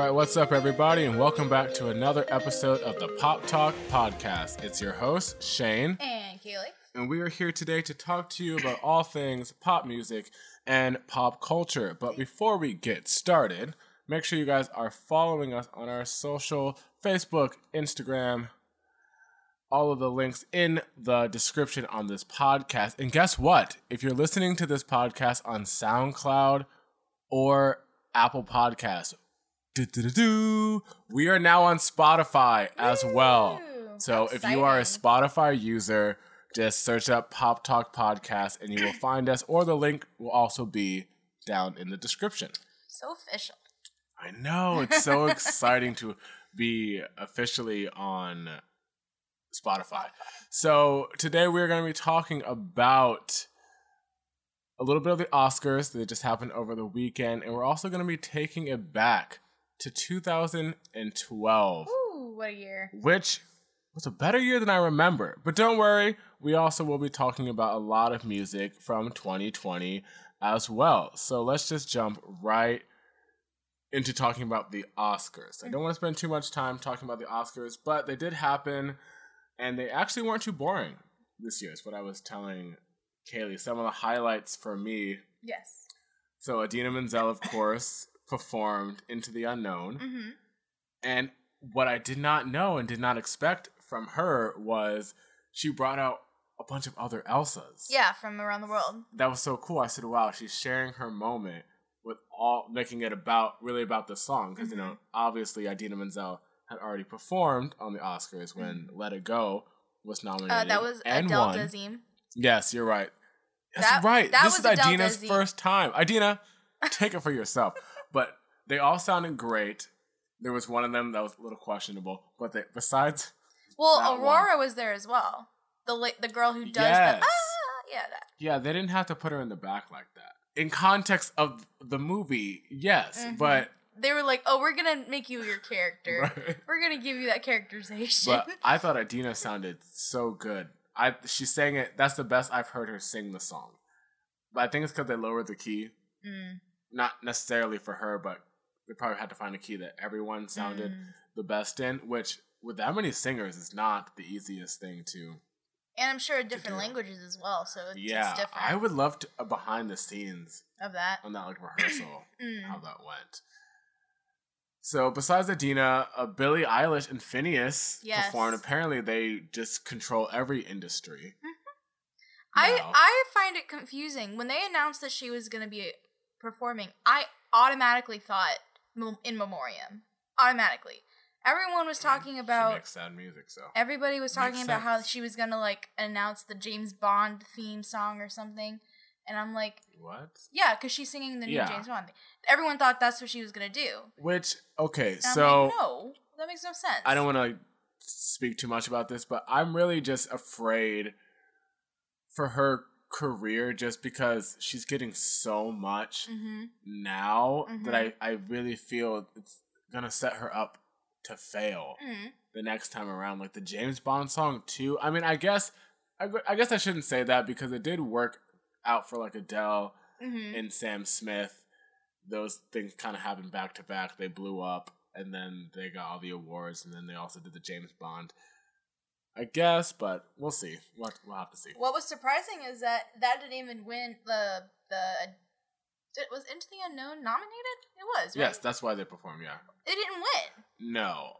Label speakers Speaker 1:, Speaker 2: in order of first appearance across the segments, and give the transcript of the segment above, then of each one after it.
Speaker 1: right, what's up, everybody, and welcome back to another episode of the Pop Talk Podcast. It's your host, Shane,
Speaker 2: And Kaylee.
Speaker 1: and we are here today to talk to you about all things pop music and pop culture. But before we get started, make sure you guys are following us on our social Facebook, Instagram, all of the links in the description on this podcast. And guess what? If you're listening to this podcast on SoundCloud or Apple Podcasts, do-do-do-do, we are now on Spotify as well. So if you are a Spotify user, just search up Pop Talk Podcast and you will find us, or the link will also be down in the description.
Speaker 2: So official.
Speaker 1: I know it's so exciting to be officially on Spotify. So today we're going to be talking about a little bit of the Oscars that just happened over the weekend, and we're also going to be taking it back to 2012,
Speaker 2: Ooh, what a year.
Speaker 1: which was a better year than I remember. But don't worry, we also will be talking about a lot of music from 2020 as well. So let's just jump right into talking about the Oscars. I don't want to spend too much time talking about the Oscars, but they did happen, and they actually weren't too boring this year. Is what I was telling Kaylee. Some of the highlights for me.
Speaker 2: Yes.
Speaker 1: So Idina Menzel, of course, performed "Into the Unknown,"
Speaker 2: Mm-hmm.
Speaker 1: and what I did not know and did not expect from her was she brought out a bunch of other Elsas.
Speaker 2: Yeah, from around the world.
Speaker 1: that was so cool. I said, "Wow, she's sharing her moment with all, making it about really about the song." Because you know, obviously, Idina Menzel had already performed on the Oscars when "Let It Go" was nominated.
Speaker 2: Uh, that was
Speaker 1: and
Speaker 2: Adele
Speaker 1: won.
Speaker 2: Dazeem.
Speaker 1: Yes, you're right. That's
Speaker 2: That-
Speaker 1: right.
Speaker 2: that
Speaker 1: this
Speaker 2: was
Speaker 1: is
Speaker 2: Adele
Speaker 1: Idina's
Speaker 2: Dazeem.
Speaker 1: first time. Idina, take it for yourself. But they all sounded great. There was one of them that was a little questionable, but they, besides,
Speaker 2: Well,
Speaker 1: That one.
Speaker 2: Aurora was there as well. The la- the girl who does
Speaker 1: Yes.
Speaker 2: the ah, yeah, that.
Speaker 1: yeah, they didn't have to put her in the back like that. In context of the movie, yes,
Speaker 2: Mhm.
Speaker 1: but
Speaker 2: They were like, "Oh, we're gonna make you your character.
Speaker 1: Right.
Speaker 2: We're gonna give you that characterization."
Speaker 1: but I thought Idina sounded so good. I she sang it. That's the best I've heard her sing the song. But I think it's because they lowered the key.
Speaker 2: Mm,
Speaker 1: Not necessarily for her, but they probably had to find a key that everyone sounded
Speaker 2: mm.
Speaker 1: the best in. Which with that many singers is not the easiest thing to.
Speaker 2: And I'm sure different languages as well, so it's,
Speaker 1: Yeah,
Speaker 2: it's different
Speaker 1: I would love to a behind the scenes
Speaker 2: of that.
Speaker 1: on that like rehearsal
Speaker 2: Mm.
Speaker 1: how that went. So besides Idina, uh, Billie Eilish and Finneas
Speaker 2: Yes.
Speaker 1: performed. Apparently, they just control every industry.
Speaker 2: I. I find it confusing when they announced that she was going to be performing. I automatically thought in memoriam. Automatically, everyone was talking
Speaker 1: She
Speaker 2: about.
Speaker 1: makes sad music, so
Speaker 2: Everybody was talking
Speaker 1: Makes
Speaker 2: about how she was going to like announce the James Bond theme song or something, and I'm like,
Speaker 1: what?
Speaker 2: yeah, because she's singing the new
Speaker 1: Yeah.
Speaker 2: James Bond. Thing. Everyone thought that's what she was going to do.
Speaker 1: Which okay,
Speaker 2: And
Speaker 1: so
Speaker 2: like, no, that makes no sense.
Speaker 1: I don't want to speak too much about this, but I'm really just afraid for her career just because she's getting so much
Speaker 2: Mm-hmm.
Speaker 1: now that
Speaker 2: Mhm.
Speaker 1: I, I really feel it's gonna set her up to fail
Speaker 2: Mm-hmm.
Speaker 1: the next time around. Like the James Bond song too. I mean, I guess I, I guess I shouldn't say that because it did work out for like Adele
Speaker 2: Mm-hmm.
Speaker 1: and Sam Smith. Those things kind of happened back to back. They blew up, and then they got all the awards, and then they also did the James Bond. I guess, but we'll see. We'll, we'll have to see.
Speaker 2: What was surprising is that that didn't even win the the. It was Into the Unknown nominated. It was. Right?
Speaker 1: Yes, that's why they perform. Yeah.
Speaker 2: It didn't win.
Speaker 1: No,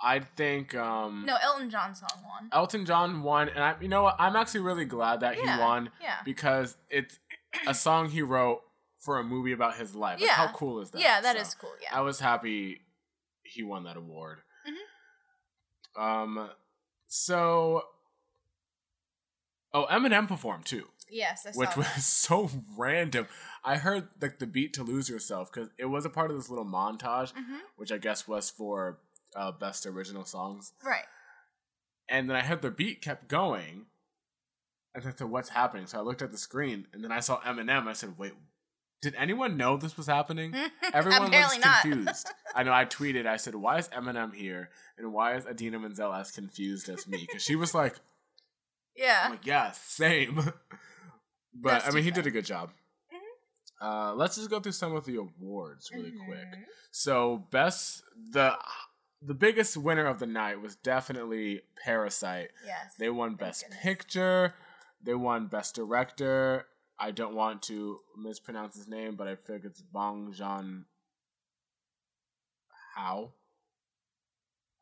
Speaker 1: I think um,
Speaker 2: No, Elton John song won.
Speaker 1: Elton John won, and I, you know what? I'm actually really glad that
Speaker 2: Yeah,
Speaker 1: he won
Speaker 2: Yeah.
Speaker 1: because it's a song he wrote for a movie about his life. Like,
Speaker 2: Yeah.
Speaker 1: how cool is that?
Speaker 2: yeah, that
Speaker 1: So,
Speaker 2: is cool. Yeah.
Speaker 1: I was happy he won that award.
Speaker 2: Mm-hmm.
Speaker 1: Um, so oh, Eminem performed too,
Speaker 2: yes, I saw
Speaker 1: which
Speaker 2: that.
Speaker 1: was so random. I heard like the beat to "Lose Yourself" because it was a part of this little montage,
Speaker 2: Mhm.
Speaker 1: which I guess was for uh, best original songs.
Speaker 2: Right.
Speaker 1: And then I heard the beat kept going, and I said, "What's happening?" So I looked at the screen, and then I saw Eminem. I said, "Wait, did anyone know this was happening?" Everyone looks confused. I know. I tweeted. I said, "Why is Eminem here? And why is Idina Menzel as confused as me?" Because she was like,
Speaker 2: yeah.
Speaker 1: I'm like, "Yeah, same." but
Speaker 2: That's
Speaker 1: I mean, he did a good job. Uh, let's just go through some of the awards really quick.
Speaker 2: Mhm.
Speaker 1: So best the the biggest winner of the night was definitely Parasite.
Speaker 2: Yes.
Speaker 1: They won
Speaker 2: Thank
Speaker 1: Best
Speaker 2: goodness.
Speaker 1: Picture. They won Best Director. I don't want to mispronounce his name, but I feel like it's Bong Joon Ho.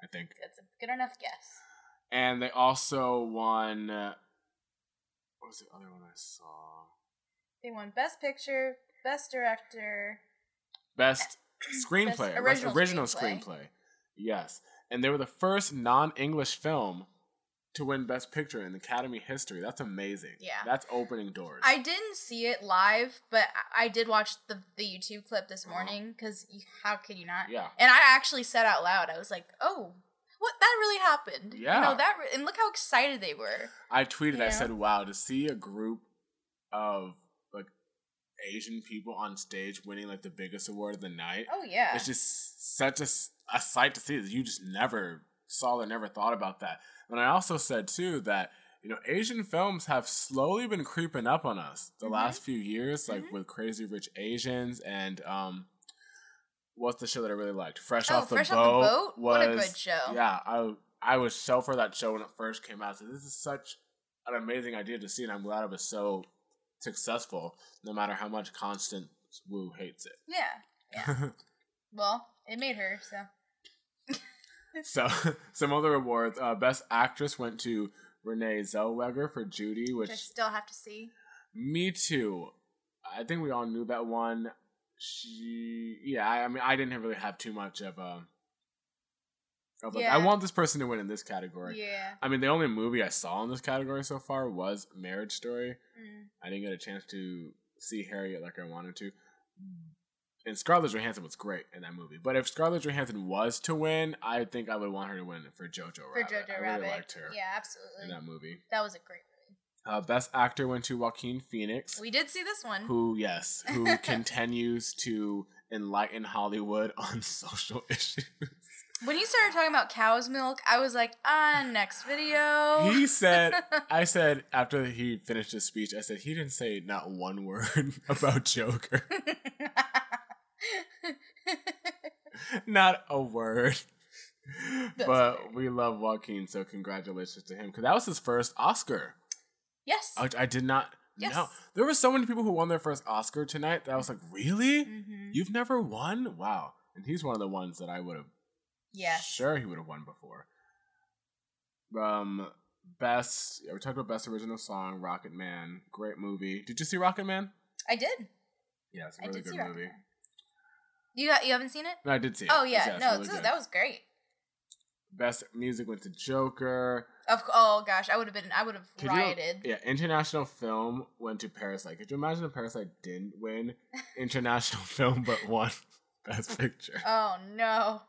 Speaker 1: I think.
Speaker 2: That's a good enough guess.
Speaker 1: And they also won. Uh, what was the other one I saw?
Speaker 2: They won Best Picture, Best Director.
Speaker 1: Best screenplay,
Speaker 2: Best
Speaker 1: best
Speaker 2: original
Speaker 1: original
Speaker 2: screenplay.
Speaker 1: screenplay. Yes, and they were the first non-English film to win Best Picture in Academy history. That's amazing.
Speaker 2: Yeah.
Speaker 1: that's opening doors.
Speaker 2: I didn't see it live, but I- I did watch the, the YouTube clip this
Speaker 1: Uh-huh.
Speaker 2: morning because how could you not?
Speaker 1: yeah,
Speaker 2: And I actually said out loud, I was like, "Oh, what? That really happened?
Speaker 1: Yeah.
Speaker 2: You know that? Re- and look how excited they were.
Speaker 1: I tweeted. I
Speaker 2: Yeah.
Speaker 1: said, "Wow, to see a group of like Asian people on stage winning like the biggest award of the night,
Speaker 2: Oh yeah,
Speaker 1: it's just such a, a sight to see that you just never saw or never thought about that. And I also said too that you know Asian films have slowly been creeping up on us the
Speaker 2: Mhm.
Speaker 1: last few years, like
Speaker 2: Mhm.
Speaker 1: with Crazy Rich Asians and um, what's the show that I really liked? Fresh
Speaker 2: Oh,
Speaker 1: off the
Speaker 2: Fresh
Speaker 1: boat.
Speaker 2: Off the Boat?
Speaker 1: Was,
Speaker 2: What a good show.
Speaker 1: Yeah, I I was so for that show when it first came out. So this is such an amazing idea to see, and I'm glad it was so successful. No matter how much Constance Wu hates it.
Speaker 2: yeah, yeah. well, it made her so.
Speaker 1: So, some other awards. Uh, Best Actress went to Renee Zellweger for Judy, which
Speaker 2: Which I still have to see.
Speaker 1: me too. I think we all knew that one. She, yeah. I, I mean, I didn't really have too much of a. Of like, I want this person to win in this category.
Speaker 2: Yeah.
Speaker 1: I mean, the only movie I saw in this category so far was Marriage Story.
Speaker 2: Mm.
Speaker 1: I didn't get a chance to see Harriet like I wanted to. And Scarlett Johansson was great in that movie. But if Scarlett Johansson was to win, I think I would want her to win for Jojo
Speaker 2: For
Speaker 1: Rabbit.
Speaker 2: For Jojo
Speaker 1: I really
Speaker 2: Rabbit.
Speaker 1: liked her
Speaker 2: Yeah, absolutely.
Speaker 1: in that movie.
Speaker 2: That was a great movie.
Speaker 1: Uh, Best Actor went to Joaquin Phoenix,
Speaker 2: We did see this one.
Speaker 1: who yes, who continues to enlighten Hollywood on social issues.
Speaker 2: When he started talking about cow's milk, I was like, ah, next video.
Speaker 1: He said, I said after he finished his speech, I said he didn't say not one word about Joker. Not a word.
Speaker 2: That's
Speaker 1: but
Speaker 2: fair.
Speaker 1: we love Joaquin, so congratulations to him because that was his first Oscar.
Speaker 2: yes.
Speaker 1: I, I did not
Speaker 2: Yes.
Speaker 1: know. There were so many people who won their first Oscar tonight that I was like, really?
Speaker 2: hmm
Speaker 1: You've never won? Wow. And he's one of the ones that I would have
Speaker 2: Yes.
Speaker 1: sure he would have won before. Um, best. Yeah, we talked about best original song, Rocket Man. Great movie. Did you see Rocket Man?
Speaker 2: I did.
Speaker 1: Yeah, it's a really good movie.
Speaker 2: You got, you haven't seen it?
Speaker 1: No, I did see it.
Speaker 2: Oh yeah, no,
Speaker 1: really
Speaker 2: that was great.
Speaker 1: best music went to Joker.
Speaker 2: Of oh gosh, I would have been I would have
Speaker 1: Could you- yeah, international film went to Parasite. Could you imagine if Parasite didn't win international film but won best picture?
Speaker 2: Oh no.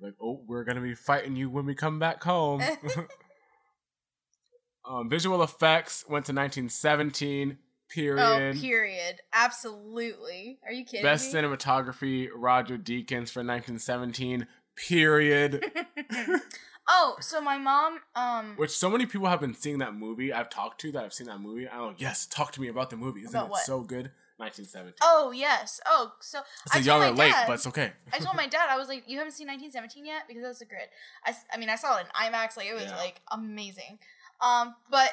Speaker 1: like, oh, we're gonna be fighting you when we come back home. um, visual effects went to 1917. Period.
Speaker 2: Oh, period. Absolutely. Are you kidding
Speaker 1: Best
Speaker 2: me?
Speaker 1: cinematography, Roger Deakins for 1917. Period.
Speaker 2: oh, so my mom um
Speaker 1: Which so many people have been seeing that movie. I've talked to that I've seen that movie. I'm like, yes, talk to me about the movie. Isn't it so good? 1917.
Speaker 2: Oh yes. Oh, so
Speaker 1: so
Speaker 2: I
Speaker 1: y'all are late, but it's okay.
Speaker 2: I told my dad I was like, "You haven't seen 1917 yet?" Because that's the grid. I mean, I saw it in IMAX. Like it was
Speaker 1: Yeah.
Speaker 2: like amazing. Um, but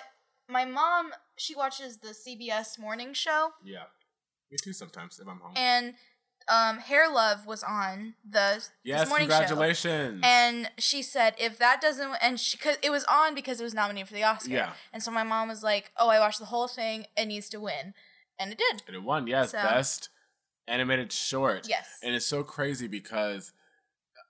Speaker 2: my mom, she watches the CBS morning show,
Speaker 1: yeah, me too. Sometimes if I'm home.
Speaker 2: and um, Hair Love was on the
Speaker 1: yes,
Speaker 2: morning show.
Speaker 1: congratulations.
Speaker 2: And she said, if that doesn't, and she, cause it was on because it was nominated for the Oscar.
Speaker 1: yeah,
Speaker 2: And so my mom was like, oh, I watched the whole thing. It needs to win. And it did.
Speaker 1: and it won. Yes,
Speaker 2: So-
Speaker 1: best animated short.
Speaker 2: Yes.
Speaker 1: and it's so crazy because,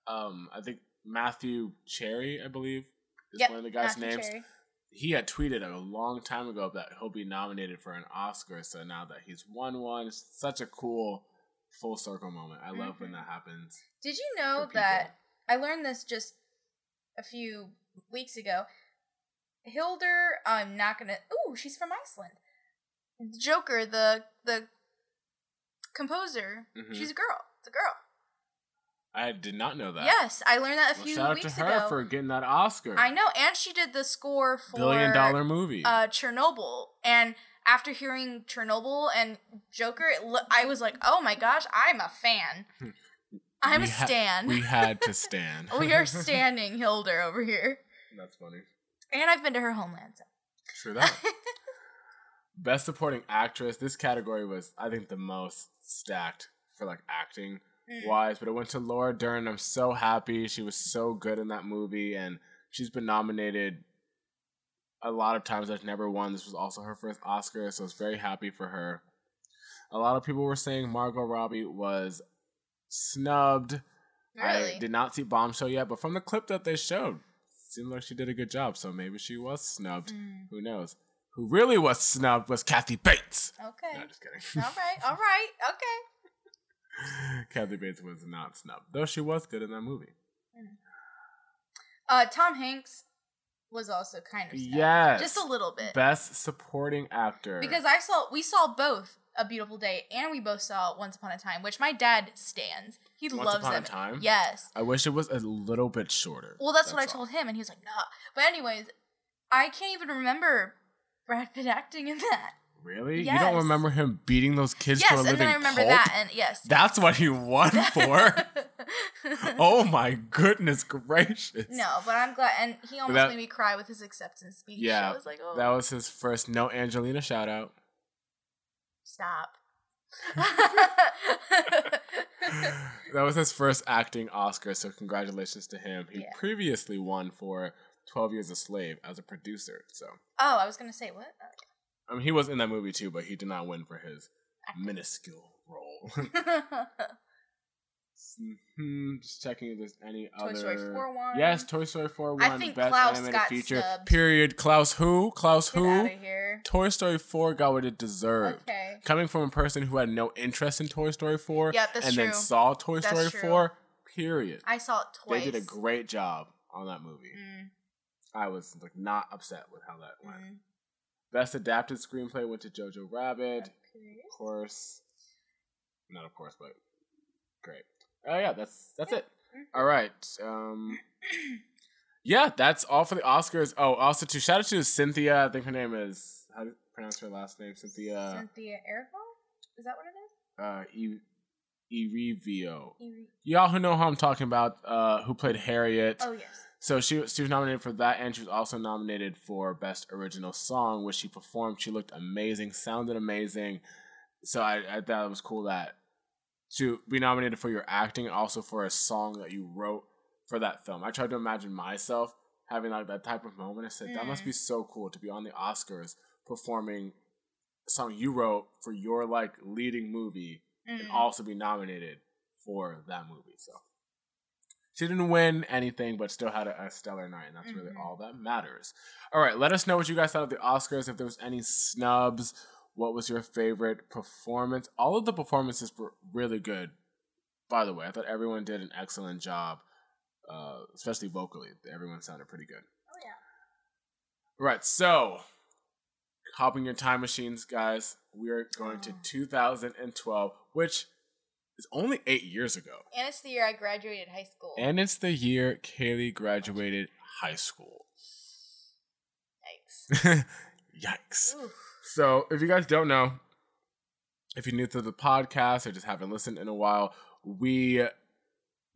Speaker 1: um, I think Matthew Cherry, I believe, is
Speaker 2: Yep,
Speaker 1: one of the guys'
Speaker 2: Matthew
Speaker 1: names.
Speaker 2: Cherry.
Speaker 1: He had tweeted a long time ago that he'll be nominated for an Oscar. So now that he's won one, it's such a cool full circle moment. I love when
Speaker 2: Mhm.
Speaker 1: that happens.
Speaker 2: Did you know that I learned this just a few weeks ago? Hildur, I'm not gonna. Ooh, she's from Iceland. Joker, the the composer,
Speaker 1: Mhm.
Speaker 2: she's a girl. It's a girl.
Speaker 1: I did not know that.
Speaker 2: Yes, I learned that a
Speaker 1: Well,
Speaker 2: few
Speaker 1: shout out to her
Speaker 2: ago.
Speaker 1: for getting that Oscar.
Speaker 2: I know, and she did the score for
Speaker 1: Billion dollar movie.
Speaker 2: uh, Chernobyl, and after hearing Chernobyl and Joker, it lo- I was like, oh my gosh, I'm a fan. I'm
Speaker 1: We
Speaker 2: a
Speaker 1: ha-
Speaker 2: stan.
Speaker 1: we had to stand.
Speaker 2: we are standing Hildur over here.
Speaker 1: That's funny.
Speaker 2: And I've been to her homeland. So.
Speaker 1: True that. Best supporting actress. This category was, I think, the most stacked for like acting. Wise, but it went to Laura Dern. I'm so happy. She was so good in that movie, and she's been nominated a lot of times. I've never won. This was also her first Oscar, so I was very happy for her. A lot of people were saying Margot Robbie was snubbed.
Speaker 2: Really?
Speaker 1: I did not see Bombshell yet, but from the clip that they showed, seemed like she did a good job. So maybe she was snubbed.
Speaker 2: Mm.
Speaker 1: Who knows? Who really was snubbed was Kathy Bates.
Speaker 2: Okay.
Speaker 1: No, just kidding.
Speaker 2: all right. All right. Okay.
Speaker 1: Kathy Bates was not snubbed, though she was good in that movie.
Speaker 2: Uh, Tom Hanks was also kind of snubbed.
Speaker 1: Yes.
Speaker 2: just a little bit
Speaker 1: Best supporting actor.
Speaker 2: because I saw we saw both A Beautiful Day and we both saw Once Upon a Time, which my dad stands. He
Speaker 1: Once
Speaker 2: loves
Speaker 1: Upon a. Time?
Speaker 2: Yes.
Speaker 1: I wish it was a little bit shorter.
Speaker 2: Well, that's, what I
Speaker 1: all.
Speaker 2: told him, and he was like, "Nah." But anyways, I can't even remember Brad Pitt acting in that.
Speaker 1: Really? You don't remember him beating those kids
Speaker 2: yes,
Speaker 1: for a
Speaker 2: and
Speaker 1: living
Speaker 2: then I remember
Speaker 1: pulp?
Speaker 2: that, and yes.
Speaker 1: That's what he won for. oh my goodness gracious!
Speaker 2: No, but I'm glad, and he almost
Speaker 1: that-
Speaker 2: made me cry with his acceptance speech.
Speaker 1: Yeah,
Speaker 2: I was like, "Oh,
Speaker 1: That was his first no Angelina shout out.
Speaker 2: stop."
Speaker 1: that was his first acting Oscar, so congratulations to him. He
Speaker 2: Yeah.
Speaker 1: previously won for 12 Years a Slave as a producer. So,
Speaker 2: oh, I was gonna say what?
Speaker 1: I mean, he was in that movie too, but he did not win for his minuscule role. hmm Just checking if there's any
Speaker 2: Toy
Speaker 1: other.
Speaker 2: Toy Story 4 won.
Speaker 1: Yes, Toy Story 4
Speaker 2: I
Speaker 1: won
Speaker 2: think
Speaker 1: Best
Speaker 2: Klaus
Speaker 1: Animated
Speaker 2: got
Speaker 1: Feature. Period. Klaus who? Klaus
Speaker 2: Get
Speaker 1: who?
Speaker 2: out of here.
Speaker 1: Toy Story 4 got what it deserved.
Speaker 2: Okay.
Speaker 1: Coming from a person who had no interest in Toy Story 4
Speaker 2: Yep, that's
Speaker 1: and then saw Toy
Speaker 2: That's
Speaker 1: Story
Speaker 2: true.
Speaker 1: 4, period.
Speaker 2: I saw it twice.
Speaker 1: They did a great job on that movie.
Speaker 2: Mm,
Speaker 1: I was like not upset with how that went.
Speaker 2: mm.
Speaker 1: Best adapted screenplay went to Jojo Rabbit.
Speaker 2: Okay.
Speaker 1: Of course. Not of course, but great. Oh yeah, that's that's it.
Speaker 2: Mhm.
Speaker 1: All right. Um Yeah, that's all for the Oscars. Oh, also to shout out to Cynthia. I think her name is how do you pronounce her last name? Cynthia
Speaker 2: Cynthia Erivo? Is that what it is?
Speaker 1: uh e- Erivio.
Speaker 2: Eri-
Speaker 1: Y'all who know who I'm talking about, uh, who played Harriet.
Speaker 2: Oh yes.
Speaker 1: So she was- she was nominated for that, and she was also nominated for best original song, which she performed. She looked amazing, sounded amazing. So I, I thought it was cool that to be nominated for your acting and also for a song that you wrote for that film. I tried to imagine myself having like that type of moment. I said that must
Speaker 2: Mm.
Speaker 1: be so cool to be on the Oscars performing a song you wrote for your like leading movie and
Speaker 2: Mm.
Speaker 1: also be nominated for that movie. So she didn't win anything, but still had a, a stellar night, and that's really
Speaker 2: Mhm.
Speaker 1: all that matters. All right, let us know what you guys thought of the Oscars. If there was any snubs, what was your favorite performance? All of the performances were really good. By the way, I thought everyone did an excellent job, uh, especially vocally. Everyone sounded pretty good.
Speaker 2: Oh yeah.
Speaker 1: Right, so hopping your time machines, guys. We are going to
Speaker 2: Oh.
Speaker 1: 2012, which is only eight years ago.
Speaker 2: And it's the year I graduated high school.
Speaker 1: And it's the year Kaylee graduated high school.
Speaker 2: Yikes.
Speaker 1: Yikes.
Speaker 2: Oof.
Speaker 1: So, if you guys don't know, if you're new to the podcast or just haven't listened in a while, we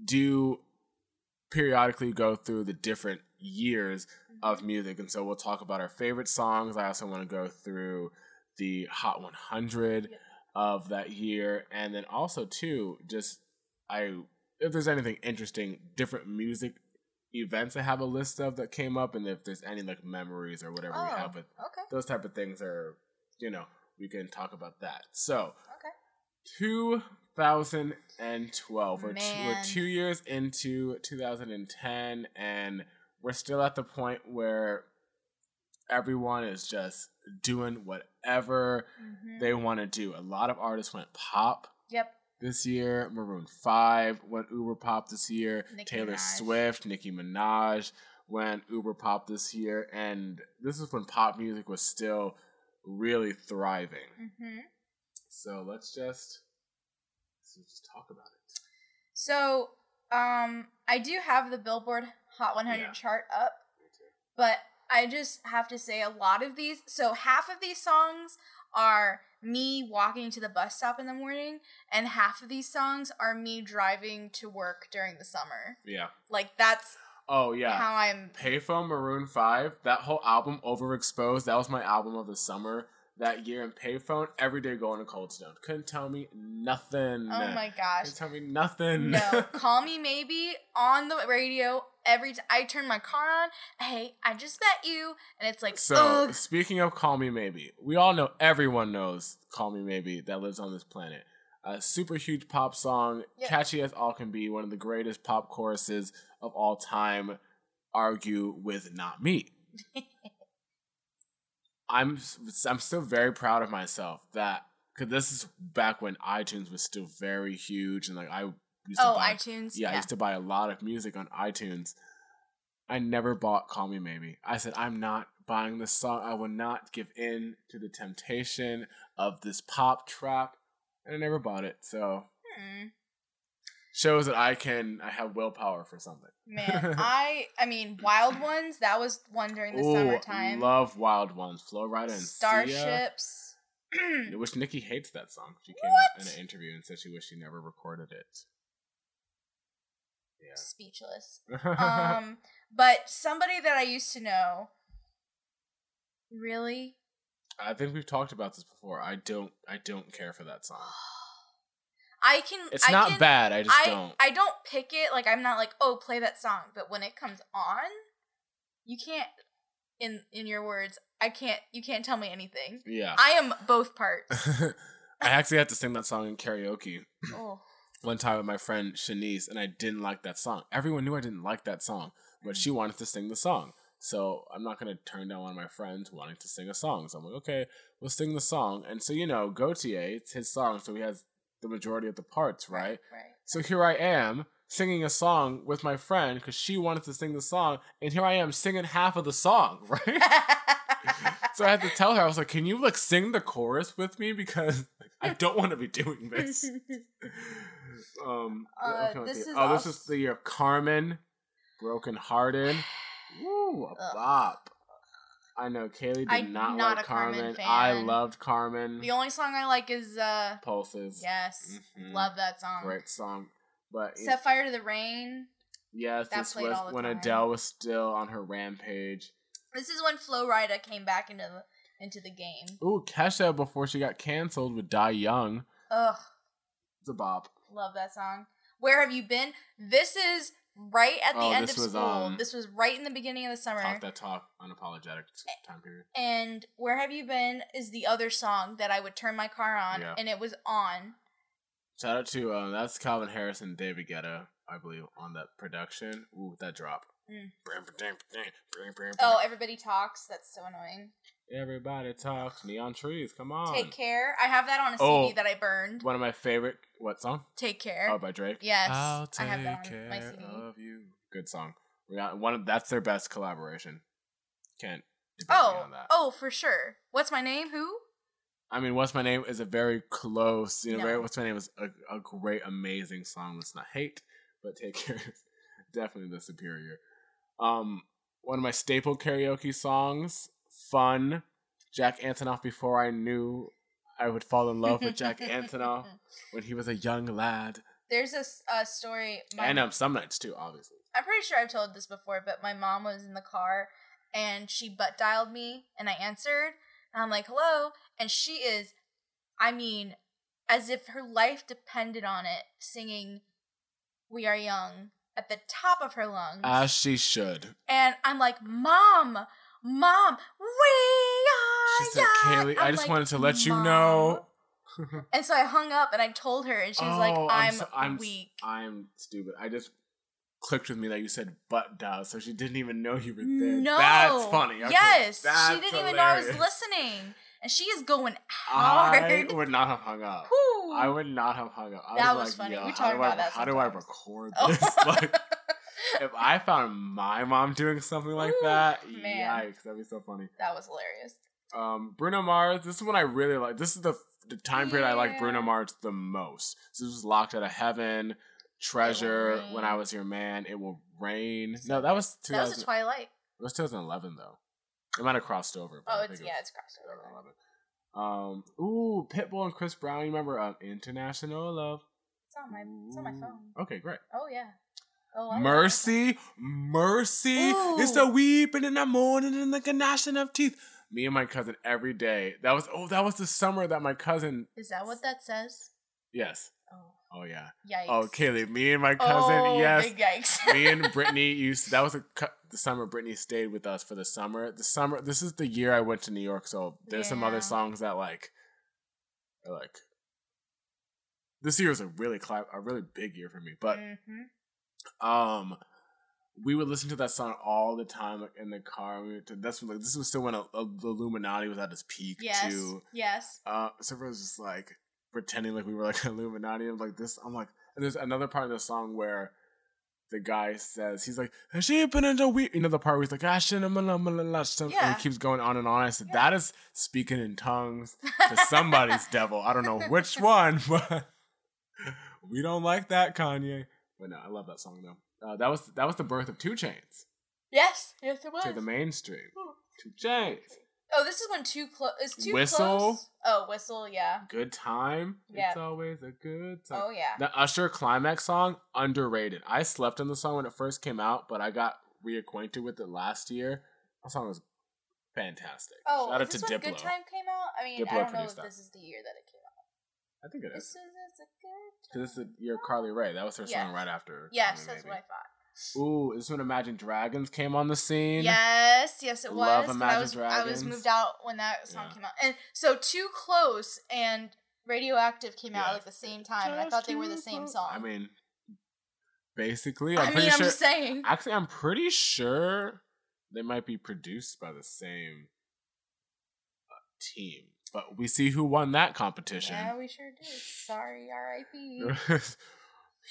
Speaker 1: do periodically go through the different years of mm-hmm. music. And so we'll talk about our favorite songs. I also want to go through the Hot 100
Speaker 2: Yep.
Speaker 1: Of that year. And then also, too, just I, if there's anything interesting, different music events I have a list of that came up. And if there's any like memories or whatever we
Speaker 2: Oh,
Speaker 1: have, but
Speaker 2: okay.
Speaker 1: those type of things are, you know, we can talk about that. So,
Speaker 2: Okay.
Speaker 1: 2012. We're two, we're two years into 2010, and we're still at the point where everyone is just doing whatever
Speaker 2: Mhm.
Speaker 1: they want to do. A lot of artists went pop
Speaker 2: Yep.
Speaker 1: this year. Maroon 5 went uber pop this year.
Speaker 2: Nicki
Speaker 1: Taylor
Speaker 2: Minaj.
Speaker 1: Swift, Nicki Minaj went uber pop this year. And this is when pop music was still really thriving.
Speaker 2: hmm
Speaker 1: So let's just let's just talk about it.
Speaker 2: So, um, I do have the Billboard Hot 100
Speaker 1: Yeah.
Speaker 2: chart up, but I just have to say a lot of these. So half of these songs are me walking to the bus stop in the morning, and half of these songs are me driving to work during the summer.
Speaker 1: Yeah.
Speaker 2: Like that's
Speaker 1: Oh yeah.
Speaker 2: how I'm.
Speaker 1: Payphone Maroon 5, that whole album, Overexposed, that was my album of the summer that year. And Payphone, every day going to Cold Stone. Couldn't tell me nothing.
Speaker 2: Oh my gosh.
Speaker 1: Couldn't tell me nothing.
Speaker 2: No, call me maybe on the radio every time I turn my car on. Hey, I just met you, and it's like,
Speaker 1: So,
Speaker 2: ugh.
Speaker 1: speaking of Call Me Maybe, we all know, everyone knows Call Me Maybe that lives on this planet. A super huge pop song,
Speaker 2: Yep.
Speaker 1: catchy as all can be, one of the greatest pop choruses of all time. Argue with Not Me. I'm I'm still very proud of myself that because this is back when iTunes was still very huge and like I used to
Speaker 2: oh,
Speaker 1: buy
Speaker 2: iTunes.
Speaker 1: yeah, I used to buy a lot of music on iTunes. I never bought Call Me Maybe. I said, I'm not buying this song. I will not give in to the temptation of this pop trap. And I never bought it. So
Speaker 2: Hmm.
Speaker 1: shows that I can I have willpower for something.
Speaker 2: Man, I I mean, Wild Ones. That was one during the
Speaker 1: Ooh,
Speaker 2: summertime.
Speaker 1: love Wild Ones. Flo Rida and Sia.
Speaker 2: Starships.
Speaker 1: Which Nicki hates that song. She came out in an interview and said she wished she never recorded it.
Speaker 2: Speechless. Um, but somebody that I used to know. Really?
Speaker 1: I think we've talked about this before. I don't I don't care for that song.
Speaker 2: I can.
Speaker 1: It's
Speaker 2: I
Speaker 1: not
Speaker 2: can,
Speaker 1: bad. I just
Speaker 2: I
Speaker 1: don't.
Speaker 2: I don't pick it. Like I'm not like, oh, play that song. But when it comes on, you can't. In in your words, I can't. You can't tell me anything.
Speaker 1: yeah.
Speaker 2: I am both parts.
Speaker 1: I actually had to sing that song in karaoke
Speaker 2: oh,
Speaker 1: one time with my friend Shanice, and I didn't like that song. Everyone knew I didn't like that song, but she mm. wanted to sing the song. So I'm not gonna turn down one of my friends wanting to sing a song. So I'm like, okay, we'll sing the song. And so you know, Gotye, it's his song, so he has the majority of the parts, right?
Speaker 2: right.
Speaker 1: So here I am singing a song with my friend because she wanted to sing the song, and here I am singing half of the song, right? So I had to tell her, I was like, "Can you like sing the chorus with me because I don't want to be doing this." um,
Speaker 2: Uh,
Speaker 1: else can I
Speaker 2: this is
Speaker 1: oh, this is the year of Karmin, Broken Hearted. Woo, a
Speaker 2: Ugh.
Speaker 1: bop. I know Kaylee did
Speaker 2: I'm
Speaker 1: not,
Speaker 2: not
Speaker 1: like
Speaker 2: a Karmin
Speaker 1: Karmin.
Speaker 2: fan.
Speaker 1: I loved Karmin.
Speaker 2: the only song I like is uh,
Speaker 1: Pulses.
Speaker 2: yes,
Speaker 1: Mhm.
Speaker 2: love that song.
Speaker 1: Great song. But
Speaker 2: Set fire to the rain.
Speaker 1: yes,
Speaker 2: that
Speaker 1: this was when
Speaker 2: time.
Speaker 1: Adele was still on her rampage.
Speaker 2: This is when Flo Rida came back into the into the game.
Speaker 1: Ooh, Kesha before she got canceled with Die Young.
Speaker 2: Ugh,
Speaker 1: It's a bop.
Speaker 2: love that song. Where have you been? This is right at the
Speaker 1: Oh,
Speaker 2: end of
Speaker 1: was,
Speaker 2: school.
Speaker 1: um,
Speaker 2: this was right in the beginning of the summer.
Speaker 1: Talk that talk, unapologetic time period.
Speaker 2: and Where Have You Been is the other song that I would turn my car on
Speaker 1: Yeah.
Speaker 2: and it was on.
Speaker 1: Shout out to uh, that's Calvin Harris and David Guetta, I believe, on that production. Ooh, that drop.
Speaker 2: Mm.
Speaker 1: Oh,
Speaker 2: Oh, Everybody Talks. That's so annoying.
Speaker 1: Everybody talks. Neon trees, come on.
Speaker 2: Take Care. I have that on a
Speaker 1: Oh.
Speaker 2: CD that I burned.
Speaker 1: One of my favorite. What song?
Speaker 2: Take Care.
Speaker 1: Oh, by Drake.
Speaker 2: Yes,
Speaker 1: I'll
Speaker 2: I have that on
Speaker 1: care
Speaker 2: my CD.
Speaker 1: of you. Good song. We got one. Of, that's their best collaboration. Can't. debate me
Speaker 2: Oh,
Speaker 1: on that.
Speaker 2: oh, for sure. What's my name? Who?
Speaker 1: I mean, what's my name is a very close. You know,
Speaker 2: No.
Speaker 1: very, what's my name is a, a great, amazing song. Let's not hate, but take care. is Definitely the superior. Um, one of my staple karaoke songs, "Fun," Jack Antonoff. Before I knew I would fall in love with Jack Antonoff when he was a young lad,
Speaker 2: There's a, a story. My,
Speaker 1: and um, some nights too, obviously.
Speaker 2: I'm pretty sure I've told this before, but my mom was in the car and she butt dialed me and I answered. And I'm like, hello. And she is, I mean, as if her life depended on it, singing We Are Young at the top of her lungs.
Speaker 1: As she should.
Speaker 2: and I'm like, Mom, Mom, we are
Speaker 1: She said,
Speaker 2: young.
Speaker 1: "Kaylee, I
Speaker 2: I'm
Speaker 1: just
Speaker 2: like,
Speaker 1: wanted to let you
Speaker 2: "Mom."
Speaker 1: know."
Speaker 2: And so I hung up and I told her, and she was like,
Speaker 1: Oh,
Speaker 2: I'm,
Speaker 1: so- I'm
Speaker 2: weak.
Speaker 1: I'm stupid. I just clicked with me that you said butt dial, so she didn't even know you were there.
Speaker 2: No.
Speaker 1: That's funny. Okay,
Speaker 2: Yes.
Speaker 1: that's
Speaker 2: she didn't even know I was
Speaker 1: hilarious.
Speaker 2: listening. And she is going hard.
Speaker 1: I would not have hung up.
Speaker 2: Whew.
Speaker 1: I would not have hung up. I
Speaker 2: That
Speaker 1: was,
Speaker 2: funny.
Speaker 1: Yo,
Speaker 2: We
Speaker 1: how
Speaker 2: talk
Speaker 1: do I,
Speaker 2: about that
Speaker 1: How do I
Speaker 2: sometimes.
Speaker 1: record
Speaker 2: Oh.
Speaker 1: this? like, if I found my mom doing something like
Speaker 2: Ooh,
Speaker 1: that,
Speaker 2: man.
Speaker 1: yikes, that'd be so funny.
Speaker 2: that was hilarious.
Speaker 1: Um, Bruno Mars. This is one I really like. This is the the time period I like Bruno Mars the most. So this was Locked Out of Heaven, Treasure, When I Was Your Man, It Will Rain. No, that was
Speaker 2: That was a Twilight.
Speaker 1: it was 2011 though. It might have crossed over. but
Speaker 2: Oh, it's
Speaker 1: it
Speaker 2: yeah, it's crossover.
Speaker 1: 2011. Um, ooh, Pitbull and Chris Brown. You remember um, International Love?
Speaker 2: It's on my it's on my phone.
Speaker 1: Okay, great.
Speaker 2: Oh yeah. Oh,
Speaker 1: Mercy, Mercy. It's
Speaker 2: Ooh.
Speaker 1: the weeping in the morning and the gnashing of teeth. Me and my cousin every day. That was oh, that was the summer that my cousin.
Speaker 2: Is that what that says?
Speaker 1: Yes.
Speaker 2: Oh,
Speaker 1: Oh yeah.
Speaker 2: yikes.
Speaker 1: Oh, Kaylee. Me and my cousin.
Speaker 2: Oh,
Speaker 1: yes. Me and Brittany used that was a, the summer Brittany stayed with us for the summer. The summer this is the year I went to New York, so there's some other songs that like are like this year was a really cli- a really big year for me. But
Speaker 2: Mhm.
Speaker 1: Um we would listen to that song all the time like, in the car. We would, that's when, like this was still when uh the Illuminati was at its peak
Speaker 2: Yes.
Speaker 1: too.
Speaker 2: Yes.
Speaker 1: Uh, so everyone was just like pretending like we were like Illuminati. I'm like this. I'm like, and there's another part of the song where the guy says he's like, "Has she been in the week?" You know the part where he's like, "Ah, shit, I'm gonna- I'm gonna last," and
Speaker 2: Yeah.
Speaker 1: he keeps going on and on. I said,
Speaker 2: Yeah.
Speaker 1: "That is speaking in tongues to somebody's devil. I don't know which one, but we don't like that, Kanye." But no, I love that song though. Uh, that was that was the birth of 2 Chainz
Speaker 2: Yes. Yes, it was.
Speaker 1: to the mainstream.
Speaker 2: Ooh.
Speaker 1: 2 Chainz,
Speaker 2: Oh, this is when too close. Is too
Speaker 1: Whistle.
Speaker 2: close? Oh, whistle. Yeah.
Speaker 1: good time.
Speaker 2: Yeah.
Speaker 1: It's always a good time.
Speaker 2: Oh yeah.
Speaker 1: The Usher climax song, underrated. I slept on the song when it first came out, but I got reacquainted with it last year. That song was fantastic.
Speaker 2: Oh,
Speaker 1: Shout out to Diplo.
Speaker 2: Good Time came out? I mean,
Speaker 1: Diplo
Speaker 2: I don't know if
Speaker 1: that.
Speaker 2: this is the year that it came out.
Speaker 1: I think it
Speaker 2: This
Speaker 1: is.
Speaker 2: is it's a good
Speaker 1: Because it's the
Speaker 2: time.
Speaker 1: year Carly Rae. That was her
Speaker 2: Yeah.
Speaker 1: song right after.
Speaker 2: Yes, that's what I thought.
Speaker 1: Ooh, this is when Imagine Dragons came on the scene.
Speaker 2: Yes, yes, it
Speaker 1: Love
Speaker 2: was. 'cause
Speaker 1: Imagine
Speaker 2: I was I was moved out when that song
Speaker 1: Yeah.
Speaker 2: came out, and so Too Close and Radioactive came out
Speaker 1: Yeah.
Speaker 2: at like the same time, and I thought they were the same song.
Speaker 1: I mean, basically,
Speaker 2: I
Speaker 1: I'm
Speaker 2: mean,
Speaker 1: pretty
Speaker 2: I'm
Speaker 1: sure.
Speaker 2: just saying.
Speaker 1: Actually, I'm pretty sure they might be produced by the same uh, team. But we see who won that competition.
Speaker 2: Yeah, we sure did. Sorry, R.I.P.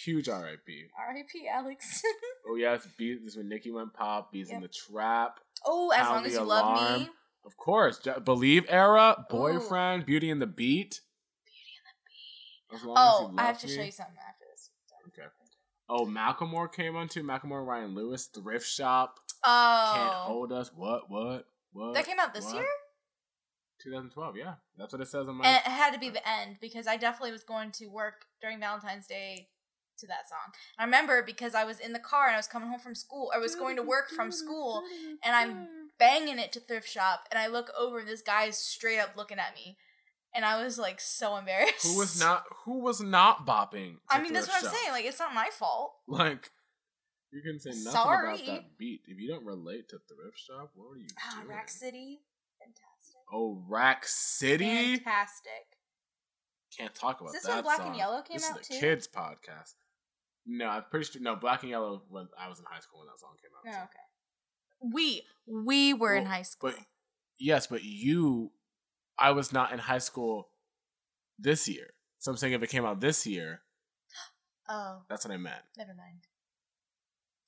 Speaker 1: Huge R.I.P.
Speaker 2: R.I.P. Alex.
Speaker 1: Oh yes, B, this is when Nicki went pop. Beez in the trap.
Speaker 2: oh, as long as you love
Speaker 1: alarm.
Speaker 2: me.
Speaker 1: Of course, Believe era, Boyfriend, Beauty and the Beat. Beauty in the beat. As long as
Speaker 2: Oh, I have to
Speaker 1: Me.
Speaker 2: show you something after this.
Speaker 1: Okay. Oh, Macklemore came on too. Macklemore, Ryan Lewis, Thrift Shop,
Speaker 2: Oh,
Speaker 1: Can't Hold Us. What? What? What?
Speaker 2: that came out this
Speaker 1: what?
Speaker 2: year,
Speaker 1: 2012. Yeah, that's what it says on my.
Speaker 2: and it had to be the end because I definitely was going to work during Valentine's Day to that song. I remember because I was in the car and I was coming home from school. I was going to work from school, and I'm banging it to thrift shop, and I look over, and this guy is straight up looking at me, and I was like so embarrassed.
Speaker 1: Who was not? Who was not bopping?
Speaker 2: I mean, that's what I'm saying. Like, it's not my fault.
Speaker 1: Like, you can say nothing
Speaker 2: Sorry.
Speaker 1: about that beat if you don't relate to Thrift Shop. What are you
Speaker 2: Ah,
Speaker 1: doing?
Speaker 2: Rack City, fantastic,
Speaker 1: Oh, Rack City.
Speaker 2: fantastic.
Speaker 1: Can't talk about
Speaker 2: Is this
Speaker 1: that
Speaker 2: when Black
Speaker 1: song.
Speaker 2: and Yellow came
Speaker 1: this
Speaker 2: out
Speaker 1: is the
Speaker 2: too?
Speaker 1: kids podcast. No, I'm pretty sure. No, Black and Yellow. When I was in high school when that song came out.
Speaker 2: Oh,
Speaker 1: so.
Speaker 2: okay. We we were in high school.
Speaker 1: But yes, but you, I was not in high school this year. So I'm saying if it came out this year,
Speaker 2: oh,
Speaker 1: that's what I meant.
Speaker 2: never mind.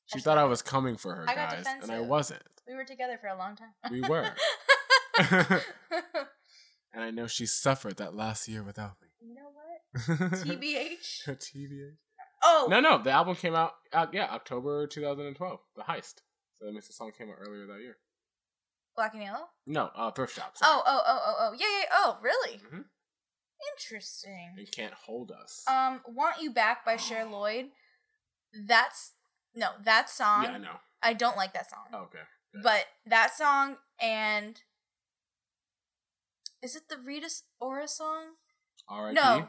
Speaker 1: She
Speaker 2: I
Speaker 1: thought I was coming for her,
Speaker 2: I
Speaker 1: guys, and I wasn't.
Speaker 2: We were together for a long time.
Speaker 1: We were. And I know she suffered that last year without me.
Speaker 2: you know what? TBH.
Speaker 1: TBH.
Speaker 2: Oh,
Speaker 1: No, no, the album came out, uh, yeah, October 2012, The Heist. So that means the song came out earlier that year.
Speaker 2: Black and Yellow.
Speaker 1: No, uh, Thrift Shop. sorry.
Speaker 2: Oh, oh, oh, oh, oh, yeah, yeah. Oh, really?
Speaker 1: Mhm.
Speaker 2: Interesting.
Speaker 1: And Can't Hold Us.
Speaker 2: Um, "Want You Back" by Cher Lloyd. That's no, that song.
Speaker 1: yeah, I know.
Speaker 2: I don't like that song.
Speaker 1: Oh, okay.
Speaker 2: But that song and is it the Rita Ora song?
Speaker 1: R.I.P.
Speaker 2: No.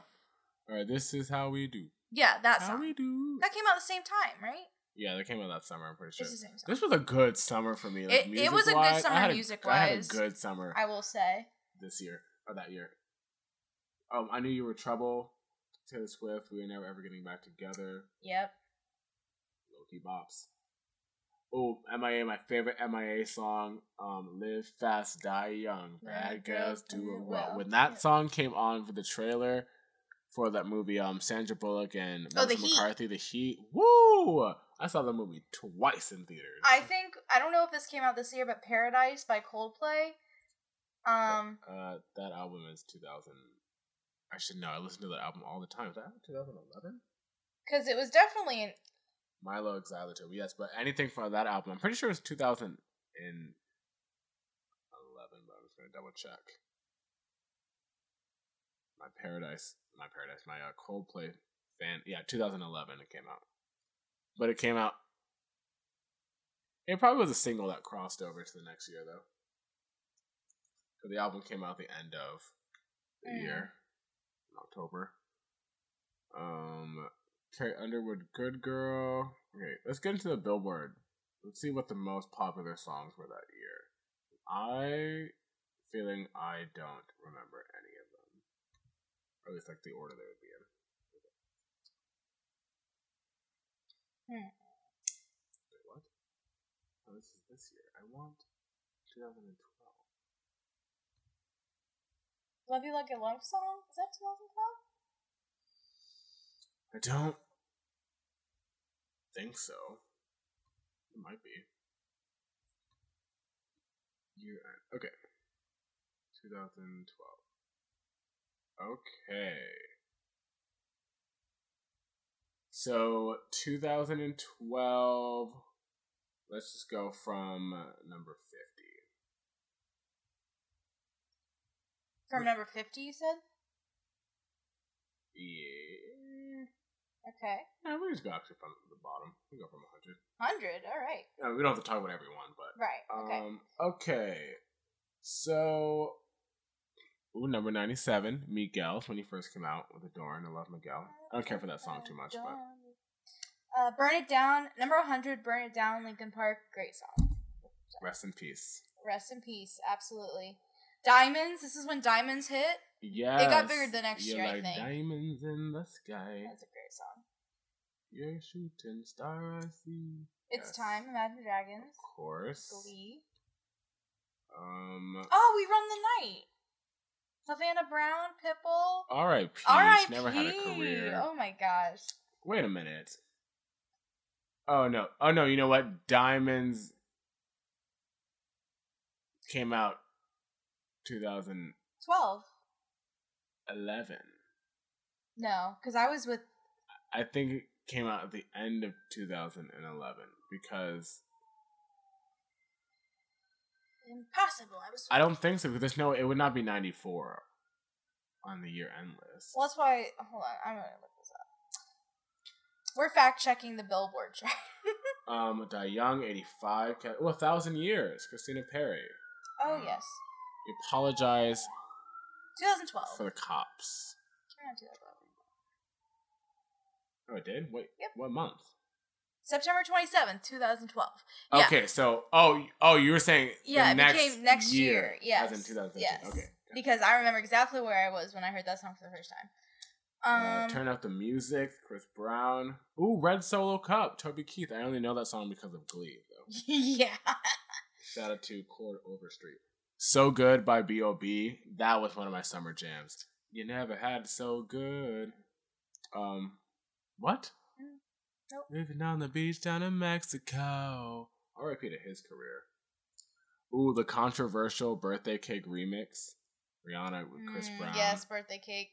Speaker 1: All right, this is how we do.
Speaker 2: Yeah, that song.
Speaker 1: How we do.
Speaker 2: That came out the same time, right?
Speaker 1: Yeah, that came out that summer. I'm pretty sure.
Speaker 2: It's the same song.
Speaker 1: This was a good summer for me. Like,
Speaker 2: It- it was a good summer
Speaker 1: had a- I
Speaker 2: music-wise.
Speaker 1: a good summer
Speaker 2: I will say.
Speaker 1: this year or that year. Um, I knew you were trouble. Taylor Swift. We were never ever getting back together.
Speaker 2: Yep.
Speaker 1: Loki bops. Oh, MIA, my favorite MIA song. Um, Live Fast, Die Young. Bad girls do it well. When that song came on for the trailer for that movie, um, Sandra Bullock and
Speaker 2: Oh, The
Speaker 1: Melissa
Speaker 2: Heat.
Speaker 1: McCarthy, The Heat. Woo! I saw the movie twice in theaters.
Speaker 2: I think I don't know if this came out this year, but Paradise by Coldplay. Um,
Speaker 1: Uh, that album is 2000. I should know. I listen to that album all the time. Is that 2011?
Speaker 2: because it was definitely an
Speaker 1: Mylo Xyloto, yes, but anything from that album, I'm pretty sure it's 2000 and gonna double check. My Paradise, my Paradise, my uh, Coldplay fan. Yeah, 2011 it came out, but it came out. It probably was a single that crossed over to the next year though. So the album came out the end of the
Speaker 2: Mm.
Speaker 1: year, in October. Um, Carrie Underwood, Good Girl. Okay, let's get into the Billboard. Let's see what the most popular songs were that year. I feeling I don't remember any of them, or at least like the order they would be in.
Speaker 2: Hmm.
Speaker 1: Wait, what? Oh, this is this year. I want 2012.
Speaker 2: Love You Like a Love Song? Is that 2012?
Speaker 1: I don't think so. It might be. Year end. Okay. 2012. Okay. So 2012. Let's just go from uh, number 50.
Speaker 2: From number 50, you said?
Speaker 1: Yeah.
Speaker 2: Okay.
Speaker 1: Yeah, we just go actually from the bottom. We go from 100.
Speaker 2: 100, alright.
Speaker 1: Uh, we don't have to talk about everyone, but
Speaker 2: Right, okay.
Speaker 1: Um, okay. So, ooh, number 97, Miguel, when he first came out with Adorn. I love Miguel. I don't care for that song too much, but
Speaker 2: Uh, Burn It Down, number 100, Burn It Down, Linkin Park, great song.
Speaker 1: rest in peace.
Speaker 2: Rest in peace, absolutely. Diamonds, this is when Diamonds hit.
Speaker 1: Yeah.
Speaker 2: It got bigger the next
Speaker 1: You're
Speaker 2: year, I
Speaker 1: like
Speaker 2: think.
Speaker 1: diamonds in the sky.
Speaker 2: That's a great song.
Speaker 1: You're a shooting star, I see.
Speaker 2: It's
Speaker 1: Yes.
Speaker 2: Time, Imagine Dragons,
Speaker 1: Of course.
Speaker 2: Glee.
Speaker 1: Um,
Speaker 2: Oh, We Run the Night. Havana Brown, Pitbull.
Speaker 1: R.I.P.
Speaker 2: R.I.P.
Speaker 1: Never had a career.
Speaker 2: Oh my gosh.
Speaker 1: Wait a minute. Oh no! Oh no! You know what? Diamonds came out 2011.
Speaker 2: 12. No, because I was with.
Speaker 1: I think it came out at the end of 2011 because
Speaker 2: Impossible. I was.
Speaker 1: I don't think so. Because there's no. It would not be 94 on the year end list.
Speaker 2: Well, that's why. Hold on. I'm to look this up. We're fact checking the Billboard chart.
Speaker 1: Um, Die Young 85. Ca- Well, a thousand years. Christina Perri.
Speaker 2: oh,
Speaker 1: Um,
Speaker 2: yes.
Speaker 1: We apologize
Speaker 2: 2012.
Speaker 1: for the cops.
Speaker 2: Around 2012.
Speaker 1: Oh, it did. Wait.
Speaker 2: Yep.
Speaker 1: What month?
Speaker 2: September 27th, 2012. Yeah.
Speaker 1: Okay, so oh oh, you were saying
Speaker 2: Yeah, it
Speaker 1: next
Speaker 2: became next year, yes,
Speaker 1: as in 2015.
Speaker 2: yes.
Speaker 1: Okay.
Speaker 2: Because I remember exactly where I was when I heard that song for the first time.
Speaker 1: Uh,
Speaker 2: Um,
Speaker 1: turn up the music, Chris Brown. Ooh, Red Solo Cup, Toby Keith. I only know that song because of Glee, though.
Speaker 2: yeah.
Speaker 1: Shout out to Chord Overstreet. So Good by B.O.B. That was one of my summer jams. You never had so good. Um, what?
Speaker 2: Mm, nope.
Speaker 1: Living on the beach down in Mexico. R.I.P. to his career. Ooh, the controversial birthday cake remix. Rihanna with Chris
Speaker 2: Mm,
Speaker 1: Brown.
Speaker 2: Yes, birthday cake.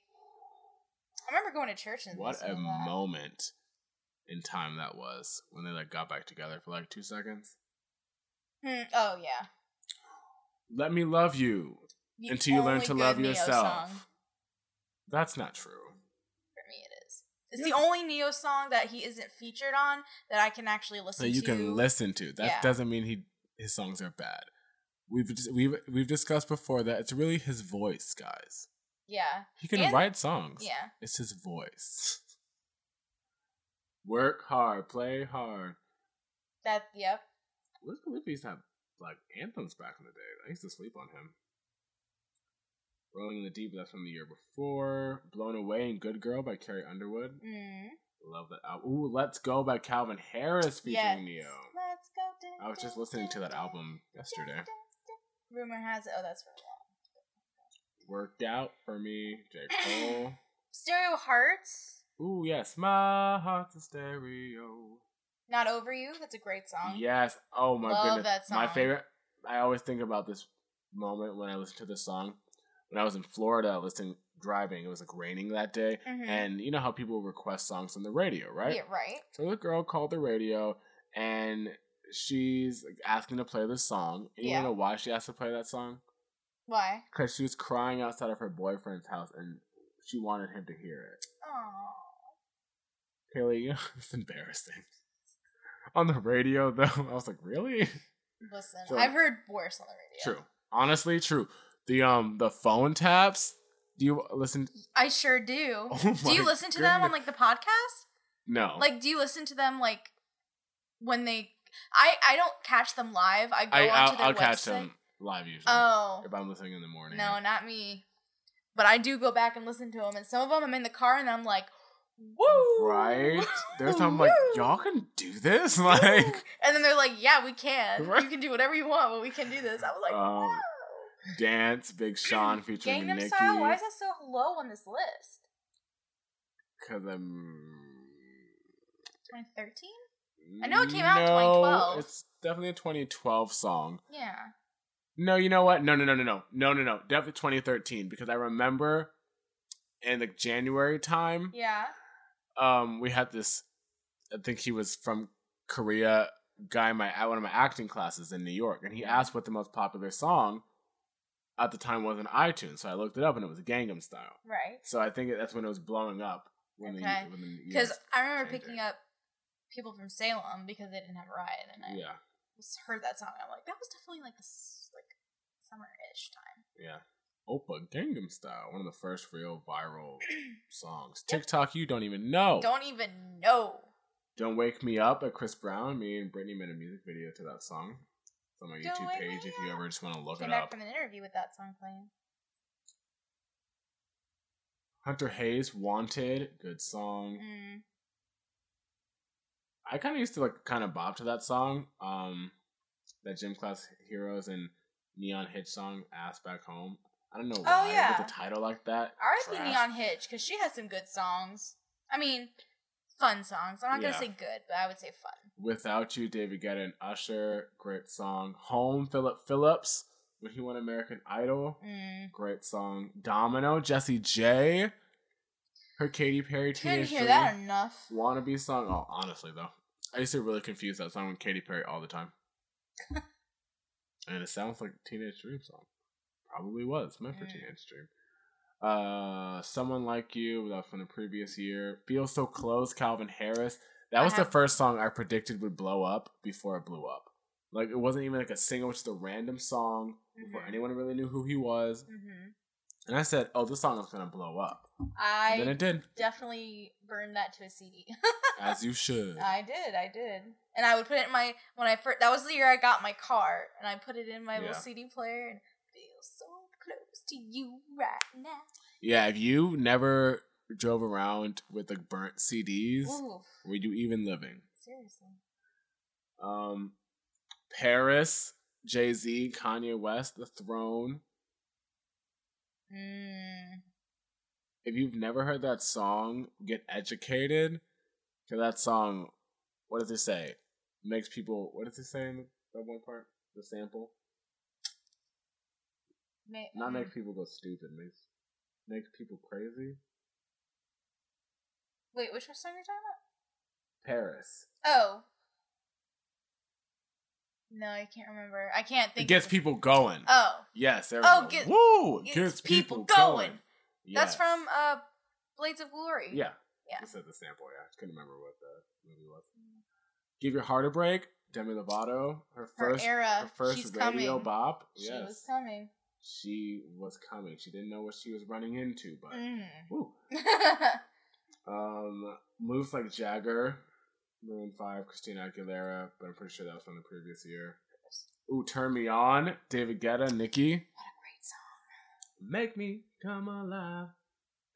Speaker 2: I remember going to church and
Speaker 1: What a moment in time that was when they like got back together for like two seconds.
Speaker 2: Hmm, Oh yeah.
Speaker 1: Let me love you.
Speaker 2: The
Speaker 1: Until you learn to love
Speaker 2: Ne-Yo
Speaker 1: yourself.
Speaker 2: Song.
Speaker 1: That's not true.
Speaker 2: For me, it is. It's
Speaker 1: Yeah.
Speaker 2: the only Ne-Yo song that he isn't featured on that I can actually listen
Speaker 1: That you
Speaker 2: to.
Speaker 1: can listen to. That
Speaker 2: Yeah.
Speaker 1: doesn't mean he his songs are bad. We've we've we've discussed before that it's really his voice, guys.
Speaker 2: Yeah.
Speaker 1: He can
Speaker 2: And-
Speaker 1: write songs.
Speaker 2: Yeah.
Speaker 1: It's his voice. Work hard, play hard.
Speaker 2: That. Yep.
Speaker 1: Wiz Khalifa used to have like anthems back in the day. I used to sleep on him. Rolling in the Deep, that's from the year before. Blown Away and Good Girl by Carrie Underwood.
Speaker 2: Mm.
Speaker 1: Love that album. Ooh, Let's Go by Calvin Harris featuring
Speaker 2: Yes.
Speaker 1: Ne-Yo.
Speaker 2: Let's go. dun,
Speaker 1: I was just listening to that album yesterday.
Speaker 2: Rumor has it. Oh, that's for
Speaker 1: Worked out for me, J. Cole.
Speaker 2: Stereo Hearts.
Speaker 1: Ooh, yes, my heart's a stereo.
Speaker 2: Not over you. That's a great song.
Speaker 1: Yes. Oh my
Speaker 2: Love
Speaker 1: goodness.
Speaker 2: that
Speaker 1: My favorite. I always think about this moment when I listen to this song. When I was in Florida, listening driving, it was like raining that day,
Speaker 2: Mhm.
Speaker 1: and you know how people request songs on the radio, right?
Speaker 2: Yeah. Right.
Speaker 1: So the girl called the radio, and she's like, asking to play this song. And you
Speaker 2: Yeah.
Speaker 1: wanna know why she asked to play that song?
Speaker 2: Why?
Speaker 1: because she was crying outside of her boyfriend's house and she wanted him to hear it.
Speaker 2: Oh.
Speaker 1: Haley, it's embarrassing. On the radio, though, I was like, really?
Speaker 2: Listen,
Speaker 1: So-
Speaker 2: I've heard worse on the radio.
Speaker 1: True. Honestly, true. The um the phone taps. Do you listen?
Speaker 2: I sure do.
Speaker 1: Oh
Speaker 2: do you listen to them on like the podcast?
Speaker 1: No.
Speaker 2: Like, do you listen to them like when they? I I don't catch them live. I go
Speaker 1: I
Speaker 2: onto
Speaker 1: I'll,
Speaker 2: their
Speaker 1: I'll
Speaker 2: website.
Speaker 1: catch them live usually
Speaker 2: Oh
Speaker 1: if I'm listening in the morning.
Speaker 2: no, not me. But I do go back and listen to them, and some of them I'm in the car and I'm like, woo,
Speaker 1: Right? There's some like y'all can do this, like
Speaker 2: and then they're like, yeah, we can.
Speaker 1: Right.
Speaker 2: You can do whatever you want, but we can do this. I was like,
Speaker 1: Um,
Speaker 2: wow.
Speaker 1: dance, Big Sean featuring
Speaker 2: Gangnam
Speaker 1: Nicki.
Speaker 2: Style. Why is that so low on this list?
Speaker 1: Because I'm.
Speaker 2: 2013. I know it came out in 2012.
Speaker 1: It's definitely a 2012 song.
Speaker 2: Yeah.
Speaker 1: No, you know what? No, no, no, no, no, no, no, no. Definitely 2013 because I remember in the January time,
Speaker 2: Yeah.
Speaker 1: Um, we had this. I think he was from Korea. Guy in my at one of my acting classes in New York, and he asked what the most popular song at the time was on iTunes. So I looked it up, and it was Gangnam Style.
Speaker 2: Right.
Speaker 1: So I think that's when it was blowing up. When
Speaker 2: Okay. Because I remember picking
Speaker 1: it.
Speaker 2: up people from Salem because they didn't have a ride, and I
Speaker 1: Yeah,
Speaker 2: heard that song. And I'm like, that was definitely like this like summer-ish time.
Speaker 1: yeah. Oppa Gangnam Style, one of the first real viral songs. TikTok, you don't even know.
Speaker 2: Don't even know.
Speaker 1: Don't Wake Me Up by Chris Brown. Me and Brittany made a music video to that song. It's on my
Speaker 2: Don't
Speaker 1: YouTube page if you ever just want to look
Speaker 2: Came
Speaker 1: it
Speaker 2: back
Speaker 1: up.
Speaker 2: from an interview with that song playing.
Speaker 1: Hunter Hayes, Wanted, good song.
Speaker 2: Mm.
Speaker 1: I kind of used to like kind of bob to that song. Um, that Gym Class Heroes and Neon Hitch song, Ass Back Home. I don't know why,
Speaker 2: Oh, yeah.
Speaker 1: but the title like that.
Speaker 2: R.I.P. Neon Hitch because she has some good songs. I mean, fun songs. I'm not
Speaker 1: Yeah.
Speaker 2: gonna say good, but I would say fun.
Speaker 1: Without You, David Guetta and Usher, great song. Home, Philip Phillips, when he won American Idol,
Speaker 2: Mm.
Speaker 1: great song. Domino, Jessie J, her Katy Perry
Speaker 2: Couldn't hear that enough.
Speaker 1: Wannabe song. Oh, honestly though, I used to really confuse that song with Katy Perry all the time, and it sounds like a Teenage Dream song. Probably was meant for
Speaker 2: Mm.
Speaker 1: Teenage Dream. Uh, Someone Like You, that from the previous year. Feel So Close, Calvin Harris. That
Speaker 2: I
Speaker 1: was the first song I predicted would blow up before it blew up. Like it wasn't even like a single, just a random song before
Speaker 2: Mhm.
Speaker 1: anyone really knew who he was.
Speaker 2: hmm
Speaker 1: And I said, "Oh, this song is gonna blow up." And then it did,
Speaker 2: definitely burned that to a CD.
Speaker 1: as you should.
Speaker 2: I did, I did, and I would put it in my when I first. That was the year I got my car, and I put it in my
Speaker 1: Yeah.
Speaker 2: little CD player and feel so close to you right now.
Speaker 1: yeah, if you never drove around with like burnt CDs,
Speaker 2: Ooh,
Speaker 1: were you even living?
Speaker 2: seriously.
Speaker 1: Um, Paris, Jay Z, Kanye West, The Throne.
Speaker 2: Mm.
Speaker 1: If you've never heard that song, get educated. Cause that song, what does it say? Makes people. What does it say in that one part? The sample.
Speaker 2: May,
Speaker 1: Not
Speaker 2: mm.
Speaker 1: makes people go stupid. Makes makes people crazy.
Speaker 2: Wait, which song you're talking about? Paris. Oh. No, I can't remember. I can't think.
Speaker 1: It gets
Speaker 2: of-
Speaker 1: people going.
Speaker 2: Oh,
Speaker 1: yes. There
Speaker 2: Oh, get-
Speaker 1: Woo!
Speaker 2: gets
Speaker 1: Gets
Speaker 2: people
Speaker 1: people,
Speaker 2: going.
Speaker 1: going.
Speaker 2: that's from uh, Blades of Glory.
Speaker 1: Yeah.
Speaker 2: Yeah.
Speaker 1: I said the sample. Yeah, I couldn't remember what the movie was. Give your heart a break. Demi Lovato. Her
Speaker 2: Her
Speaker 1: first.
Speaker 2: era.
Speaker 1: Her first
Speaker 2: She's
Speaker 1: radio
Speaker 2: coming.
Speaker 1: bop.
Speaker 2: She
Speaker 1: yes.
Speaker 2: was coming.
Speaker 1: She was coming. She didn't know what she was running into, but
Speaker 2: Mm.
Speaker 1: Um, moves like Jagger, Maroon Five, Christina Aguilera, but I'm pretty sure that was from the previous year. Ooh, turn me on, David Guetta, Nicki,
Speaker 2: What a great song.
Speaker 1: make me come alive.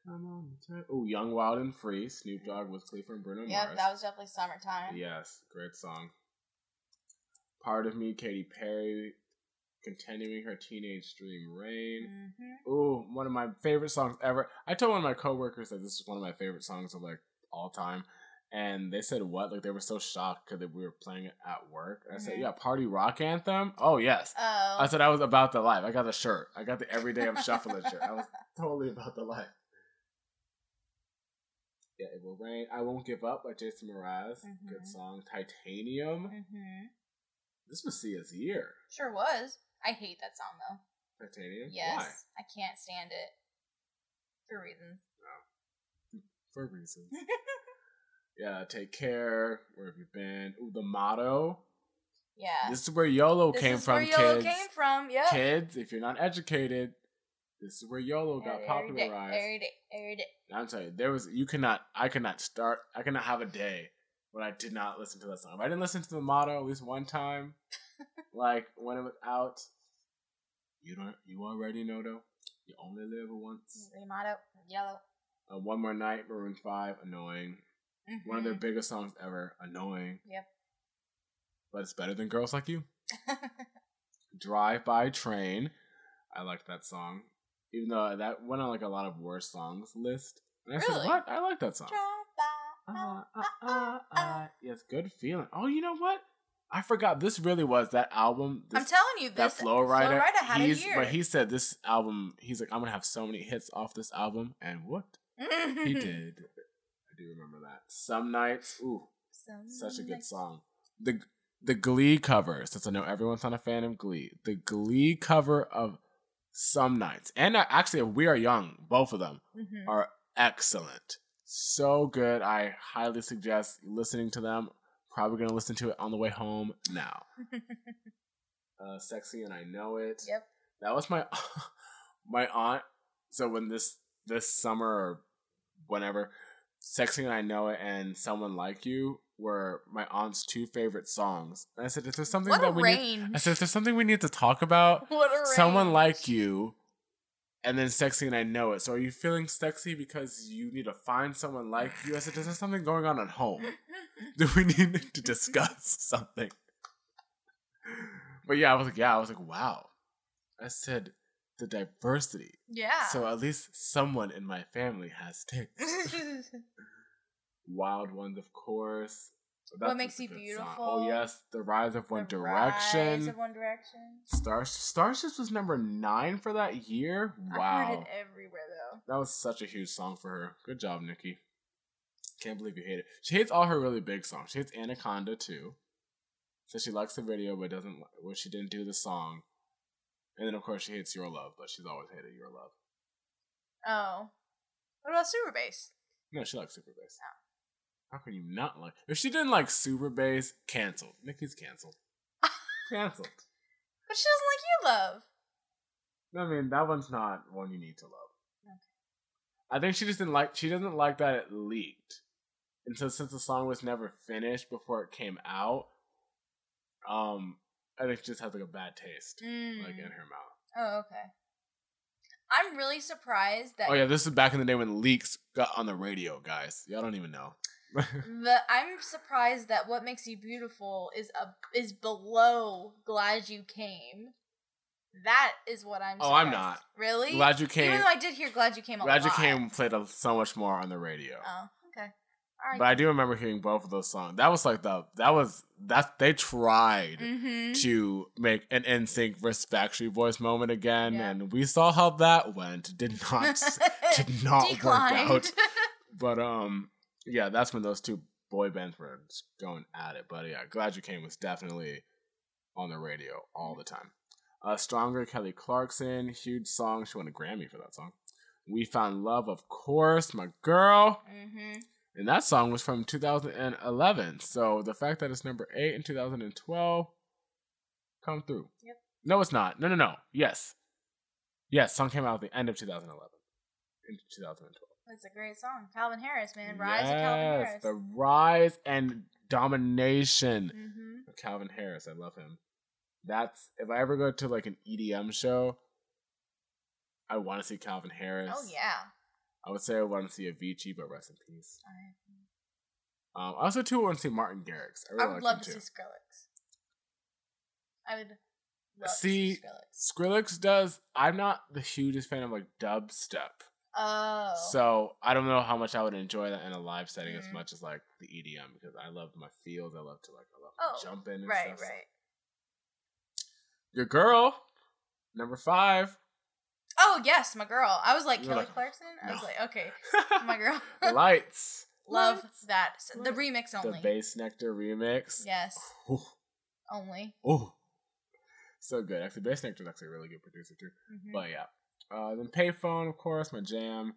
Speaker 1: Come on, turn. Ooh, Young, Wild and Free, Snoop Dogg, Wiz Khalifa, and Bruno
Speaker 2: Yeah,
Speaker 1: Mars.
Speaker 2: that was definitely summertime.
Speaker 1: Yes, great song. Part of Me, Katy Perry, continuing her teenage dream, Rain.
Speaker 2: hmm
Speaker 1: Ooh, one of my favorite songs ever. I told one of my coworkers that this is one of my favorite songs of like all time, and they said what? Like they were so shocked because we were playing it at work. I said,
Speaker 2: Mhm.
Speaker 1: "Yeah, party rock anthem." Oh yes.
Speaker 2: Oh.
Speaker 1: I said I was about the life. I got the shirt. I got the everyday I'm shuffling shirt. I was totally about the life. Yeah, it will rain. I won't give up by Jason Mraz. Good
Speaker 2: Mhm.
Speaker 1: song. Titanium.
Speaker 2: hmm
Speaker 1: This was Sia's year.
Speaker 2: Sure was. I hate that song though.
Speaker 1: Titanium.
Speaker 2: Yes,
Speaker 1: Why?
Speaker 2: I can't stand it for reasons. Oh.
Speaker 1: For reasons. yeah. Take care. Where have you been? Ooh, the motto.
Speaker 2: Yeah,
Speaker 1: This is where YOLO came from.
Speaker 2: This
Speaker 1: came
Speaker 2: is
Speaker 1: from,
Speaker 2: where YOLO
Speaker 1: kids.
Speaker 2: came from. Yep.
Speaker 1: Kids, if you're not educated, this is where YOLO got
Speaker 2: Every day,
Speaker 1: popularized.
Speaker 2: Every day, every day.
Speaker 1: I'm telling you, there was you cannot I cannot start I cannot have a day when I did not listen to that song. If I didn't listen to the motto at least one time, like when it was out, you don't you already know though. You only live once.
Speaker 2: Motto, yellow.
Speaker 1: Uh, one more night, Maroon Five, annoying. One of their
Speaker 2: Mhm.
Speaker 1: biggest songs ever, annoying.
Speaker 2: Yep.
Speaker 1: But it's better than Girls Like You. Drive by Train. I like that song. Even though that went on like a lot of worst songs list. And I said, what? I like that song.
Speaker 2: Drive by.
Speaker 1: Ah, ah, ah, ah. Yes, good feeling. Oh, you know what? I forgot. This really was that album. This,
Speaker 2: I'm telling you,
Speaker 1: that
Speaker 2: this
Speaker 1: Flo Rida.
Speaker 2: had
Speaker 1: he's,
Speaker 2: a year.
Speaker 1: But he said this album. He's like, I'm gonna have so many hits off this album, and what he did. I do remember that. Some nights. Ooh,
Speaker 2: Some
Speaker 1: such a good song. The the Glee cover, since I know everyone's not a fan of Glee, the Glee cover of Some Nights, and uh, actually of We Are Young, both of them
Speaker 2: Mhm.
Speaker 1: are excellent. So good. I highly suggest listening to them. Probably gonna listen to it on the way home now. Uh, Sexy and I Know It.
Speaker 2: yep.
Speaker 1: That was my my aunt. So when this this summer or whenever, "Sexy and I Know It" and "Someone Like You" were my aunt's two favorite songs. And I said, "Is there something
Speaker 2: What
Speaker 1: that we need?" I said, "Is there something we need to talk about?"
Speaker 2: range.
Speaker 1: Someone like you, and then "Sexy and I Know It." So are you feeling sexy because you need to find someone like you? I said, "Is there something going on at home? Do we need to discuss something?" But yeah, I was like, yeah, I was like, wow. I said the diversity.
Speaker 2: yeah.
Speaker 1: So at least someone in my family has taste. Wild ones, of course. That's
Speaker 2: What makes you
Speaker 1: song.
Speaker 2: Oh, beautiful?
Speaker 1: Oh yes, the rise of One direction.
Speaker 2: The
Speaker 1: Direction.
Speaker 2: Rise of One Direction.
Speaker 1: Star Starships was number nine for that year.
Speaker 2: I
Speaker 1: Wow,
Speaker 2: heard it everywhere though.
Speaker 1: that was such a huge song for her. Good job, Nicki. Can't believe you hate it. She hates all her really big songs. She hates Anaconda too. So she likes the video, but doesn't. Well, she didn't do the song. And then of course she hates Your Love, but she's always hated Your Love.
Speaker 2: Oh. What about Super Bass?
Speaker 1: No, she likes Super Bass. Oh. How can you not like? If she didn't like Super Bass, canceled. Nicki's canceled. canceled.
Speaker 2: But she doesn't like You Love.
Speaker 1: I mean, that one's not one you need to love.
Speaker 2: Okay.
Speaker 1: I think she just didn't like. She doesn't like that it leaked, and so since the song was never finished before it came out, um, I think she just has like a bad taste, like in
Speaker 2: Mm.
Speaker 1: her mouth.
Speaker 2: Oh, okay. I'm really surprised that
Speaker 1: Oh yeah, this is back in the day when leaks got on the radio, guys. Y'all don't even know.
Speaker 2: The I'm surprised that what makes you beautiful is a is below glad you came. That is what I'm.
Speaker 1: Oh, I'm not.
Speaker 2: Really?
Speaker 1: Glad you came.
Speaker 2: Even though I did hear glad you came a
Speaker 1: Glad you came played a, so much more on the radio.
Speaker 2: Oh, okay. All right.
Speaker 1: But I do remember hearing both of those songs. That was like the that was that they tried
Speaker 2: mm-hmm.
Speaker 1: to make an NSYNC versus Backstreet Boys moment again,
Speaker 2: Yeah.
Speaker 1: and we saw how that went. Did not did not work out. But um, yeah, that's when those two boy bands were going at it. But yeah, Glad You Came was definitely on the radio all the time. Uh, Stronger, Kelly Clarkson, huge song. She won a Grammy for that song. We Found Love, of course, my girl.
Speaker 2: mm-hmm.
Speaker 1: And that song was from 2011. So the fact that it's number eight in 2012, come through.
Speaker 2: Yep.
Speaker 1: No, it's not. No, no, no. Yes. Yes, song came out at the end of 2011. In 2012.
Speaker 2: That's a great song. Calvin Harris, man. Rise of Calvin Harris.
Speaker 1: The rise and domination
Speaker 2: mm-hmm.
Speaker 1: of Calvin Harris. I love him. That's if I ever go to like an EDM show, I want to see Calvin Harris.
Speaker 2: Oh yeah.
Speaker 1: I would say I want to see Avicii, but rest in peace.
Speaker 2: I,
Speaker 1: Um, I also too want to see Martin Garrix. I really
Speaker 2: I would love to
Speaker 1: too.
Speaker 2: see Skrillex. I would love
Speaker 1: See-
Speaker 2: to see Skrillex.
Speaker 1: Skrillex does. I'm not the hugest fan of like dubstep,
Speaker 2: Oh.
Speaker 1: so I don't know how much I would enjoy that in a live setting as
Speaker 2: Mhm.
Speaker 1: much as like the EDM because I love my feels. I love to like I love
Speaker 2: Oh,
Speaker 1: to jump in. And
Speaker 2: right,
Speaker 1: stuff.
Speaker 2: right.
Speaker 1: Your girl, number five.
Speaker 2: Oh yes, my girl. I was like
Speaker 1: You were
Speaker 2: Kelly
Speaker 1: like,
Speaker 2: Clarkson. I was like, okay, my girl.
Speaker 1: Lights.
Speaker 2: Love
Speaker 1: Lights.
Speaker 2: that. The remix
Speaker 1: The Bassnectar remix.
Speaker 2: yes,
Speaker 1: Ooh.
Speaker 2: only.
Speaker 1: Ooh. so good. Actually, Bassnectar's actually a really good producer too.
Speaker 2: Mhm.
Speaker 1: But yeah. Uh, then Payphone, of course, my jam.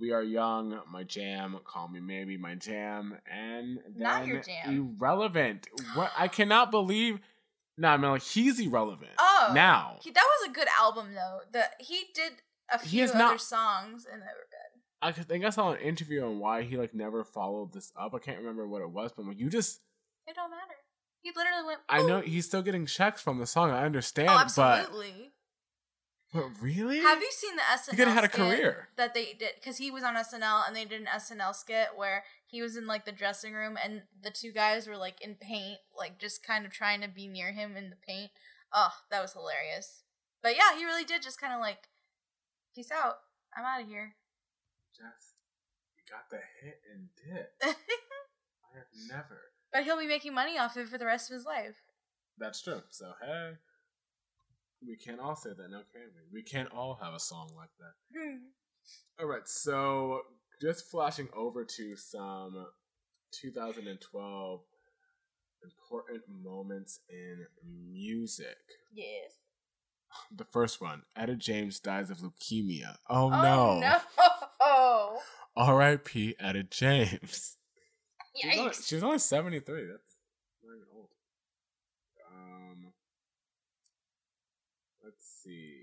Speaker 1: We Are Young, my jam. Call Me Maybe, my jam. And then
Speaker 2: Not your jam.
Speaker 1: Irrelevant. What? I cannot believe. No, I mean, like, he's irrelevant.
Speaker 2: Oh,
Speaker 1: Now.
Speaker 2: He, that was a good album though. The he did a few other
Speaker 1: not-
Speaker 2: songs and they were good.
Speaker 1: I think I saw an interview on why he, like, never followed this up. I can't remember what it was, but like, you just.
Speaker 2: It don't matter. He literally went.
Speaker 1: I know he's still getting checks from the song. I understand,
Speaker 2: Oh,
Speaker 1: but.
Speaker 2: absolutely.
Speaker 1: But really?
Speaker 2: Have you seen the SNL?
Speaker 1: He could have had a
Speaker 2: skit
Speaker 1: career.
Speaker 2: that they did because he was on SNL and they did an SNL skit where he was in like the dressing room and the two guys were like in paint, like just kind of trying to be near him in the paint. Oh, that was hilarious. But yeah, he really did just kind of like, peace out. I'm out of here.
Speaker 1: Just. You got the hit and dip. I have never.
Speaker 2: but he'll be making money off it for the rest of his life.
Speaker 1: That's true. So hey, we can't all say that, now can we? We can't all have a song like that. Hmm. All right. So just flashing over to some 2012 important moments in music.
Speaker 2: yes.
Speaker 1: The first one: Etta James dies of leukemia. Oh,
Speaker 2: Oh
Speaker 1: no!
Speaker 2: no!
Speaker 1: R.I.P. Etta James. She was, only,
Speaker 2: Yikes!
Speaker 1: she was only 73. That's see.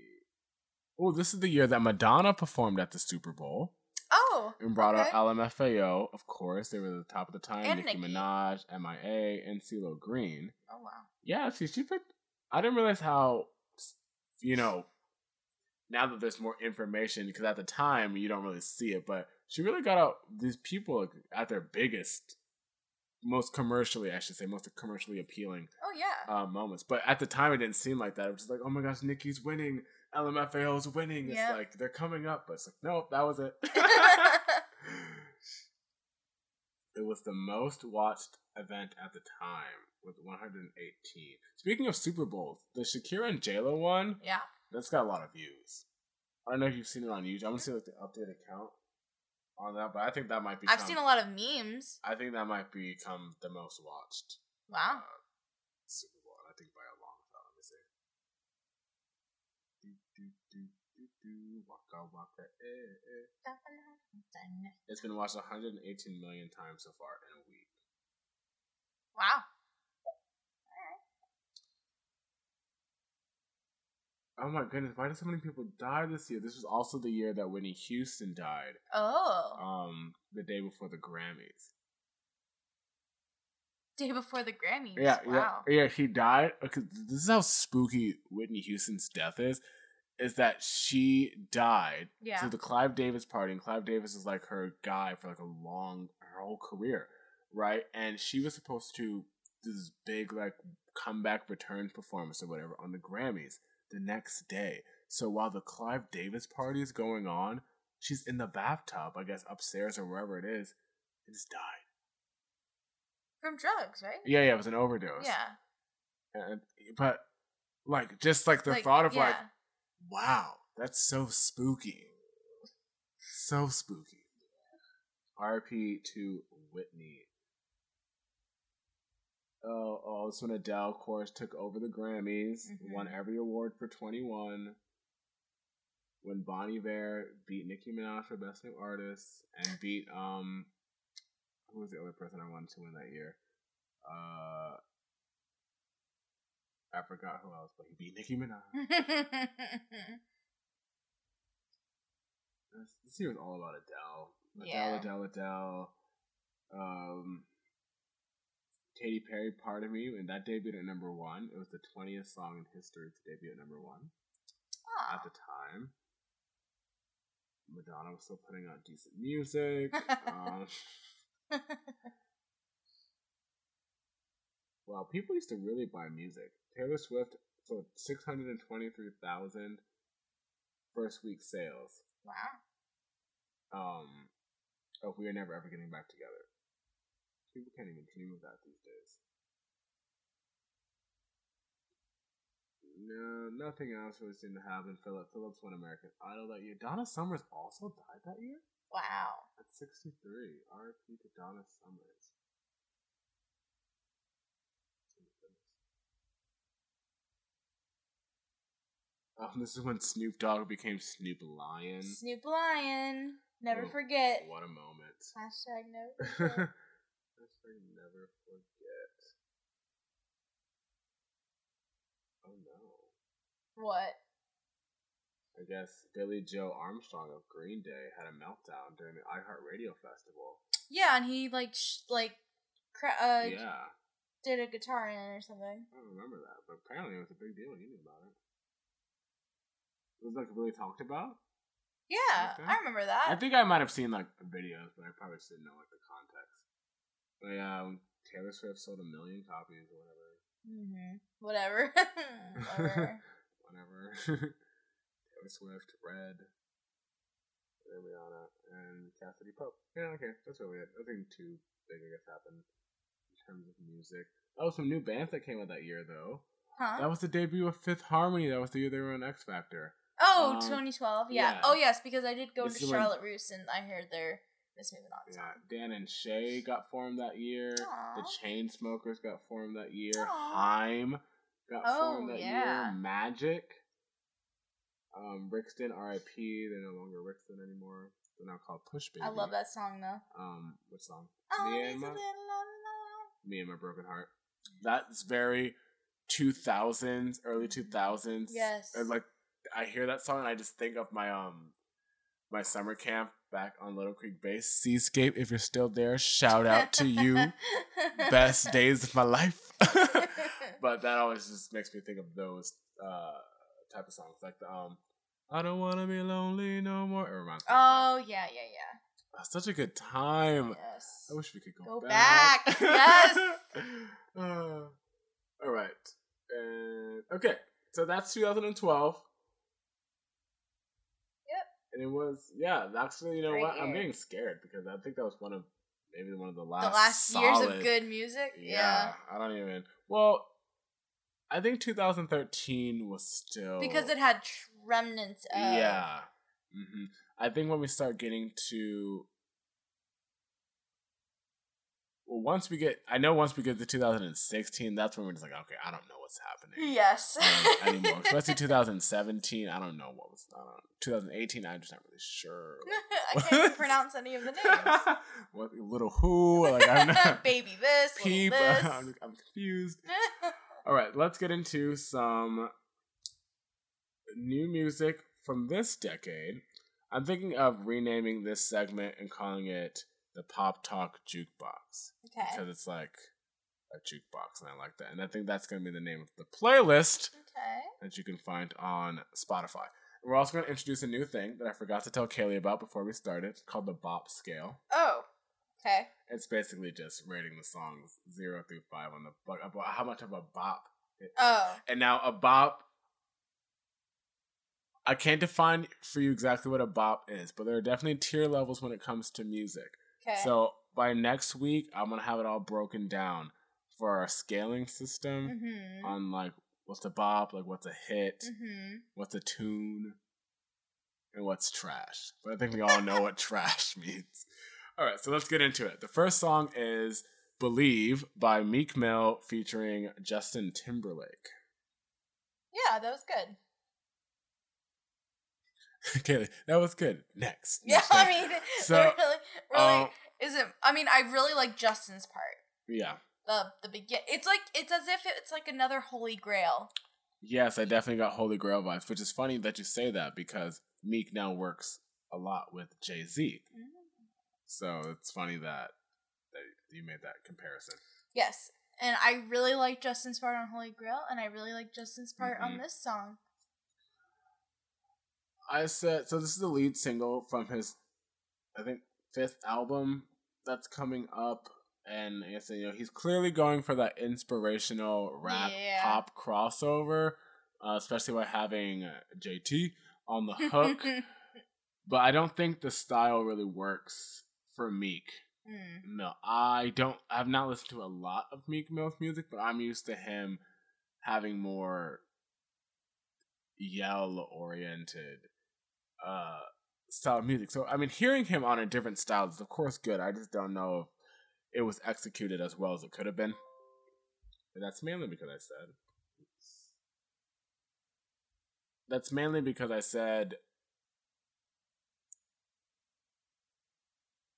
Speaker 1: Oh, this is the year that Madonna performed at the Super Bowl
Speaker 2: Oh,
Speaker 1: and brought
Speaker 2: okay.
Speaker 1: out LMFAO. Of course, they were the top of the time.
Speaker 2: And
Speaker 1: Nicki
Speaker 2: Nicki.
Speaker 1: Minaj, MIA, and CeeLo Green.
Speaker 2: Oh wow.
Speaker 1: Yeah, see, she picked. I didn't realize how, you know, now that there's more information, because at the time you don't really see it, but she really got out these people at their biggest, most commercially, I should say, most commercially appealing
Speaker 2: Oh yeah.
Speaker 1: uh, moments. But at the time, it didn't seem like that. It was just like, oh my gosh, Nicki's winning, LMFAO's winning. It's like they're coming up, but it's like, nope, that was it. it was the most watched event at the time with 118. Speaking of Super Bowls, the Shakira and JLo one,
Speaker 2: yeah.
Speaker 1: that's got a lot of views. I don't know if you've seen it on YouTube. I'm gonna see like the updated count on that, but I think that might be.
Speaker 2: I've seen a lot of memes.
Speaker 1: I think that might become the most watched
Speaker 2: Wow.
Speaker 1: uh, Super Bowl. and I think by a long shot. Let me see. Do, do, do, do, do, waka, waka, eh, eh. It's been watched 118 million times so far in a week.
Speaker 2: Wow.
Speaker 1: Oh my goodness, why did so many people die this year? This was also the year that Whitney Houston died.
Speaker 2: Oh.
Speaker 1: Um, the day before the Grammys.
Speaker 2: Day before the Grammys.
Speaker 1: Yeah,
Speaker 2: Wow.
Speaker 1: yeah, yeah. She died. Okay, this is how spooky Whitney Houston's death is. Is that she died
Speaker 2: Yeah.
Speaker 1: to the Clive Davis party, and Clive Davis is like her guy for like a long, her whole career, right? And she was supposed to do this big like comeback return performance or whatever on the Grammys the next day. So while the Clive Davis party is going on, she's in the bathtub, I guess upstairs or wherever it is, and just died.
Speaker 2: From drugs, right?
Speaker 1: Yeah, yeah, it was an overdose.
Speaker 2: Yeah.
Speaker 1: And, but like just like the
Speaker 2: Like,
Speaker 1: thought of like, wow, that's so spooky. So spooky. RP to Whitney. Oh, this when Adele, of course, took over the Grammys,
Speaker 2: Mhm.
Speaker 1: won every award for 21. When Bon Iver beat Nicki Minaj for Best New Artist and beat, um, who was the other person I wanted to win that year? Uh, I forgot who else, but he beat Nicki Minaj. This, this year was all about Adele. Adele,
Speaker 2: Yeah.
Speaker 1: Adele, Adele. Um, Katy Perry, Part of Me, and that debuted at number one. It was the 20th song in history to debut at number one
Speaker 2: Aw.
Speaker 1: at the time. Madonna was still putting out decent music. um, wow, people used to really buy music. Taylor Swift sold 623,000 first week sales.
Speaker 2: wow.
Speaker 1: um of we are never ever getting back together. People can't even dream of that these days. No, nothing else really seemed to happen. Philip Phillips won American Idol that year. Donna Summers also died that year
Speaker 2: Wow.
Speaker 1: at 63. RP to Donna Summers. Oh this is when Snoop Dogg became Snoop Lion.
Speaker 2: Snoop Lion. Never
Speaker 1: Oh,
Speaker 2: forget.
Speaker 1: What a moment.
Speaker 2: Hashtag never forget.
Speaker 1: Hashtag never forget. Oh no.
Speaker 2: what?
Speaker 1: I guess Billie Joe Armstrong of Green Day had a meltdown during the iHeartRadio festival.
Speaker 2: Yeah, and he like sh- like cra- uh
Speaker 1: yeah,
Speaker 2: did a guitar in it or something.
Speaker 1: I don't remember that, but apparently it was a big deal. You knew about it. It was like really talked about.
Speaker 2: Yeah,
Speaker 1: Okay.
Speaker 2: I remember that.
Speaker 1: I think I might have seen like videos, but I probably just didn't know like the context. But yeah, um, Taylor Swift sold a million copies or whatever.
Speaker 2: mm-hmm. Whatever. Whatever.
Speaker 1: Whatever. Taylor Swift, Red, Rihanna, and Cassadee Pope. Yeah, okay, that's really it. Nothing too big, I guess, happened in terms of music. Oh, some new bands that came out that year, though.
Speaker 2: Huh?
Speaker 1: That was the debut of Fifth Harmony. That was the year they were on X Factor.
Speaker 2: oh,
Speaker 1: um,
Speaker 2: 2012. Yeah.
Speaker 1: yeah.
Speaker 2: Oh, yes, because I did go
Speaker 1: This
Speaker 2: to
Speaker 1: is when-
Speaker 2: Charlotte Roos and I heard their Miss Moving On
Speaker 1: Yeah. Dan and Shay got formed that year.
Speaker 2: Aw.
Speaker 1: The Chainsmokers got formed that year.
Speaker 2: Aw.
Speaker 1: Haim got
Speaker 2: Oh,
Speaker 1: formed that
Speaker 2: yeah.
Speaker 1: year. Magic. Um, Rixton, R.I.P. They're no longer Rixton anymore. They're now called Push Baby.
Speaker 2: I love that song though.
Speaker 1: Um, which song?
Speaker 2: Oh,
Speaker 1: Me and my
Speaker 2: little.
Speaker 1: Me and my broken heart. That's very two thousands, early two thousands.
Speaker 2: Yes.
Speaker 1: Like I hear that song and I just think of my um my summer camp back on Little Creek Base. Seascape, if you're still there, shout out to you. Best days of my life. but that always just makes me think of those uh type of songs. Like the um I don't wanna be lonely no more. It reminds me
Speaker 2: oh yeah, yeah, yeah.
Speaker 1: Oh, such a good time.
Speaker 2: Yes.
Speaker 1: I wish we could go,
Speaker 2: Go
Speaker 1: back.
Speaker 2: back. Yes.
Speaker 1: Uh, all right. And okay, so that's 2012. And it was yeah. Actually, you know
Speaker 2: Great
Speaker 1: what? I'm
Speaker 2: year.
Speaker 1: getting scared because I think that was one of maybe one of the last
Speaker 2: the last years of good music.
Speaker 1: Yeah,
Speaker 2: Yeah.
Speaker 1: I don't even. Well, I think 2013 was still
Speaker 2: Because it had remnants of
Speaker 1: yeah. hmm I think when we start getting to well, once we get, I know once we get to 2016, that's when we're just like, okay, I don't know what's happening
Speaker 2: Yes.
Speaker 1: um, anymore. Especially 2017, I don't know what was. I don't know. 2018, I'm just not really sure.
Speaker 2: I can't pronounce any of the names.
Speaker 1: what little who? Like I'm not
Speaker 2: Baby this,
Speaker 1: peep.
Speaker 2: this.
Speaker 1: I'm, I'm confused. All right, let's get into some new music from this decade. I'm thinking of renaming this segment and calling it the Pop Talk Jukebox
Speaker 2: okay.
Speaker 1: because it's like a jukebox, and I like that. And I think that's going to be the name of the playlist
Speaker 2: Okay.
Speaker 1: that you can find on Spotify. We're also going to introduce a new thing that I forgot to tell Kaylee about before we started called the Bop Scale.
Speaker 2: Oh. Okay.
Speaker 1: It's basically just rating the songs zero through five on the about how much of a bop. It,
Speaker 2: Oh.
Speaker 1: and now a bop, I can't define for you exactly what a bop is, but there are definitely tier levels when it comes to music.
Speaker 2: Okay.
Speaker 1: So by next week, I'm gonna have it all broken down for our scaling system
Speaker 2: mm-hmm.
Speaker 1: on like what's a bop, like what's a hit,
Speaker 2: mm-hmm.
Speaker 1: what's a tune, and what's trash. But I think we all know what trash means. All right, so let's get into it. The first song is "Believe" by Meek Mill featuring Justin Timberlake.
Speaker 2: Yeah, that was good.
Speaker 1: Kaylee, that was good. Next.
Speaker 2: Yeah,
Speaker 1: Next
Speaker 2: I mean,
Speaker 1: So,
Speaker 2: really, really
Speaker 1: um,
Speaker 2: is it? I mean, I really like Justin's part.
Speaker 1: yeah.
Speaker 2: The the begin. It's like it's as if it's like another Holy Grail.
Speaker 1: Yes, I definitely got Holy Grail vibes, which is funny that you say that because Meek now works a lot with Jay Z. So it's funny that, that you made that comparison.
Speaker 2: Yes, and I really like Justin's part on Holy Grail, and I really like Justin's part
Speaker 1: Mhm.
Speaker 2: on this song.
Speaker 1: I said so. This is the lead single from his, I think, fifth album that's coming up, and I guess you know he's clearly going for that inspirational rap
Speaker 2: Yeah.
Speaker 1: pop crossover, uh, especially by having uh, JT on the hook. but I don't think the style really works for Meek.
Speaker 2: Mm.
Speaker 1: No, I don't. I've not listened to a lot of Meek Mill's music, but I'm used to him having more yell oriented uh style of music. So I mean, hearing him on a different style is of course good. I just don't know if it was executed as well as it could have been. That's mainly because I said that's mainly because I said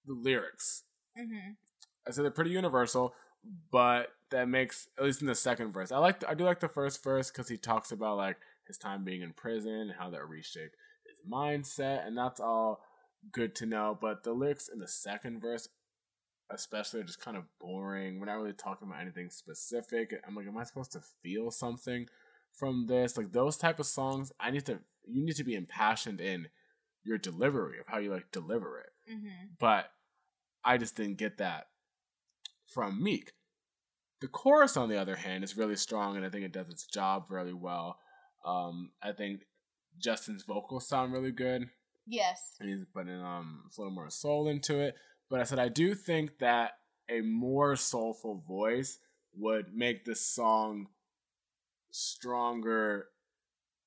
Speaker 1: the lyrics.
Speaker 2: Mm-hmm.
Speaker 1: I said they're pretty universal, but that makes at least in the second verse. I like I do like the first verse because he talks about like his time being in prison and how that reshaped mindset, and that's all good to know. But the lyrics in the second verse, especially, are just kind of boring. We're not really talking about anything specific. I'm like, am I supposed to feel something from this? Like those type of songs, I need to. You need to be impassioned in your delivery of how you like deliver it.
Speaker 2: Mm-hmm.
Speaker 1: But I just didn't get that from Meek. The chorus, on the other hand, is really strong, and I think it does its job really well. Um, I think Justin's vocals sound really good,
Speaker 2: Yes.
Speaker 1: and he's putting um a little more soul into it. But I said I do think that a more soulful voice would make this song stronger.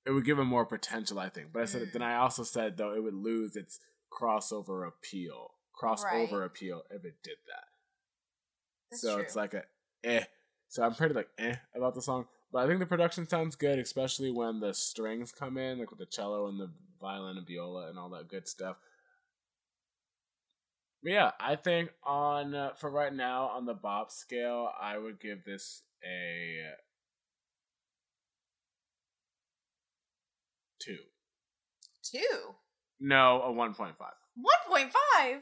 Speaker 1: It would give it more potential, I think. But I said
Speaker 2: Mm.
Speaker 1: then I also said though it would lose its crossover appeal, crossover
Speaker 2: Right.
Speaker 1: appeal if it did that.
Speaker 2: That's
Speaker 1: so
Speaker 2: true.
Speaker 1: it's like a eh. So I'm pretty like eh about the song. But I think the production sounds good, especially when the strings come in, like with the cello and the violin and viola and all that good stuff. But yeah, I think on uh, for right now on the bop scale, I would give this a two.
Speaker 2: two.
Speaker 1: No, a one point five.
Speaker 2: One point five.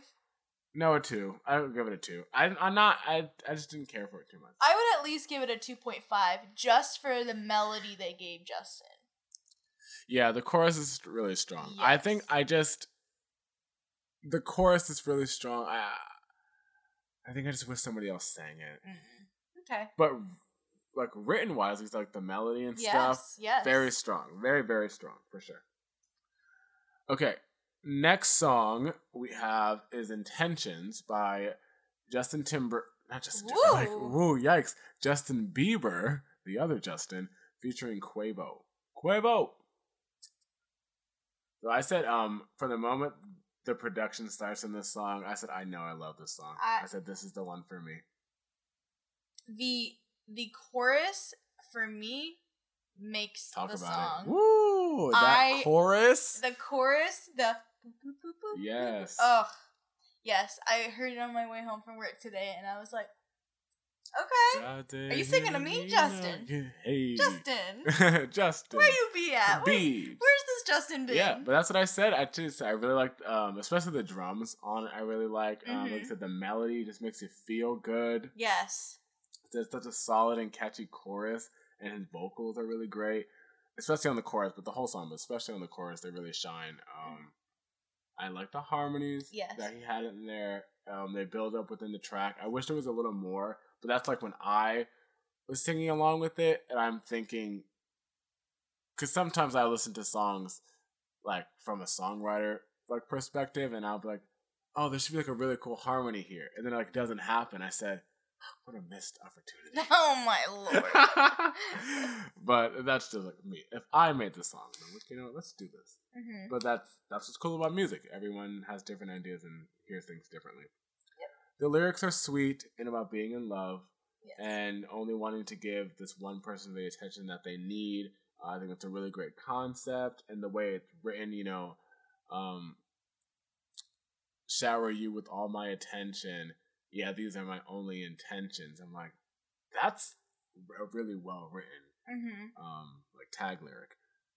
Speaker 1: No, a two. I would give it a two. I, I'm not. I I just didn't care for it too much.
Speaker 2: I would at least give it a two point five just for the melody they gave Justin.
Speaker 1: Yeah, the chorus is really strong. I think I just the chorus is really strong. I I think I just wish somebody else sang it.
Speaker 2: Mm. Okay.
Speaker 1: But like written wise, it's like the melody and
Speaker 2: Yes.
Speaker 1: stuff.
Speaker 2: Yes.
Speaker 1: Very strong. Very, very strong for sure. Okay. Next song we have is Intentions by Justin Timber not Justin Timberlake.
Speaker 2: Woo.
Speaker 1: Yikes. Justin Bieber, the other Justin, featuring Quavo. Quavo! So I said, um, from the moment the production starts in this song, I said, I know I love this song.
Speaker 2: I-
Speaker 1: I said, this is the one for me.
Speaker 2: the the chorus for me makes
Speaker 1: Talk
Speaker 2: the
Speaker 1: about
Speaker 2: song.
Speaker 1: it. Woo! That
Speaker 2: I-
Speaker 1: chorus.
Speaker 2: The chorus, the
Speaker 1: Yes.
Speaker 2: Ugh. Yes, I heard it on my way home from work today, and I was like, "Okay,
Speaker 1: Are
Speaker 2: you singing to me, Justin?
Speaker 1: Hey,
Speaker 2: Justin,
Speaker 1: Justin.
Speaker 2: where you be at? Where,
Speaker 1: Beebs.
Speaker 2: where's this Justin been?"
Speaker 1: Yeah, but that's what I said. I just I really liked, um, especially the drums on it. I really like. Um, like I
Speaker 2: Mhm.
Speaker 1: said, the melody just makes you feel good.
Speaker 2: yes,
Speaker 1: It's such a solid and catchy chorus, and his vocals are really great, especially on the chorus. But the whole song, but especially on the chorus, they really shine. Um, I like the harmonies
Speaker 2: Yes.
Speaker 1: that he had in there. Um, they build up within the track. I wish there was a little more, but that's like when I was singing along with it, and I'm thinking, because sometimes I listen to songs like from a songwriter like perspective, and I'll be like, oh, there should be like a really cool harmony here, and then it like doesn't happen. I said, what a missed opportunity.
Speaker 2: oh my lord.
Speaker 1: but that's just like me. If I made the song, I'm like, you know, let's do this.
Speaker 2: Hmm
Speaker 1: But that's that's what's cool about music. Everyone has different ideas and hears things differently.
Speaker 2: Yep.
Speaker 1: The lyrics are sweet and about being in love
Speaker 2: Yes.
Speaker 1: and only wanting to give this one person the attention that they need. Uh, I think it's a really great concept, and the way it's written, you know, um, shower you with all my attention. Yeah, these are my only intentions. I'm like, that's a really well written
Speaker 2: hmm
Speaker 1: um like tag lyric.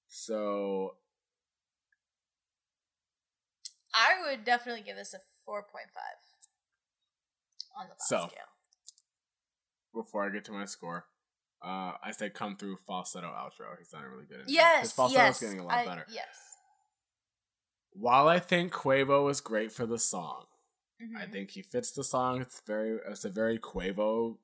Speaker 1: So
Speaker 2: I would definitely give this a four point five on the
Speaker 1: So,
Speaker 2: scale.
Speaker 1: before I get to my score, uh I say come through falsetto outro. He sounded really good.
Speaker 2: Yes,
Speaker 1: His falsetto's
Speaker 2: yes,
Speaker 1: getting a lot
Speaker 2: I-
Speaker 1: better.
Speaker 2: Yes.
Speaker 1: While I think Quavo is great for the song, I
Speaker 2: Mhm.
Speaker 1: think he fits the song. It's very it's a very Quavo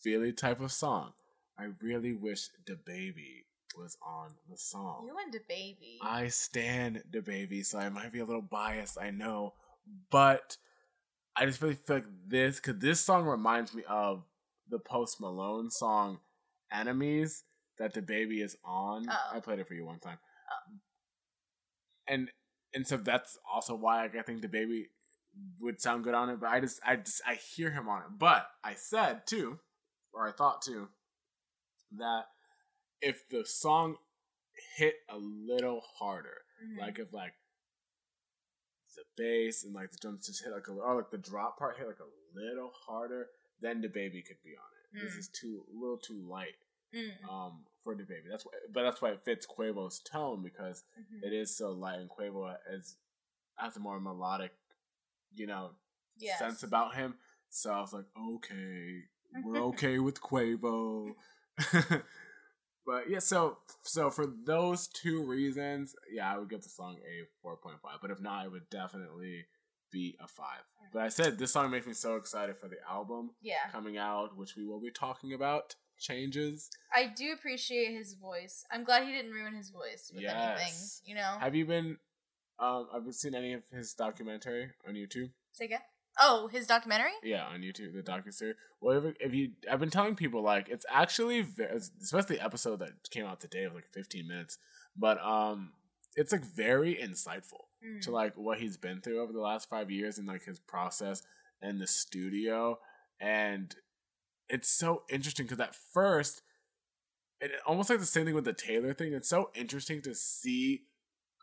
Speaker 1: feely type of song. I really wish DaBaby was on the song.
Speaker 2: You and DaBaby.
Speaker 1: I stand DaBaby, so I might be a little biased, I know, but I just really feel like this because this song reminds me of the Post Malone song "Enemies" that DaBaby is on.
Speaker 2: Oh.
Speaker 1: I played it for you one time, oh. and and so that's also why like, I think DaBaby would sound good on it. But I just I just I hear him on it. But I said too, or I thought too, that if the song hit a little harder.
Speaker 2: Mhm.
Speaker 1: Like if like the bass and like the drums just hit like a little or like the drop part hit like a little harder, then DaBaby could be on it. This
Speaker 2: Mm.
Speaker 1: is too a little too light
Speaker 2: Mm.
Speaker 1: um for DaBaby. That's why but that's why it fits Quavo's tone because
Speaker 2: Mhm.
Speaker 1: it is so light and Quavo is has a more melodic, you know,
Speaker 2: Yes.
Speaker 1: sense about him. So I was like, okay, we're okay with Quavo. but yeah, so so for those two reasons, yeah, I would give the song a four point five. But if not, it would definitely be a five. But I said this song makes me so excited for the album
Speaker 2: Yeah.
Speaker 1: coming out, which we will be talking about. Changes.
Speaker 2: I do appreciate his voice. I'm glad he didn't ruin his voice with anything. You know?
Speaker 1: Have you been? Um, have you seen any of his documentary on YouTube?
Speaker 2: Say again? Oh, his documentary?
Speaker 1: Yeah, on YouTube, the docu series. Well, if, if you, I've been telling people like it's actually, especially the episode that came out today of like 15 minutes, but um, it's like very insightful
Speaker 2: Mm.
Speaker 1: to like what he's been through over the last five years and like his process and the studio, and it's so interesting because at first, it almost like the same thing with the Taylor thing. It's so interesting to see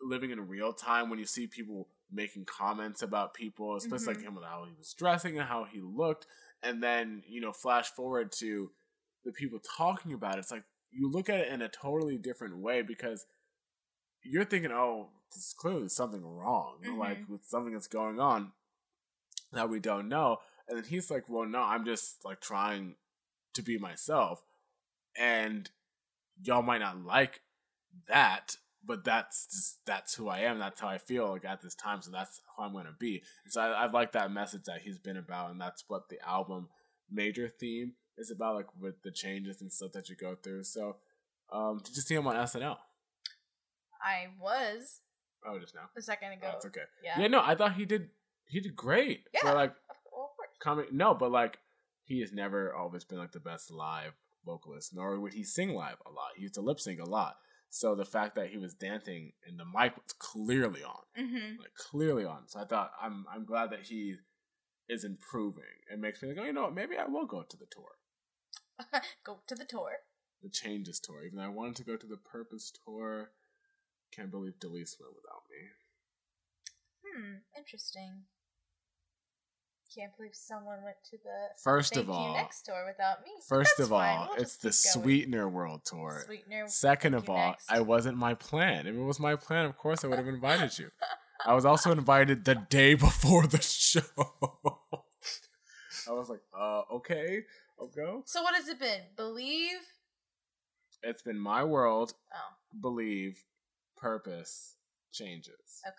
Speaker 1: living in real time when you see people making comments about people, especially like mm-hmm. him with how he was dressing and how he looked, and then you know flash forward to the people talking about it. It's like you look at it in a totally different way because you're thinking, oh, there's clearly something wrong, mm-hmm. like with something that's going on that we don't know. And then he's like, well, no, I'm just like trying to be myself. And y'all might not like that, but that's just, that's who I am. That's how I feel like at this time. So that's who I'm going to be. And so I, I like that message that he's been about. And that's what the album major theme is about, like with the changes and stuff that you go through. So um, to just see him on SNL.
Speaker 2: I was
Speaker 1: Oh, just now.
Speaker 2: a second ago.
Speaker 1: Oh, it's okay.
Speaker 2: Yeah.
Speaker 1: Yeah, no, I thought he did. He did great
Speaker 2: Yeah.
Speaker 1: for like
Speaker 2: Of, well, of course.
Speaker 1: comic. No, but like he has never always been like the best live vocalist, nor would he sing live a lot. He used to lip sync a lot. So the fact that he was dancing and the mic was clearly on,
Speaker 2: Mm-hmm.
Speaker 1: like clearly on. So I thought I'm I'm glad that he is improving. It makes me like, oh, you know what? Maybe I will go to the tour,
Speaker 2: Go to the tour.
Speaker 1: the Changes tour. Even though I wanted to go to the Purpose tour. Can't believe Delise went without me.
Speaker 2: Hmm. Interesting. Can't believe someone went to the
Speaker 1: First of all,
Speaker 2: Next tour without me.
Speaker 1: First
Speaker 2: That's
Speaker 1: of all.
Speaker 2: We'll
Speaker 1: it's the. Sweetener World Tour.
Speaker 2: Sweetener.
Speaker 1: Second of all,
Speaker 2: Next.
Speaker 1: I wasn't my plan. If it was my plan, of course I would have invited you. I was also invited the day before the show. I was like, uh, okay, I'll go.
Speaker 2: So what has it been? Believe.
Speaker 1: It's been my world,
Speaker 2: Oh.
Speaker 1: believe, purpose, changes.
Speaker 2: Okay.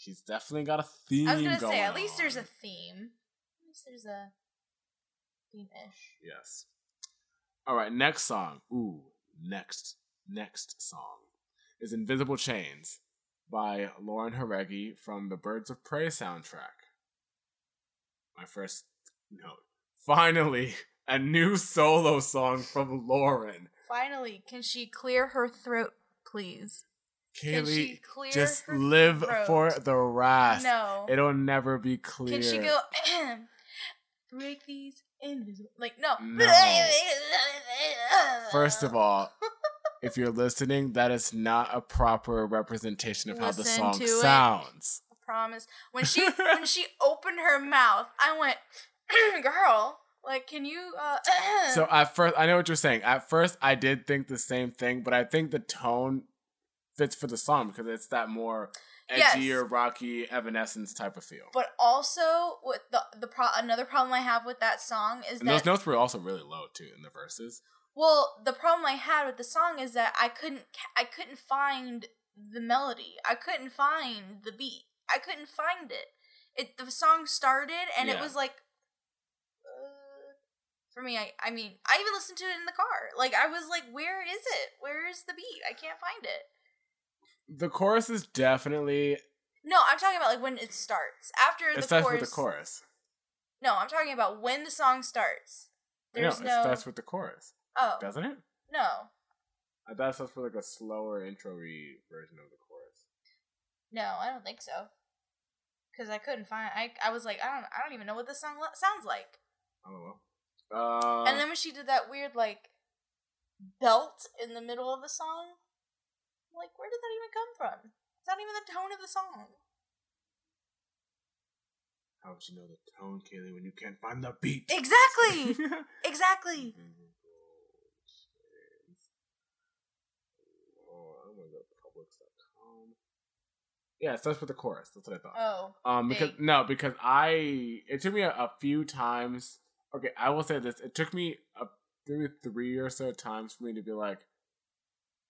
Speaker 1: She's definitely got a theme.
Speaker 2: I was gonna say
Speaker 1: going
Speaker 2: at least there's a theme. At least there's a theme-ish.
Speaker 1: Yes. All right, next song. Ooh, next, next song is Invisible Chains by Lauren Jauregui from the Birds of Prey soundtrack. My first note. Finally, a new solo song from Lauren.
Speaker 2: Finally, can she clear her throat, please? Can she
Speaker 1: Kaylee,
Speaker 2: clear
Speaker 1: just live
Speaker 2: throat?
Speaker 1: for the rest.
Speaker 2: No.
Speaker 1: It'll never be clear.
Speaker 2: Can she go break these invisible? Like no.
Speaker 1: No. First of all, if you're listening, that is not a proper representation of how the song
Speaker 2: to it.
Speaker 1: sounds.
Speaker 2: I promise. When she when she opened her mouth, I went, "Girl, like, can you?" uh
Speaker 1: So at first, I know what you're saying. At first, I did think the same thing, but I think the tone fits for the song because it's that more
Speaker 2: Yes.
Speaker 1: edgier, rocky, Evanescence type of feel.
Speaker 2: But also, what the the pro- another problem I have with that song is
Speaker 1: and
Speaker 2: that
Speaker 1: those notes were also really low too in the verses.
Speaker 2: well, the problem I had with the song is that I couldn't I couldn't find the melody. I couldn't find the beat. I couldn't find it. It the song started and it was like uh, for me I I mean, I even listened to it in the car. Like I was like where is it? Where is the beat? I can't find it.
Speaker 1: The chorus is definitely
Speaker 2: No, I'm talking about like when it starts. After
Speaker 1: it
Speaker 2: the
Speaker 1: starts
Speaker 2: chorus.
Speaker 1: with the chorus.
Speaker 2: No, I'm talking about when the song starts.
Speaker 1: No,
Speaker 2: There's
Speaker 1: it
Speaker 2: no.
Speaker 1: starts with the chorus,
Speaker 2: oh
Speaker 1: doesn't it?
Speaker 2: no,
Speaker 1: I thought it starts with like a slower intro-y version of the chorus.
Speaker 2: no, I don't think so. Because I couldn't find. I I was like I don't I don't even know what this song lo- sounds like.
Speaker 1: I don't know. Uh,
Speaker 2: and then when she did that weird like belt in the middle of the song, Like, where did that even come from? It's not even the tone of the song.
Speaker 1: How would you know the tone, Kaylee, when you can't find the beat?
Speaker 2: Exactly! exactly!
Speaker 1: Oh, I'm gonna go Publix.com. Yeah, it starts with the chorus. That's what I thought.
Speaker 2: Oh.
Speaker 1: Um, because no, because I it took me a, a few times. Okay, I will say this: it took me a maybe three or so times for me to be like,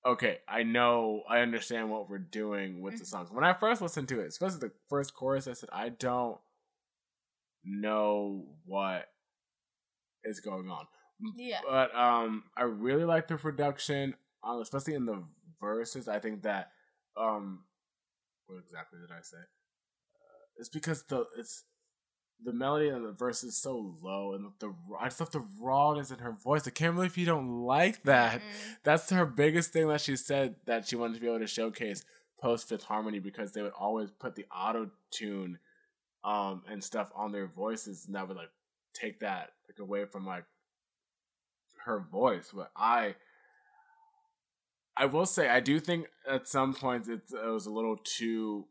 Speaker 1: okay, I know, I understand what we're doing with the
Speaker 2: Mhm.
Speaker 1: songs. When I first listened to it, especially the first chorus, I said, I don't know what is going on.
Speaker 2: Yeah.
Speaker 1: But um, I really like the production, um, especially in the verses. I think that um, what exactly did I say? Uh, it's because the it's the melody of the verse is so low, and the I just love the rawness in her voice. I can't believe you don't like that.
Speaker 2: Mm.
Speaker 1: That's her biggest thing that she said that she wanted to be able to showcase post Fifth Harmony because they would always put the auto tune um and stuff on their voices and that would like take that like away from like her voice. But I I will say I do think at some points it, it was a little too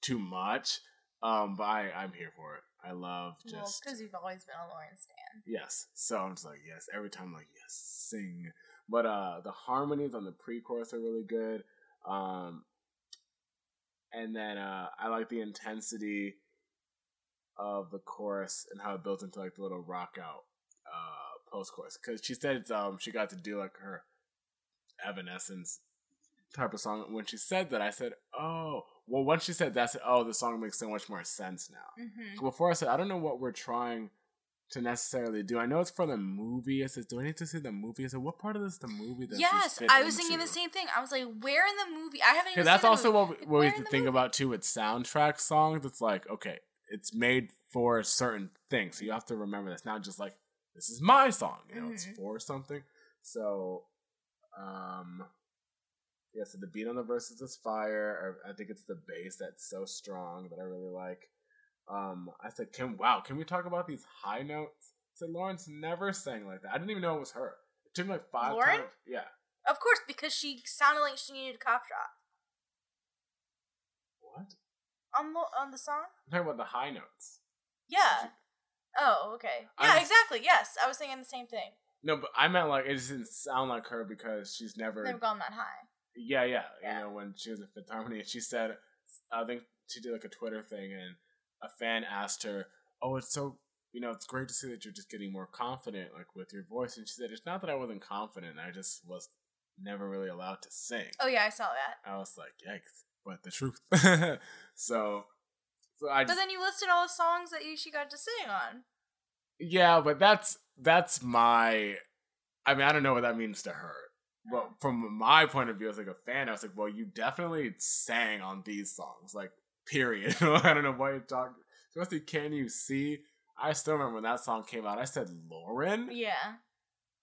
Speaker 1: too much. Um but I, I'm here for it. I love just
Speaker 2: because you've always been a Lauren stan.
Speaker 1: Yes. So I'm just like, yes. Every time, I'm like, yes, sing. But uh the harmonies on the pre-chorus are really good. Um, and then uh I like the intensity of the chorus and how it builds into like the little rock out uh post-chorus. Because she said um she got to do like her Evanescence type of song. When she said that, I said, oh. Well, once she said that, I said, oh, the song makes so much more sense now
Speaker 2: Mm-hmm.
Speaker 1: before I said I don't know what we're trying to necessarily do. I know it's for the movie. I said, do I need to see the movie? I said, what part of this the movie? Does
Speaker 2: Yes, I was thinking the same thing. I was like, where in the movie? I haven't even
Speaker 1: that's also
Speaker 2: movie.
Speaker 1: what we, what we have to think
Speaker 2: movie?
Speaker 1: about too with soundtrack songs. It's like okay, it's made for certain things, so you have to remember that's not just like this is my song. You know, it's
Speaker 2: Mhm.
Speaker 1: for something. So, um. Yeah, so the beat on the verses is fire. Or I think it's the bass that's so strong that I really like. Um, I said, "Can wow, can we talk about these high notes?" I said Lawrence never sang like that. I didn't even know it was her. It took me like five
Speaker 2: Lauren?
Speaker 1: times. Yeah.
Speaker 2: Of course, because she sounded like she needed a cough drop
Speaker 1: What?
Speaker 2: on the on the song.
Speaker 1: I'm talking about the high notes.
Speaker 2: Yeah. Oh, okay. Yeah,
Speaker 1: I'm-
Speaker 2: exactly. Yes, I was thinking the same thing.
Speaker 1: No, but I meant like it just didn't sound like her because she's never.
Speaker 2: They've gone that high.
Speaker 1: Yeah, yeah,
Speaker 2: Yeah.
Speaker 1: You know, when she was in Fifth Harmony, and she said, I think she did like a Twitter thing, and a fan asked her, "Oh, it's so." You know, it's great to see that you're just getting more confident, like with your voice. And she said, "It's not that I wasn't confident; I just was never really allowed to sing."
Speaker 2: Oh yeah, I saw that.
Speaker 1: I was like, "Yikes!" But the truth. so, so I
Speaker 2: But
Speaker 1: just
Speaker 2: then you listed all the songs that you she got to sing on.
Speaker 1: Yeah, but that's that's my. I mean, I don't know what that means to her, but from my point of view as like a fan, I was like, well, you definitely sang on these songs, like period. I don't know why you're talking. Especially, can you see? I still remember when that song came out. I said Lauren.
Speaker 2: Yeah.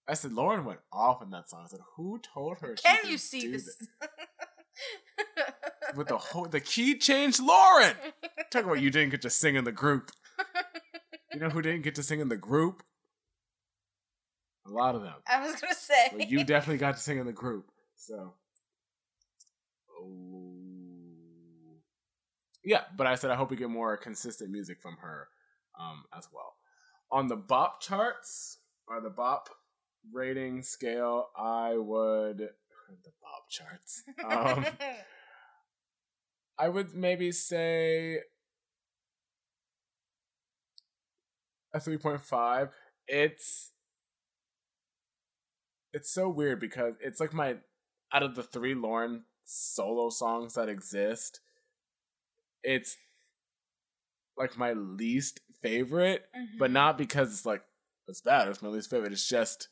Speaker 1: I said Lauren went off in that song. I said, who told her?
Speaker 2: Can you see
Speaker 1: do
Speaker 2: this?
Speaker 1: With the whole the key change, Lauren. Talk about you didn't get to sing in the group. You know who didn't get to sing in the group? A lot of them.
Speaker 2: I was gonna say.
Speaker 1: You definitely got to sing in the group. So, oh, yeah. But I said I hope we get more consistent music from her, um, as well. On the Bop charts or the Bop rating scale, I would the Bop charts. Um, I would maybe say a 3.5. It's it's so weird because it's like my out of the three Lauren solo songs that exist, it's like my least favorite, but
Speaker 2: Mhm.
Speaker 1: not because it's like it's bad, it's my least favorite. It's just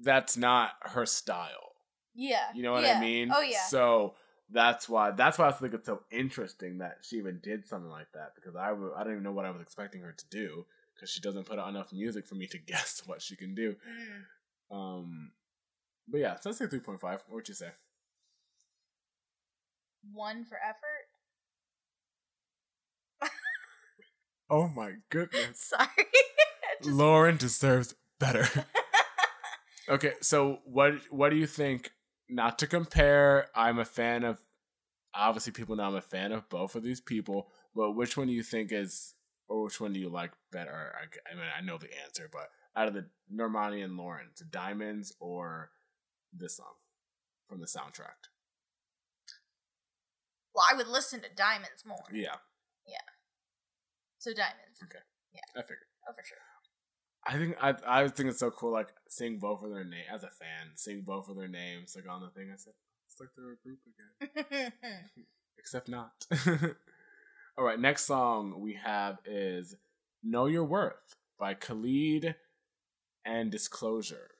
Speaker 1: that's not her style.
Speaker 2: Yeah.
Speaker 1: You know what
Speaker 2: yeah.
Speaker 1: I mean?
Speaker 2: Oh yeah.
Speaker 1: So that's why that's why I think it's so interesting that she even did something like that because I w- I don't even know what I was expecting her to do because she doesn't put out enough music for me to guess what she can do.
Speaker 2: Mm.
Speaker 1: Um, but yeah, so let's say three point five. What would you say?
Speaker 2: One for effort.
Speaker 1: Oh my goodness,
Speaker 2: Sorry. Just-
Speaker 1: Lauren deserves better. okay, so what what do you think not to compare, I'm a fan of. Obviously, people know I'm a fan of both of these people. But which one do you think is, or which one do you like better? I, I mean, I know the answer, but out of the Normani and Lauren, Diamonds or this song from the soundtrack?
Speaker 2: Well, I would listen to Diamonds more.
Speaker 1: Yeah. Yeah.
Speaker 2: So Diamonds. Okay. Yeah.
Speaker 1: I figured.
Speaker 2: Oh, for sure.
Speaker 1: I think I I think it's so cool, like seeing both of their name as a fan, seeing both of their names like on the thing. I said it's like they're a group again, except not. All right, next song we have is "Know Your Worth" by Khalid and Disclosure.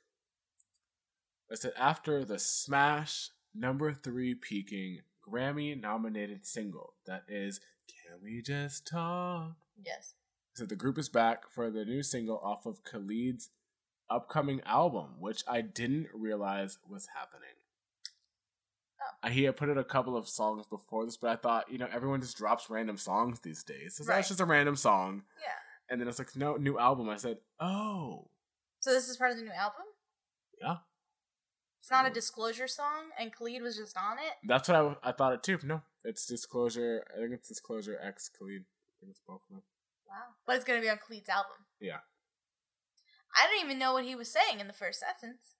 Speaker 1: I said after the smash number three peaking Grammy nominated single that is "Can We Just Talk."
Speaker 2: yes.
Speaker 1: So the group is back for the new single off of Khalid's upcoming album, which I didn't realize was happening. I he had put in a couple of songs before this, but I thought, you know, everyone just drops random songs these days. So
Speaker 2: Right.
Speaker 1: that's just a random song.
Speaker 2: Yeah.
Speaker 1: And then it's like, no, new album. I said, oh,
Speaker 2: So this is part of the new album.
Speaker 1: yeah.
Speaker 2: It's not a disclosure song, and Khalid was just on it.
Speaker 1: That's what I, I thought it too. No, it's Disclosure. I think it's Disclosure X Khalid. I think it's both of them.
Speaker 2: Wow. But it's gonna be on Khalid's album.
Speaker 1: Yeah.
Speaker 2: I didn't even know what he was saying in the first sentence.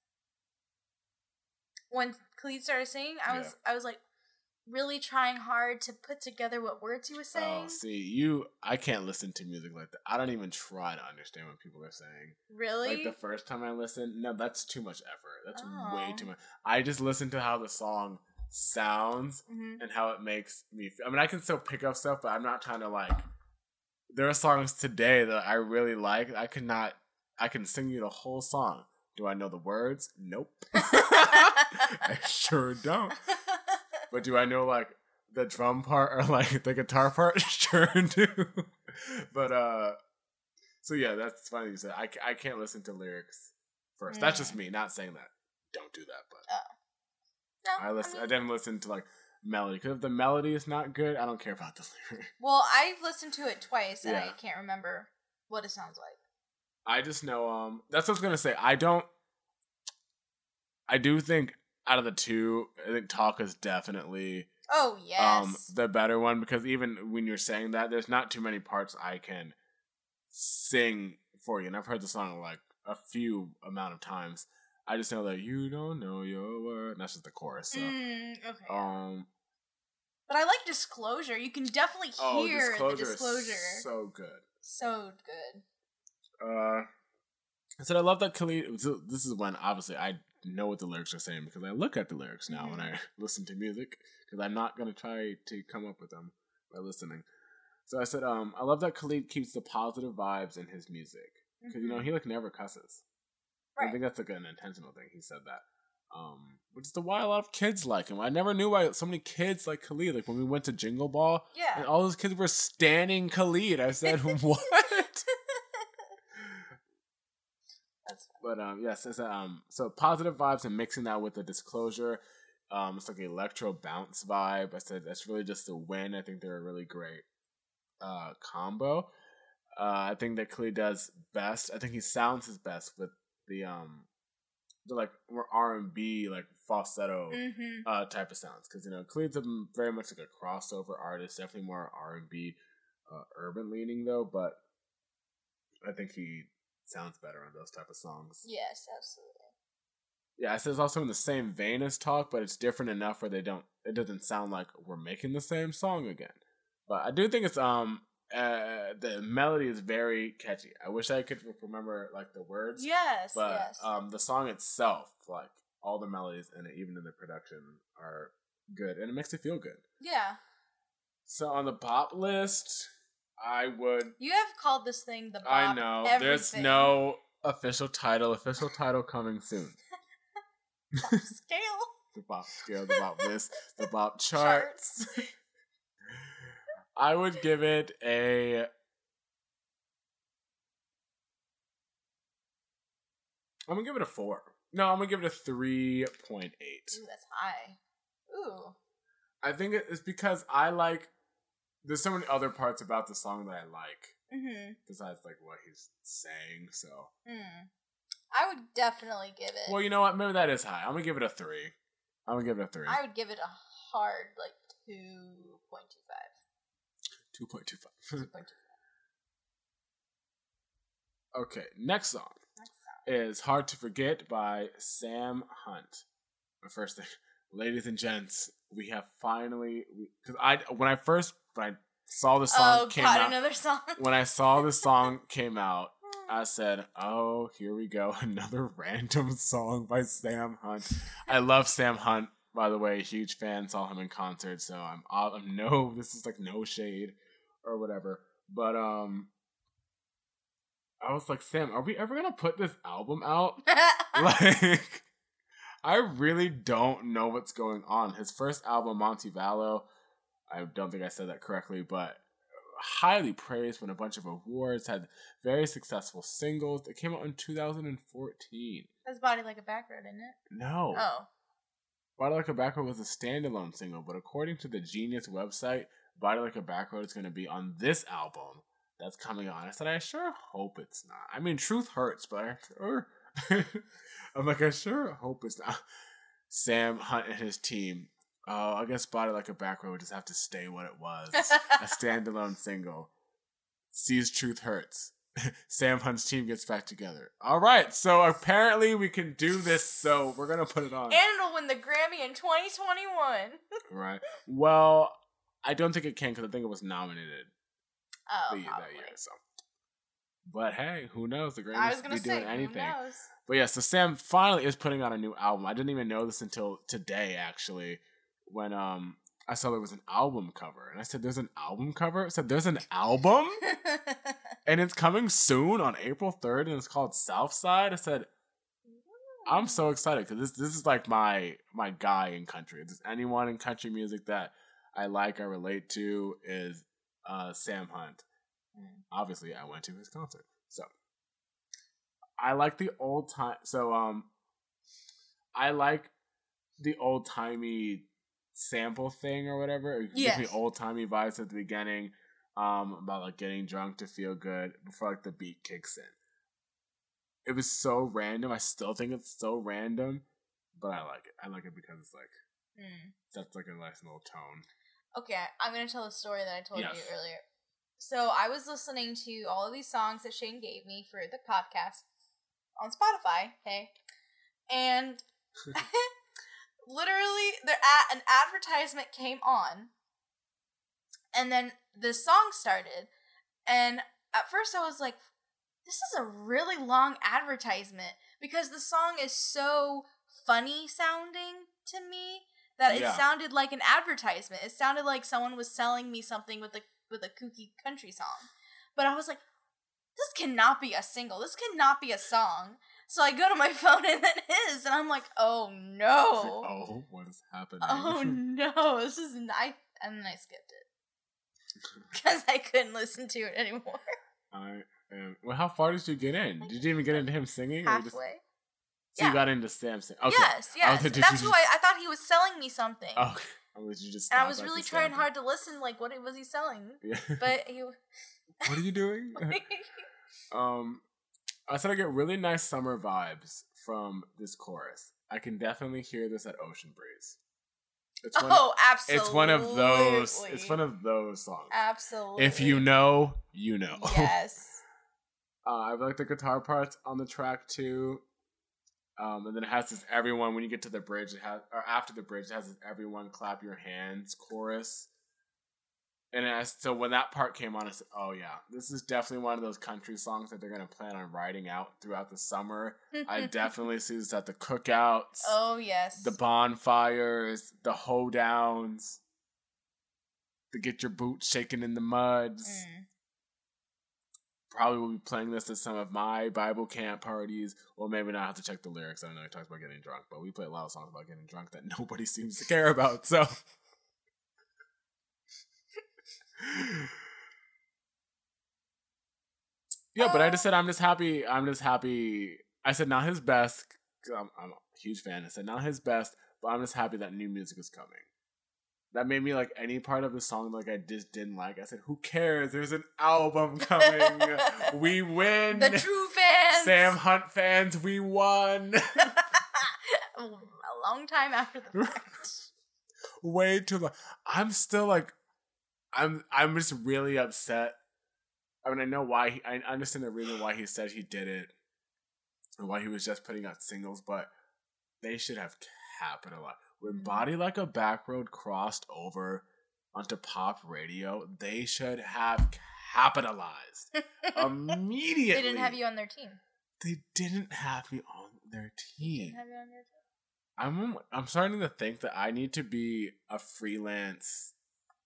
Speaker 2: When Khalid started singing, I was I was like really trying hard to put together what words he was saying.
Speaker 1: Oh, see, you, I can't listen to music like that. I don't even try to understand what people are saying.
Speaker 2: really?
Speaker 1: Like the first time I listened, no, that's too much effort. That's way
Speaker 2: Oh.
Speaker 1: too much. I just listen to how the song sounds
Speaker 2: hmm
Speaker 1: and how it makes me. Feel. I mean, I can still pick up stuff, but I'm not trying to like. There are songs today that I really like. I could not. I can sing you the whole song. Do I know the words? Nope. I sure don't. But do I know like the drum part or like the guitar part? sure do. but uh, so yeah, that's funny you said. I, I can't listen to lyrics first. That's just
Speaker 2: Mm.
Speaker 1: me. Not saying that. Don't do that. But
Speaker 2: no,
Speaker 1: I listen. I,
Speaker 2: mean-
Speaker 1: didn't listen to like melody because if the melody is not good, I don't care about the lyric.
Speaker 2: Well, I've listened to it twice, and I can't remember what it sounds like.
Speaker 1: I just know. Um, that's what I was gonna say. I don't. I do think out of the two, I think talk is definitely
Speaker 2: Oh yes.
Speaker 1: um the better one because even when you're saying that there's not too many parts i can sing for you and i've heard the song like a few amount of times i just know that you don't know your word and that's just the chorus so
Speaker 2: Mm, okay.
Speaker 1: um
Speaker 2: but I like disclosure. You can definitely
Speaker 1: oh
Speaker 2: hear
Speaker 1: disclosure,
Speaker 2: the disclosure.
Speaker 1: is so good
Speaker 2: so good.
Speaker 1: Uh i said i love that khalid so this is when obviously i know what the lyrics are saying because i look at the lyrics now when i listen to music because i'm not going to try to come up with them by listening. So i said um i love that khalid keeps the positive vibes in his music because you know
Speaker 2: Mhm.
Speaker 1: he like never cusses. I think that's like an intentional thing he said that um which is the why a lot of kids like him. I never knew why so many kids like khalid like when we went to jingle ball
Speaker 2: yeah.
Speaker 1: and all those kids were standing khalid. I said what
Speaker 2: That's fun.
Speaker 1: But um, yes, it's um, so positive vibes and mixing that with the disclosure. Um, it's like an electro bounce vibe. I said that's really just a win. I think they're a really great uh combo. Uh, I think that Khalid does best. I think he sounds his best with the um, the like more R and B like falsetto
Speaker 2: Mm-hmm.
Speaker 1: uh type of sounds because you know Khalid's a, very much like a crossover artist, definitely more R and B, uh, urban leaning though. But I think he sounds better on those type of songs.
Speaker 2: Yes, absolutely.
Speaker 1: Yeah, it says also in the same vein as talk, but it's different enough where they don't. It doesn't sound like we're making the same song again. But I do think it's um uh the melody is very catchy. I wish I could remember like the words.
Speaker 2: Yes,
Speaker 1: But
Speaker 2: yes.
Speaker 1: um the song itself, like all the melodies and even in the production, are good, and it makes it feel good.
Speaker 2: yeah.
Speaker 1: So on the pop list, I would.
Speaker 2: You have called this thing the Bop
Speaker 1: I know there's no official title. Official title coming soon.
Speaker 2: Bop scale
Speaker 1: the bop scale, the bop list, the bop charts. I would give it a. I'm gonna give it a four. No, I'm gonna give it a three point eight.
Speaker 2: Ooh, that's high. Ooh.
Speaker 1: I think it's because I like. There's so many other parts about the song that I like
Speaker 2: Mm-hmm.
Speaker 1: besides like what he's saying. So,
Speaker 2: Mm. I would definitely give it.
Speaker 1: well, you know what? Maybe that is high. I'm gonna give it a three. I'm gonna give it a three.
Speaker 2: I would give it a hard like two point two five.
Speaker 1: Two point two five.
Speaker 2: Two point two
Speaker 1: okay, next song.
Speaker 2: Next song.
Speaker 1: is "Hard to Forget" by Sam Hunt. My first thing, ladies and gents, we have finally because I when I first when I saw the song
Speaker 2: Oh
Speaker 1: came
Speaker 2: god,
Speaker 1: out
Speaker 2: another song.
Speaker 1: when I saw the song came out, I said, "Oh, here we go, another random song by Sam Hunt." I love Sam Hunt, by the way, huge fan. Saw him in concert, so I'm, I'm no, this is like no shade or whatever. But um, I was like, Sam, are we ever gonna put this album out? like, I really don't know what's going on. His first album, Montevallo, I don't think I said that correctly, but highly praised, won a bunch of awards, had very successful singles. It came out in 2014.
Speaker 2: That's body like a back road, isn't it?
Speaker 1: No.
Speaker 2: Oh.
Speaker 1: Body Like a Back Road was a standalone single, but according to the Genius website, Body Like a Back Road is going to be on this album that's coming on. I said, I sure hope it's not. I mean, truth hurts, but I sure. I'm like, I sure hope it's not. Sam Hunt and his team. Oh, I guess Body Like a Back Road would just have to stay what it was a standalone single. Sees Truth Hurts. Sam Hunt's team gets back together. All right, so apparently we can do this, so we're going to put it on.
Speaker 2: and it'll win the Grammy in 2021.
Speaker 1: Right. Well, I don't think it can because I think it was nominated
Speaker 2: Oh,
Speaker 1: the, that year. So, but hey, who knows? The Grammys
Speaker 2: I was gonna
Speaker 1: be
Speaker 2: say,
Speaker 1: doing anything. But yeah, so Sam finally is putting out a new album. I didn't even know this until today, actually, when um I saw there was an album cover, and I said, "There's an album cover." I said, "There's an album." and it's coming soon on April 3rd and it's called Southside. I said, I'm so excited because this this is like my my guy in country. If there's anyone in country music that I like, I relate to is uh, Sam Hunt.
Speaker 2: Mm.
Speaker 1: Obviously, I went to his concert, so I like the old time. So um, I like the old timey sample thing or whatever. It gives me old timey vibes at the beginning. Um, about like getting drunk to feel good before like the beat kicks in it was so random. I still think it's so random, but I like it. I like it because it's like
Speaker 2: Mm.
Speaker 1: that's like a nice little tone.
Speaker 2: Okay, I'm gonna tell the story that I told
Speaker 1: Yes.
Speaker 2: you earlier. So I was listening to all of these songs that Shane gave me for the podcast on Spotify. Hey, and literally, there a- an advertisement came on, and then the song started, and at first I was like, "This is a really long advertisement," because the song is so funny sounding to me that it
Speaker 1: Yeah.
Speaker 2: sounded like an advertisement. It sounded like someone was selling me something with a with a kooky country song. But I was like, this cannot be a single. This cannot be a song. So I go to my phone and it is, and I'm like, oh no,
Speaker 1: oh, what is happening?
Speaker 2: oh no, this is I and then I skipped it because I couldn't listen to it anymore.
Speaker 1: I am. Well, how far did you get in? Did you even get into him singing? or just-
Speaker 2: Halfway.
Speaker 1: so you got into Sam singing. Okay.
Speaker 2: Yes, yes.
Speaker 1: you
Speaker 2: That's who I, I thought he was selling me something.
Speaker 1: Oh, I was you just.
Speaker 2: and I was really trying hard to listen, like, what was he selling?
Speaker 1: Yeah.
Speaker 2: But he.
Speaker 1: what are you doing? um, I said I get really nice summer vibes from this chorus. I can definitely hear this at Ocean Breeze. It's one.
Speaker 2: oh, absolutely.
Speaker 1: it's one of those. It's one of those songs.
Speaker 2: Absolutely.
Speaker 1: If you know, you know.
Speaker 2: Yes.
Speaker 1: uh, I like the guitar parts on the track too. Um, and then it has this everyone when you get to the bridge, it has or after the bridge, it has this everyone clap your hands chorus. And as, so when that part came on, I said, "Oh yeah, this is definitely one of those country songs that they're gonna plan on writing out throughout the summer." I definitely see this at the cookouts,
Speaker 2: Oh yes.
Speaker 1: the bonfires, the hoedowns, the get your boots shaking in the muds
Speaker 2: Mm.
Speaker 1: probably will be playing this at some of my Bible camp parties. Well, maybe not. I have to check the lyrics. I don't know he talks about getting drunk, but we play a lot of songs about getting drunk that nobody seems to care about. So, yeah. But I just um, said I'm just happy. I'm just happy. I said not his best. I'm, I'm a huge fan. I said not his best, but I'm just happy that new music is coming. That made me like any part of the song like I just didn't like. I said, "Who cares? There's an album coming. we win."
Speaker 2: the true fans.
Speaker 1: Sam Hunt fans, we won.
Speaker 2: a long time after the fact.
Speaker 1: Way too long. I'm still like, I'm I'm just really upset. I mean, I know why. He, I understand the reason why he said he did it, and why he was just putting out singles, but they should have capitalized. When
Speaker 2: Mhm.
Speaker 1: Body Like a Back Road crossed over onto pop radio, they should have capitalized immediately.
Speaker 2: they didn't have you on their team.
Speaker 1: They didn't have me on their
Speaker 2: They
Speaker 1: team.
Speaker 2: didn't have you on their team.
Speaker 1: I'm I'm starting to think that I need to be a freelance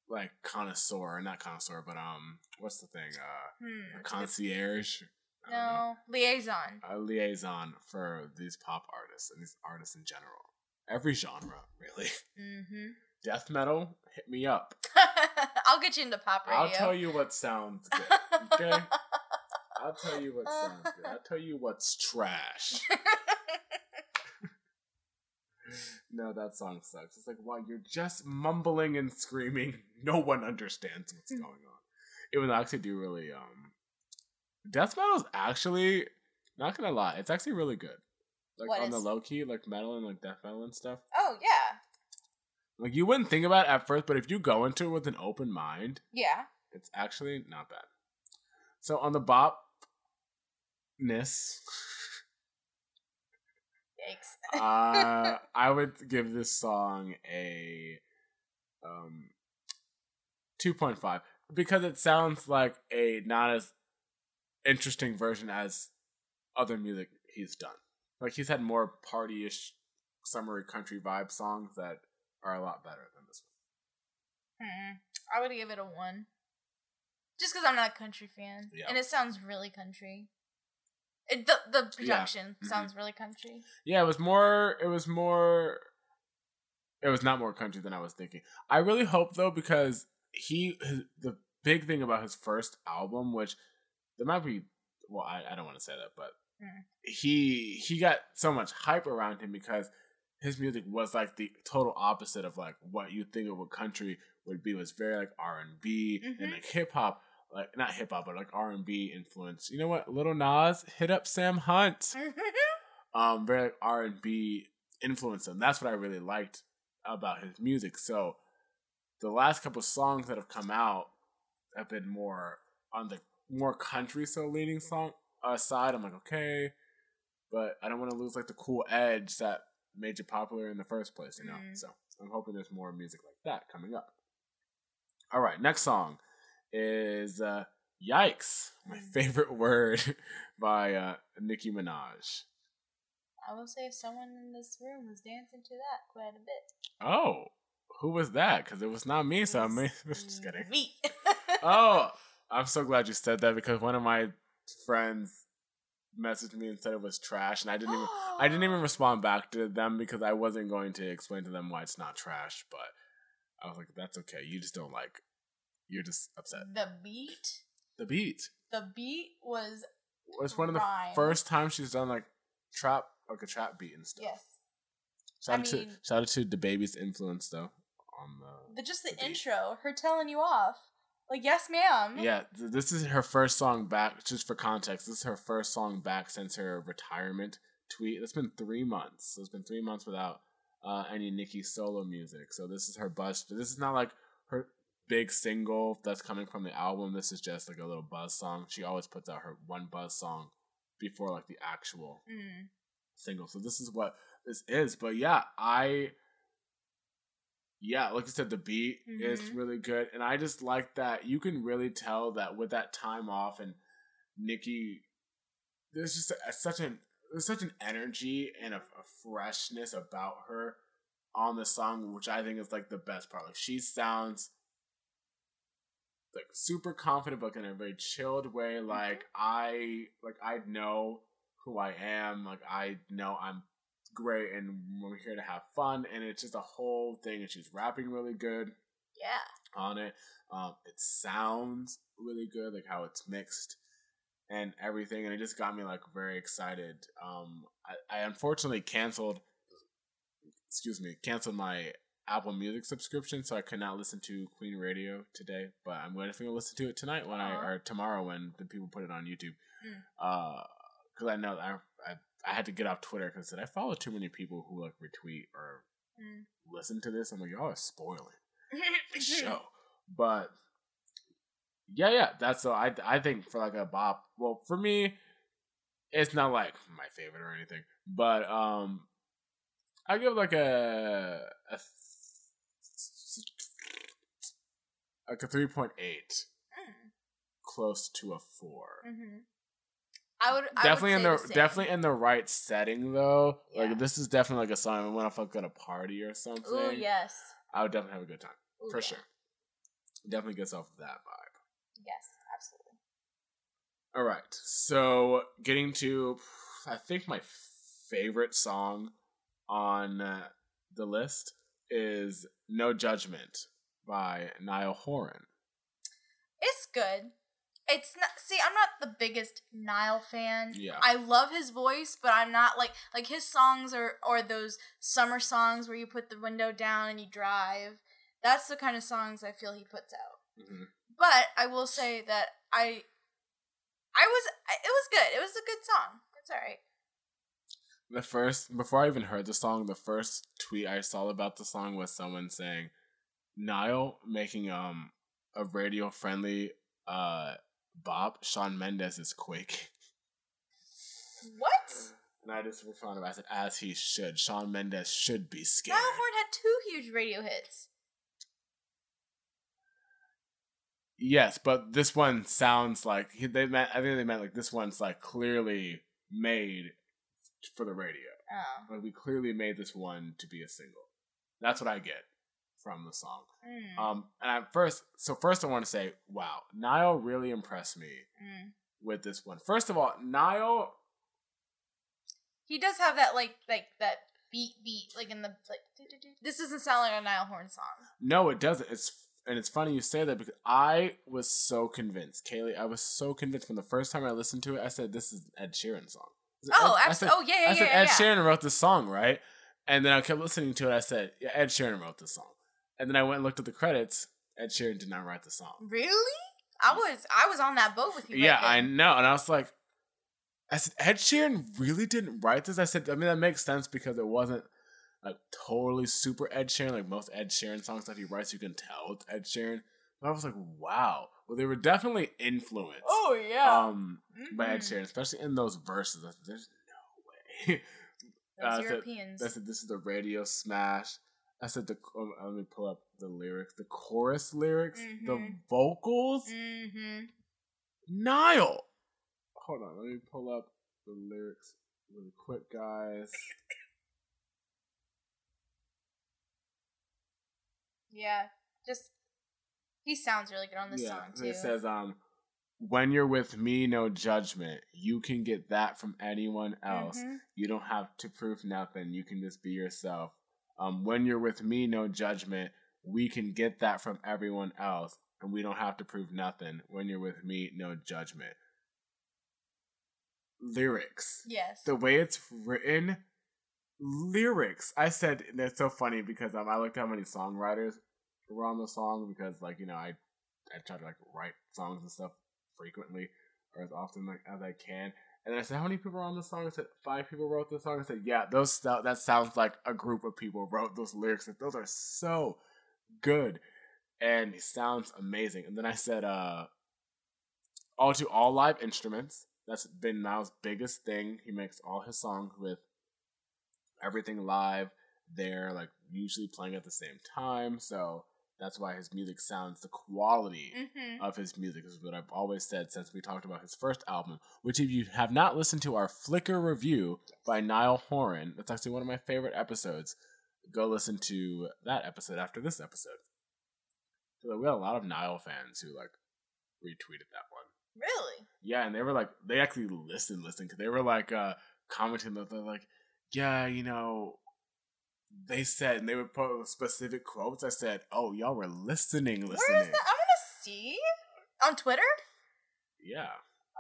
Speaker 1: like connoisseur, not connoisseur, but um, what's the thing? Uh,
Speaker 2: Hmm.
Speaker 1: a
Speaker 2: it's a good-
Speaker 1: concierge. I don't know.
Speaker 2: No liaison.
Speaker 1: a liaison for these pop artists and these artists in general. Every genre, really.
Speaker 2: Mm-hmm.
Speaker 1: Death metal, hit me up.
Speaker 2: I'll get you into pop radio.
Speaker 1: I'll tell you what sounds good. Okay? I'll tell you what sounds good. I'll tell you what's trash. No, that song sucks. It's like, wow, you're just mumbling and screaming. No one understands what's
Speaker 2: Hmm.
Speaker 1: going on. It would actually do really um Death metal is actually not gonna lie, it's actually really good. Like
Speaker 2: What
Speaker 1: on the low key, like metal and like death metal and stuff.
Speaker 2: oh yeah,
Speaker 1: Like you wouldn't think about it at first, but if you go into it with an open mind,
Speaker 2: yeah.
Speaker 1: it's actually not bad. So on the bop ness,
Speaker 2: Yikes.
Speaker 1: uh, I would give this song a um two point five because it sounds like a not as interesting version as other music he's done. Like he's had more party-ish, summery country vibe songs that are a lot better than this one.
Speaker 2: Hmm. I would give it a one. Just because I'm not a country fan,
Speaker 1: Yeah.
Speaker 2: and it sounds really country. It, the the production
Speaker 1: Mhm.
Speaker 2: sounds really country.
Speaker 1: Yeah, it was more. It was more. It was not more country than I was thinking. I really hope though because he his, the big thing about his first album, which there might be. Well, I, I don't want to say that, but
Speaker 2: Mm.
Speaker 1: he he got so much hype around him because his music was like the total opposite of like what you think of what country would be. It was very like R and B and
Speaker 2: Mhm.
Speaker 1: like hip hop, like not hip hop, but like R and B influence. You know what? Lil Nas hit up Sam Hunt um very like R and B influence, and that's what I really liked about his music. So the last couple songs that have come out have been more on the more country so leaning song uh, side. I'm like okay, but I don't want to lose like the cool edge that made you popular in the first place, you know.
Speaker 2: Mm.
Speaker 1: So I'm hoping there's more music like that coming up. All right, next song is uh, "Yikes," my
Speaker 2: Mm.
Speaker 1: favorite word by uh, Nicki Minaj.
Speaker 2: I will say someone in this room was dancing to that quite a bit.
Speaker 1: Oh, who was that? Because it was not me, so I'm just kidding.
Speaker 2: Me.
Speaker 1: Oh, I'm so glad you said that because one of my friends messaged me and said it was trash, and I didn't even I didn't even respond back to them because I wasn't going to explain to them why it's not trash. But I was like, that's okay. You just don't like. You're just upset.
Speaker 2: The beat.
Speaker 1: The beat
Speaker 2: The beat was
Speaker 1: was one of the
Speaker 2: Rhyme.
Speaker 1: first times she's done like trap, like a trap beat and stuff.
Speaker 2: yes.
Speaker 1: Shout
Speaker 2: I
Speaker 1: out to
Speaker 2: mean-
Speaker 1: shout out to DaBaby's influence though on the
Speaker 2: The just the,
Speaker 1: The
Speaker 2: intro, her telling you off. Like, yes, ma'am.
Speaker 1: Yeah, th- this is her first song back. Just for context, this is her first song back since her retirement tweet. It's been three months. So it's been three months without uh, any Nicki solo music. So this is her buzz. This is not like big single that's coming from the album. This is just like a little buzz song. She always puts out her one buzz song before like the actual
Speaker 2: Mm.
Speaker 1: single. So this is what this is. But yeah, I yeah, like I said, the beat is
Speaker 2: Mhm.
Speaker 1: really good, and I just like that you can really tell that with that time off and Nicki, there's just a, such an there's such an energy and a, a freshness about her on the song, which I think is like the best part. Like she sounds like super confident, but in a very chilled way. Like I like I know who I am. Like I know I'm great, and we're here to have fun. And it's just a whole thing. And she's rapping really good
Speaker 2: Yeah.
Speaker 1: on it. Um, it sounds really good, like how it's mixed and everything, and it just got me like very excited. Um, I, I unfortunately canceled, excuse me, canceled my Apple Music subscription, so I could not listen to Queen Radio today. But I'm going to listen to it tonight when I or tomorrow when the people put it on YouTube.
Speaker 2: Mm.
Speaker 1: Uh, because I know I, I I had to get off Twitter because I follow too many people who like retweet or
Speaker 2: Mm.
Speaker 1: listen to this. I'm like, y'all are spoiling the show. But yeah, yeah, that's so. I I think for like a bop. Well, for me, it's not like my favorite or anything, but um, I give like a a like a three point eight,
Speaker 2: Mm.
Speaker 1: close to a 4
Speaker 2: Mhm. I would I
Speaker 1: definitely
Speaker 2: would
Speaker 1: in the,
Speaker 2: same.
Speaker 1: definitely in the right setting though.
Speaker 2: Yeah.
Speaker 1: Like this is definitely like a song I want to like at a party or something.
Speaker 2: Ooh yes.
Speaker 1: I would definitely have a good time
Speaker 2: Ooh,
Speaker 1: for
Speaker 2: yeah.
Speaker 1: sure. Definitely gets off of that vibe.
Speaker 2: Yes, absolutely.
Speaker 1: All right, so getting to, I think my favorite song on uh, the list is "No Judgment" by Niall Horan.
Speaker 2: It's good. It's not. See, I'm not the biggest Niall fan.
Speaker 1: Yeah.
Speaker 2: I love his voice, but I'm not like like his songs are or those summer songs where you put the window down and you drive. That's the kind of songs I feel he puts out.
Speaker 1: Mhm.
Speaker 2: But I will say that I, I was it was good. It was a good song. It's all right.
Speaker 1: The first, before I even heard the song, the first tweet I saw about the song was someone saying, "Niall making um a radio friendly uh bop. Shawn Mendes is quick."
Speaker 2: What?
Speaker 1: And I just responded, I said, "As he should. Shawn Mendes should be scared."
Speaker 2: Niall Horan had two huge radio hits.
Speaker 1: Yes, but this one sounds like they meant. I think they meant like this one's like clearly made for the radio.
Speaker 2: Oh.
Speaker 1: Like we clearly made this one to be a single. That's what I get from the song.
Speaker 2: Mm.
Speaker 1: Um, and at first, so first I want to say, wow, Niall really impressed me
Speaker 2: Mm.
Speaker 1: with this one. First of all, Niall,
Speaker 2: He does have that like like that beat beat like in the like. This doesn't sound like a Niall Horan song.
Speaker 1: no, it doesn't. It's and it's funny you say that because I was so convinced, Kaylee. I was so convinced from the first time I listened to it. I said, "This is Ed Sheeran song."
Speaker 2: Oh,
Speaker 1: Ed- I
Speaker 2: abs-
Speaker 1: said,
Speaker 2: oh yeah, yeah,
Speaker 1: I
Speaker 2: yeah,
Speaker 1: said
Speaker 2: yeah.
Speaker 1: Ed
Speaker 2: yeah.
Speaker 1: Sheeran wrote this song, right? And then I kept listening to it. I said, yeah, Ed Sheeran wrote this song. And then I went and looked at the credits. Ed Sheeran did not write the song.
Speaker 2: Really? I was I was on that boat with you.
Speaker 1: yeah,
Speaker 2: right
Speaker 1: I know. And I was like, I said, Ed Sheeran really didn't write this. I said, I mean, that makes sense because it wasn't like totally super Ed Sheeran. Like most Ed Sheeran songs that he writes, you can tell it's Ed Sheeran. But I was like, wow. Well, they were definitely influenced.
Speaker 2: Oh yeah.
Speaker 1: Um, by Ed
Speaker 2: Mhm.
Speaker 1: Sheeran, especially in those verses. I said, There's no way.
Speaker 2: Those
Speaker 1: I said-
Speaker 2: Europeans.
Speaker 1: I said, "This is the radio smash." I said, "The um, let me pull up the lyrics, the chorus lyrics, the
Speaker 2: Mhm.
Speaker 1: vocals."
Speaker 2: mm-hmm.
Speaker 1: Niall, hold on, let me pull up the lyrics really quick, guys.
Speaker 2: Yeah. Just he sounds really good on this
Speaker 1: yeah,
Speaker 2: song too.
Speaker 1: it says, "Um, when you're with me, no judgment. You can get that from anyone else.
Speaker 2: Mhm.
Speaker 1: You don't have to prove nothing. You can just be yourself. Um, when you're with me, no judgment. We can get that from everyone else, and we don't have to prove nothing. When you're with me, no judgment. Lyrics.
Speaker 2: Yes.
Speaker 1: The way it's written, lyrics. I said it's so funny because um, I looked at how many songwriters were on the song because like you know I I try to like write songs and stuff frequently or as often like as I can. And then I said, "How many people are on the song?" I said, five people wrote this song." I said, "Yeah, those that sounds like a group of people wrote those lyrics. Like, those are so good, and it sounds amazing." And then I said, "Uh, all to all live instruments. That's been Niall's biggest thing. He makes all his songs with everything live. They're like usually playing at the same time, so that's why his music sounds the quality."
Speaker 2: mm-hmm.
Speaker 1: of his music is what I've always said since we talked about his first album, which if you have not listened to our Flicker review by Niall Horan, that's actually one of my favorite episodes. Go listen to that episode after this episode. So we had a lot of Niall fans who like retweeted that one.
Speaker 2: Really?
Speaker 1: Yeah, and they were like, they actually listened, listened, because they were like uh commenting that they're like, yeah, you know, they said, and they would put specific quotes. I said, oh, y'all were listening, listening.
Speaker 2: Where is that? I want to see on Twitter.
Speaker 1: Yeah.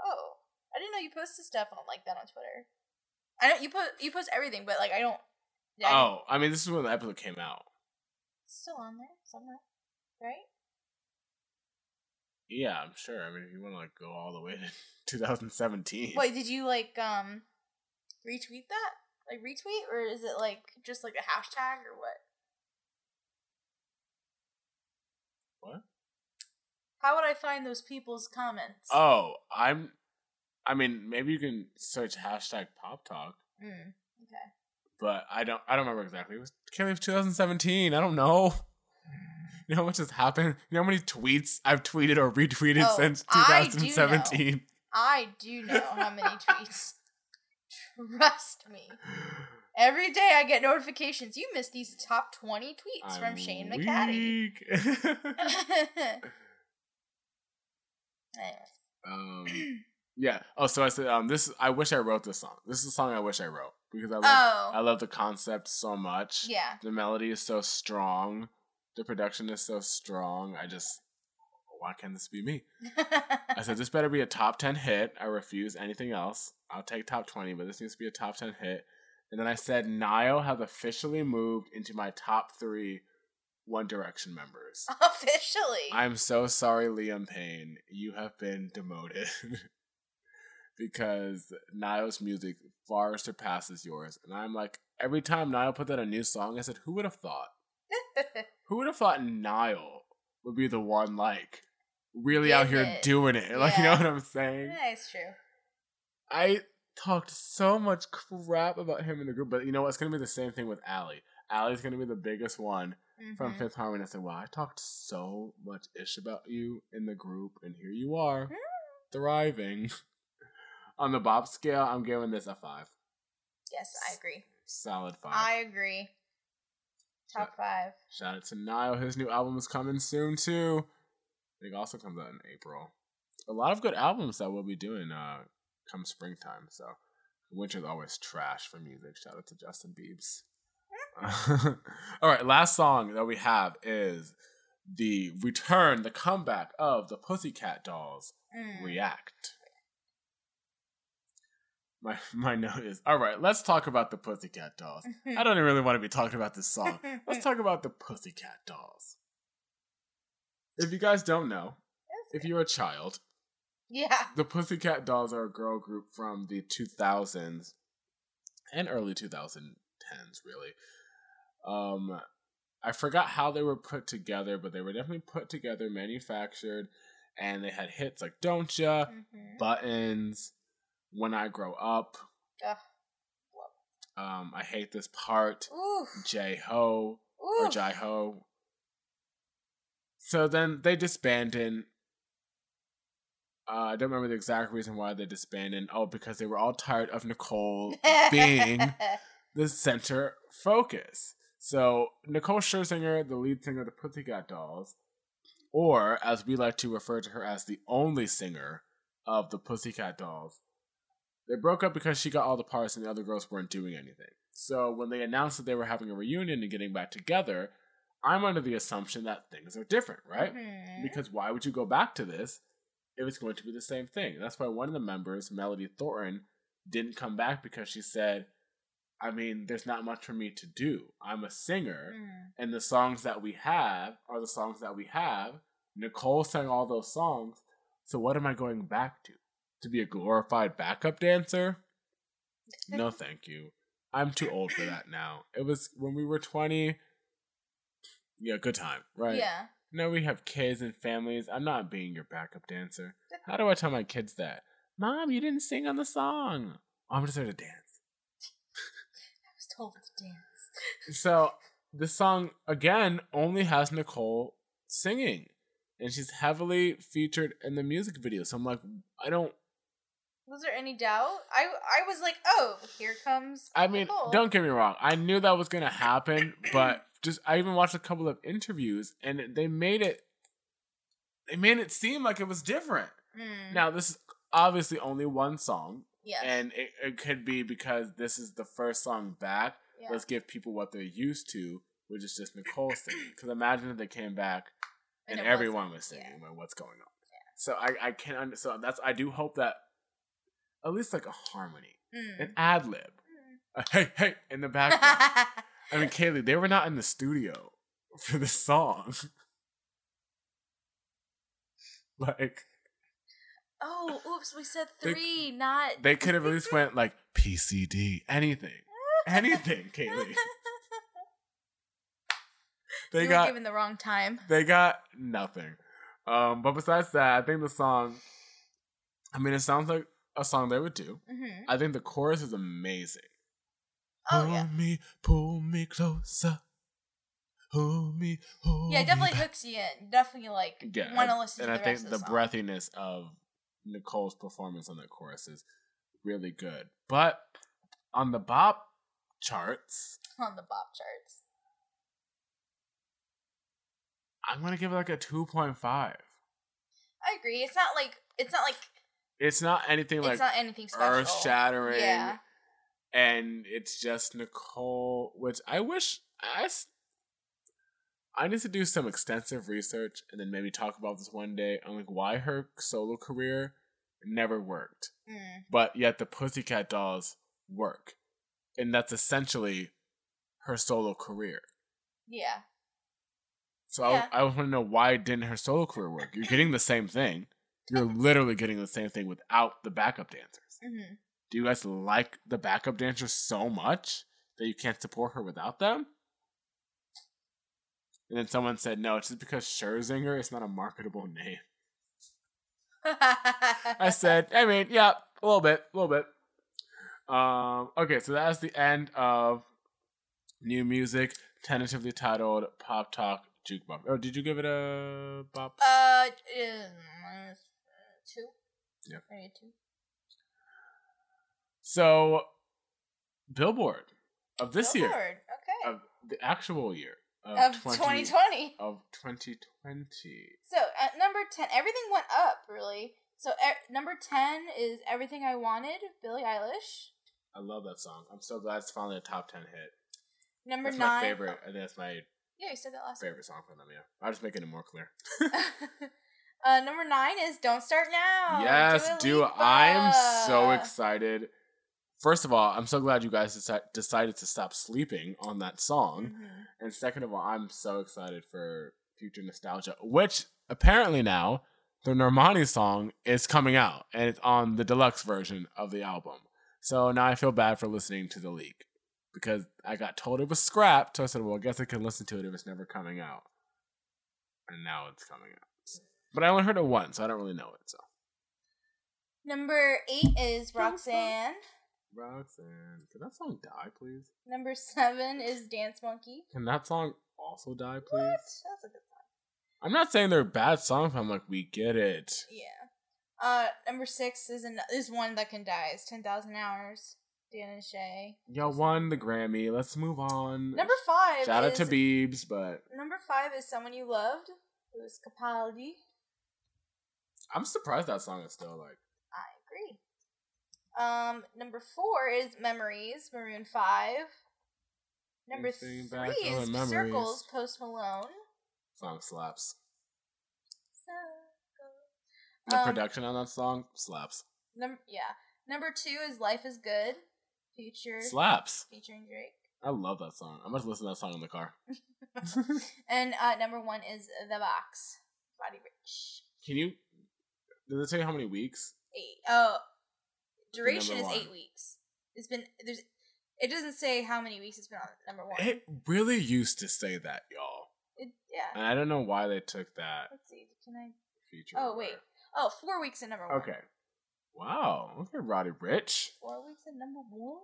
Speaker 2: Oh, I didn't know you posted stuff on like that on Twitter. I know you post you post everything, but like I don't. Yeah,
Speaker 1: Oh, I mean, this is when the episode came out.
Speaker 2: it's still on there somewhere, right?
Speaker 1: Yeah, I'm sure. I mean, if you want to like go all the way to 2017.
Speaker 2: Wait, did you like um? retweet that? Like retweet, or is it like just like a hashtag or what?
Speaker 1: What?
Speaker 2: How would I find those people's comments?
Speaker 1: Oh, I'm. I mean, maybe you can search hashtag pop talk,
Speaker 2: Mm, okay.
Speaker 1: but I don't. I don't remember exactly. It was Kelly of 2017. I don't know. You know how much has happened? You know how many tweets I've tweeted or retweeted
Speaker 2: Oh,
Speaker 1: since
Speaker 2: I do know.
Speaker 1: 2017?
Speaker 2: I do know how many tweets. Trust me. Every day I get notifications. You missed these top 20 tweets from
Speaker 1: I'm
Speaker 2: Shane McCaddy.
Speaker 1: Um, yeah. Oh, so I said, um, this. I wish I wrote this song. This is a song I wish I wrote because I love.
Speaker 2: Oh.
Speaker 1: I love the concept so much.
Speaker 2: yeah.
Speaker 1: The melody is so strong. The production is so strong. I just, why can't this be me? I said this better be a top ten hit. I refuse anything else. I'll take top twenty, but this needs to be a top ten hit. And then I said Niall has officially moved into my top three One Direction members.
Speaker 2: Officially.
Speaker 1: I'm so sorry, Liam Payne. You have been demoted because Niall's music far surpasses yours. And I'm like, every time Niall put out a new song, I said, who would have thought? Who would have thought Niall would be the one like really out here
Speaker 2: it.
Speaker 1: doing it? Like, you know
Speaker 2: Yeah.
Speaker 1: what I'm saying?
Speaker 2: yeah, it's true.
Speaker 1: I talked so much crap about him in the group, but you know what? It's gonna be the same thing with Ally. Ally's gonna be the biggest one from
Speaker 2: Mhm.
Speaker 1: Fifth Harmony. I said, "Well, I talked so much ish about you in the group, and here you are,
Speaker 2: Hmm.
Speaker 1: thriving." On the Bop scale, I'm giving this a five,
Speaker 2: Yes, I agree.
Speaker 1: solid five.
Speaker 2: I agree. Top five.
Speaker 1: Shout out to Niall. His new album is coming soon too. Think it also comes out in April. A lot of good albums that we'll be doing uh come springtime. So winter's always trash for music. Shout out to Justin Biebs. All right, last song that we have is the return, the comeback of the Pussycat Dolls.
Speaker 2: Mm.
Speaker 1: React. My my note is all right. Let's talk about the Pussycat Dolls. I don't really want to be talking about this song. Let's talk about the Pussycat Dolls. If you guys don't know, if you're a child,
Speaker 2: yeah.
Speaker 1: the Pussycat Dolls are a girl group from the 2000s and early 2010s, really. Um, I forgot how they were put together, but they were definitely put together, manufactured, and they had hits like "Don't Ya,"
Speaker 2: Mhm.
Speaker 1: "Buttons," "When I Grow Up."
Speaker 2: Ugh.
Speaker 1: Um, I hate this part. Jai Ho or. Jai Ho. So then they disbanded. Uh, I don't remember the exact reason why they disbanded. Oh, because they were all tired of Nicole being the center focus. So Nicole Scherzinger, the lead singer of the Pussycat Dolls, or as we like to refer to her as the only singer of the Pussycat Dolls, they broke up because she got all the parts and the other girls weren't doing anything. So when they announced that they were having a reunion and getting back together, I'm under the assumption that things are different, right?
Speaker 2: Mhm.
Speaker 1: Because why would you go back to this if it's going to be the same thing? That's why one of the members, Melody Thornton, didn't come back because she said, I mean, there's not much for me to do. I'm a singer,
Speaker 2: Mm.
Speaker 1: and the songs that we have are the songs that we have. Nicole sang all those songs, so what am I going back to? To be a glorified backup dancer? No, thank you. I'm too old for that now. It was when we were 20. Yeah, good time, right?
Speaker 2: Yeah.
Speaker 1: No, we have kids and families. I'm not being your backup dancer. How do I tell my kids that? Mom, you didn't sing on the song. Oh, I'm just there to dance.
Speaker 2: I was told to dance.
Speaker 1: So the song again only has Nicole singing, and she's heavily featured in the music video. So I'm like, I don't.
Speaker 2: Was there any doubt? I I was like, oh, here comes.
Speaker 1: I mean,
Speaker 2: Nicole.
Speaker 1: don't get me wrong. I knew that was gonna happen, but just I even watched a couple of interviews, and they made it. They made it seem like it was different.
Speaker 2: Mm.
Speaker 1: Now this is obviously only one song,
Speaker 2: Yes.
Speaker 1: and it, it could be because this is the first song back.
Speaker 2: yeah.
Speaker 1: Let's give people what they're used to, which is just Nicole singing. Because imagine if they came back and,
Speaker 2: it
Speaker 1: everyone
Speaker 2: wasn't.
Speaker 1: was singing,
Speaker 2: Yeah.
Speaker 1: well, what's going on? So I I can under so that's I do hope that at least like a harmony,
Speaker 2: Mm.
Speaker 1: an ad lib,
Speaker 2: Mm.
Speaker 1: a hey hey in the background. I mean, Kaylee, they were not in the studio for the song. like
Speaker 2: Oh, oops, we said
Speaker 1: They-
Speaker 2: three, not.
Speaker 1: They could have at least went like PCD, anything, anything, Kaylee. They
Speaker 2: you
Speaker 1: got
Speaker 2: given the wrong time.
Speaker 1: they got nothing. Um, but besides that, I think the song. I mean, it sounds like a song they would do.
Speaker 2: hmm
Speaker 1: I think the chorus is amazing.
Speaker 2: Oh
Speaker 1: pull
Speaker 2: yeah,
Speaker 1: me, pull me closer. Pull me, pull
Speaker 2: yeah, it
Speaker 1: me
Speaker 2: definitely
Speaker 1: back.
Speaker 2: hooks you in. Definitely like
Speaker 1: Yeah,
Speaker 2: want to listen
Speaker 1: and I think the
Speaker 2: the
Speaker 1: breathiness of Nicole's performance on that chorus is really good. But on the bop charts,
Speaker 2: on the bop charts.
Speaker 1: I'm gonna give it like a two point five.
Speaker 2: I agree. It's not like it's not like
Speaker 1: It's not anything like
Speaker 2: it's not anything special.
Speaker 1: earth shattering.
Speaker 2: Yeah.
Speaker 1: And it's just Nicole, which I wish I, I need to do some extensive research and then maybe talk about this one day on like why her solo career never worked,
Speaker 2: Mm.
Speaker 1: but yet the Pussycat Dolls work, and that's essentially her solo career.
Speaker 2: Yeah.
Speaker 1: So
Speaker 2: Yeah.
Speaker 1: I, I want to know why didn't her solo career work? You're getting the same thing. You're literally getting the same thing without the backup dancers.
Speaker 2: hmm
Speaker 1: Do you guys like the backup dancers so much that you can't support her without them? And then someone said, no, it's just because Scherzinger is not a marketable name. I said, I mean, yeah, a little bit, a little bit. Um, okay, so that's the end of new music, tentatively titled Pop Talk Jukebox. Oh, did you give it a bop?
Speaker 2: uh, two.
Speaker 1: Yep.
Speaker 2: Maybe two.
Speaker 1: so, Billboard of this year,
Speaker 2: Billboard, Okay.
Speaker 1: of the actual year of,
Speaker 2: Of
Speaker 1: 20
Speaker 2: 2020.
Speaker 1: of 2020.
Speaker 2: So at number ten, everything went up really. So e- number ten is "Everything I Wanted," Billie Eilish.
Speaker 1: I love that song. I'm so glad it's finally a top 10 hit.
Speaker 2: Number
Speaker 1: That's
Speaker 2: nine.
Speaker 1: my favorite. I think that's my
Speaker 2: Yeah, you said that last.
Speaker 1: favorite song from them. Yeah, I'm just making it more clear.
Speaker 2: uh, number nine is "Don't Start Now."
Speaker 1: yes, do I am so excited. First of all, I'm so glad you guys deci- decided to stop sleeping on that song.
Speaker 2: Mhm.
Speaker 1: And second of all, I'm so excited for future nostalgia, which apparently now the Normani song is coming out and it's on the deluxe version of the album. So now I feel bad for listening to the leak because I got told it was scrapped. So I said, well, I guess I can listen to it if it's never coming out. And now it's coming out. But I only heard it once, so I don't really know it. So
Speaker 2: Number eight is Roxanne.
Speaker 1: Roxanne, can that song die, please?
Speaker 2: Number seven is Dance Monkey.
Speaker 1: Can that song also die, please?
Speaker 2: What? That's a good song.
Speaker 1: I'm not saying they're bad songs, but I'm like, we get it.
Speaker 2: Yeah. Uh, number six is an is one that can die. It's ten thousand hours. Dan and Shay.
Speaker 1: Y'all won the Grammy. Let's move on.
Speaker 2: Number five.
Speaker 1: Shout out to Beebs, but
Speaker 2: Number five is someone you loved. Lewis Capaldi.
Speaker 1: I'm surprised that song is still like.
Speaker 2: I agree. Um, number four is Memories, Maroon Five. Number
Speaker 1: Anything
Speaker 2: three
Speaker 1: on
Speaker 2: is
Speaker 1: Memories.
Speaker 2: Circles, Post Malone.
Speaker 1: Song slaps.
Speaker 2: Circles.
Speaker 1: The
Speaker 2: Um,
Speaker 1: production on that song slaps.
Speaker 2: Number yeah. Number two is Life is Good, feature
Speaker 1: Slaps.
Speaker 2: featuring Drake.
Speaker 1: I love that song. I must listen to that song in the car.
Speaker 2: and uh, number one is The Box, Roddy Ricch.
Speaker 1: Can you? Does it tell you how many weeks?
Speaker 2: Eight. Oh, duration is
Speaker 1: number
Speaker 2: eight weeks. It's been there's. It doesn't say how many weeks it's been on number one.
Speaker 1: It really used to say that, y'all.
Speaker 2: It- yeah.
Speaker 1: And I don't know why they took that
Speaker 2: Let's see. Can I?
Speaker 1: feature.
Speaker 2: Oh wait. Oh, four weeks at number one.
Speaker 1: Okay. Wow. Okay, Roddy Ricch.
Speaker 2: Four weeks at number one.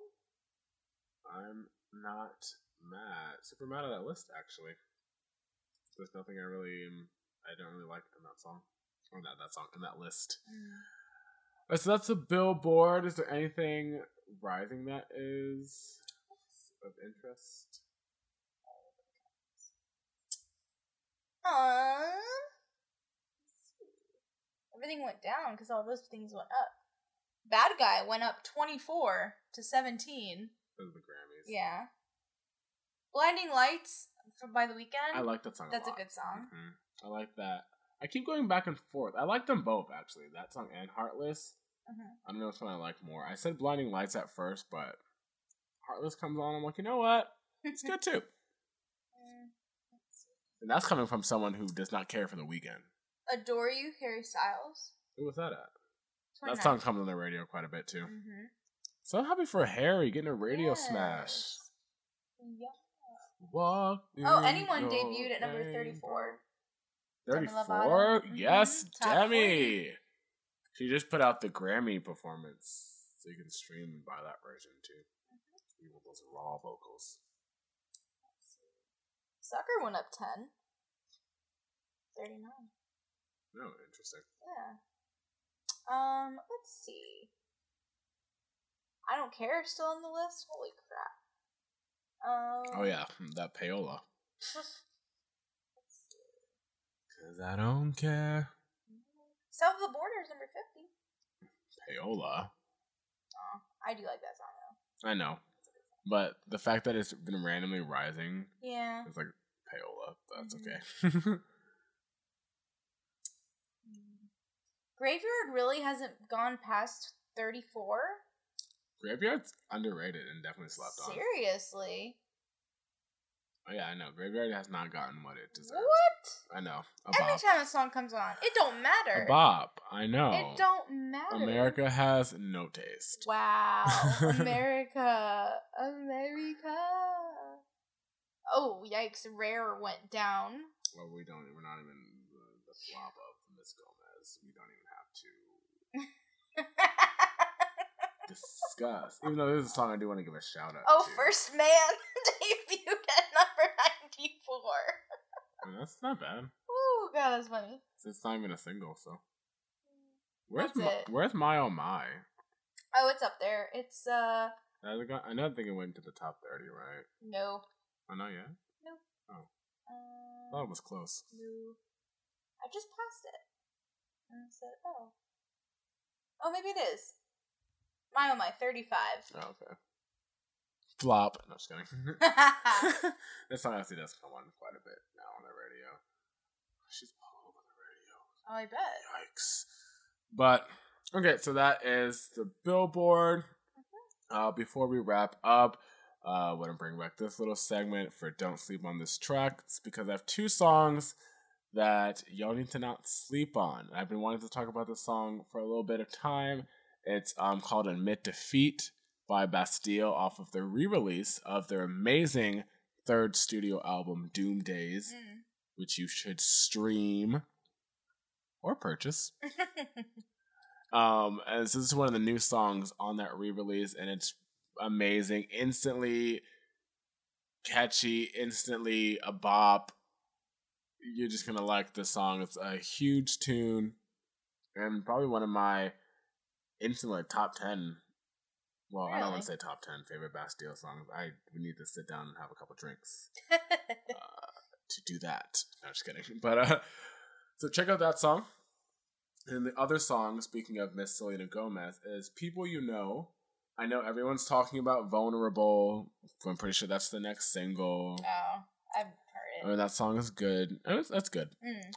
Speaker 1: I'm not mad. Super mad at that list actually. There's nothing I really. I don't really like in that song. Not that song in that list. Uh, So that's a billboard. Is there anything rising that is of interest?
Speaker 2: Aww. Everything went down because all those things went up. Bad Guy went up 24 to 17.
Speaker 1: Because of the Grammys.
Speaker 2: Yeah. Blinding Lights from by the Weeknd.
Speaker 1: I like that song.
Speaker 2: That's a
Speaker 1: lot.
Speaker 2: good song.
Speaker 1: Mhm. I like that. I keep going back and forth. I like them both actually. That song and Heartless.
Speaker 2: Mhm.
Speaker 1: I don't know which one I like more. I said Blinding Lights at first, but Heartless comes on. I'm like, you know what? It's good too. And that's coming from someone who does not care for the Weeknd.
Speaker 2: Adore You, Harry Styles.
Speaker 1: Who was that at? That
Speaker 2: 29.
Speaker 1: song comes on the radio quite a bit too.
Speaker 2: Mm-hmm.
Speaker 1: So happy for Harry getting a radio smash.
Speaker 2: Yeah.
Speaker 1: Walk
Speaker 2: Oh, anyone debuted at number
Speaker 1: name.
Speaker 2: 34. Demi
Speaker 1: 34?
Speaker 2: Lovato.
Speaker 1: Yes,
Speaker 2: top
Speaker 1: Demi. She just put out the Grammy performance, so you can stream and buy that version too.
Speaker 2: Mm-hmm.
Speaker 1: Want those raw vocals.
Speaker 2: Sucker went up 10. 39.
Speaker 1: No, interesting.
Speaker 2: Yeah. Um, let's see. I don't care still on the list. Holy crap. Um,
Speaker 1: Oh yeah, that payola. Cause I don't care.
Speaker 2: South of the Border is number 50.
Speaker 1: Payola.
Speaker 2: Oh, I do like that song though.
Speaker 1: I know, but the fact that it's been randomly rising,
Speaker 2: Yeah.
Speaker 1: it's like payola. That's
Speaker 2: Mhm.
Speaker 1: okay.
Speaker 2: Graveyard really hasn't gone past 34?
Speaker 1: Graveyard's underrated and definitely slept on.
Speaker 2: Seriously?
Speaker 1: Oh yeah, I know. Graveyard has not gotten what it deserves.
Speaker 2: What?
Speaker 1: I know.
Speaker 2: Every time a song comes on, it don't matter.
Speaker 1: A bop. I know.
Speaker 2: It don't matter.
Speaker 1: America has no taste.
Speaker 2: Wow. America. America. Oh, yikes. Rare went down.
Speaker 1: Well, we don't. We're not even the, the flop of Miss Gomez. We don't even have to discuss. Even though this is a song I do want to give a shout out.
Speaker 2: oh,
Speaker 1: to.
Speaker 2: First Man number 94.
Speaker 1: That's not bad.
Speaker 2: Oh God, that's funny.
Speaker 1: It's not even a single, so. Where's my. Where's my oh my?
Speaker 2: Oh, it's up there. It's, uh,
Speaker 1: I think I. I think it went to the top thirty, right?
Speaker 2: no.
Speaker 1: Oh, not yet.
Speaker 2: Um,
Speaker 1: I thought it was close.
Speaker 2: No. I just passed it. And I said, oh. Oh, maybe it is. My oh my, 35.
Speaker 1: Oh, okay. Flop. No, just kidding. this song actually does come on quite a bit now on the radio. She's all over the radio.
Speaker 2: oh, I bet.
Speaker 1: Yikes. But okay, so that is the billboard. Uh, before we wrap up, uh, I want to bring back this little segment for "Don't Sleep on This Track." It's because I have two songs that y'all need to not sleep on. I've been wanting to talk about this song for a little bit of time. It's um called "Admit Defeat" by Bastille off of their re-release of their amazing third studio album "Doom Days,"
Speaker 2: Mm.
Speaker 1: which you should stream or purchase. Um, and this is one of the new songs on that re-release, and it's amazing. Instantly catchy, instantly a bop. You're just gonna like the song. It's a huge tune, and probably one of my instantly top ten. Well, I don't want to say top ten favorite Bastille songs. I we need to sit down and have a couple drinks to do that. No, just kidding. But uh, so check out that song. And the other song, speaking of Miss Selena Gomez, is "People You Know." I know everyone's talking about "Vulnerable." I'm pretty sure that's the next single.
Speaker 2: oh, I've heard it.
Speaker 1: mean, that song is good. I mean, that's good.
Speaker 2: Mm.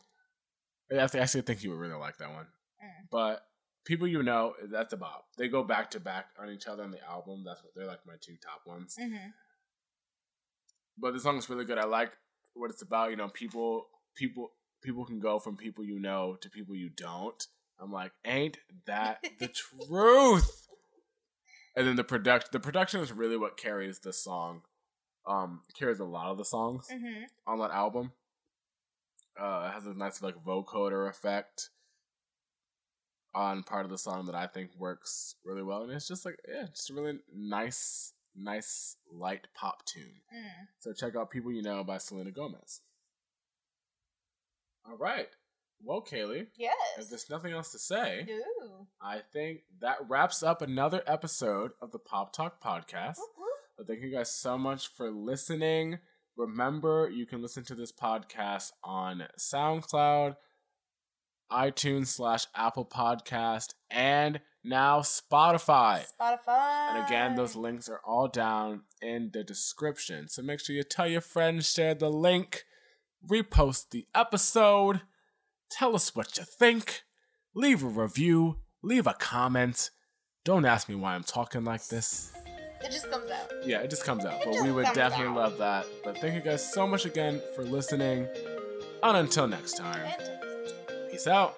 Speaker 1: I actually think you would really like that one.
Speaker 2: Mm.
Speaker 1: But "People You Know," that's a bop. They go back to back on each other on the album. That's what they're like my two top ones.
Speaker 2: Mm-hmm.
Speaker 1: but the song is really good. I like what it's about. You know, people, people, people can go from people you know to people you don't. I'm like, ain't that the truth? And then the production, the production is really what carries the song. Um, carries a lot of the songs
Speaker 2: Mm-hmm.
Speaker 1: on that album. Uh, it has a nice like vocoder effect on part of the song that I think works really well, and it's just like yeah, just a really nice, nice light pop tune.
Speaker 2: Mm.
Speaker 1: So check out People You Know by Selena Gomez. All right. Well, Kaylee,
Speaker 2: Yes.
Speaker 1: if there's nothing else to say,
Speaker 2: Ooh.
Speaker 1: I think that wraps up another episode of the Pop Talk podcast. But thank you guys so much for listening. Remember, you can listen to this podcast on SoundCloud, iTunes slash Apple Podcast, and now Spotify.
Speaker 2: Spotify.
Speaker 1: And again, those links are all down in the description. So make sure you tell your friends, share the link, repost the episode, tell us what you think, leave a review, leave a comment. Don't ask me why I'm talking like this.
Speaker 2: It just comes out.
Speaker 1: Yeah, it just comes out.
Speaker 2: It
Speaker 1: But we would definitely
Speaker 2: out.
Speaker 1: love that. But thank you guys so much again for listening. And until next time,
Speaker 2: And
Speaker 1: peace out.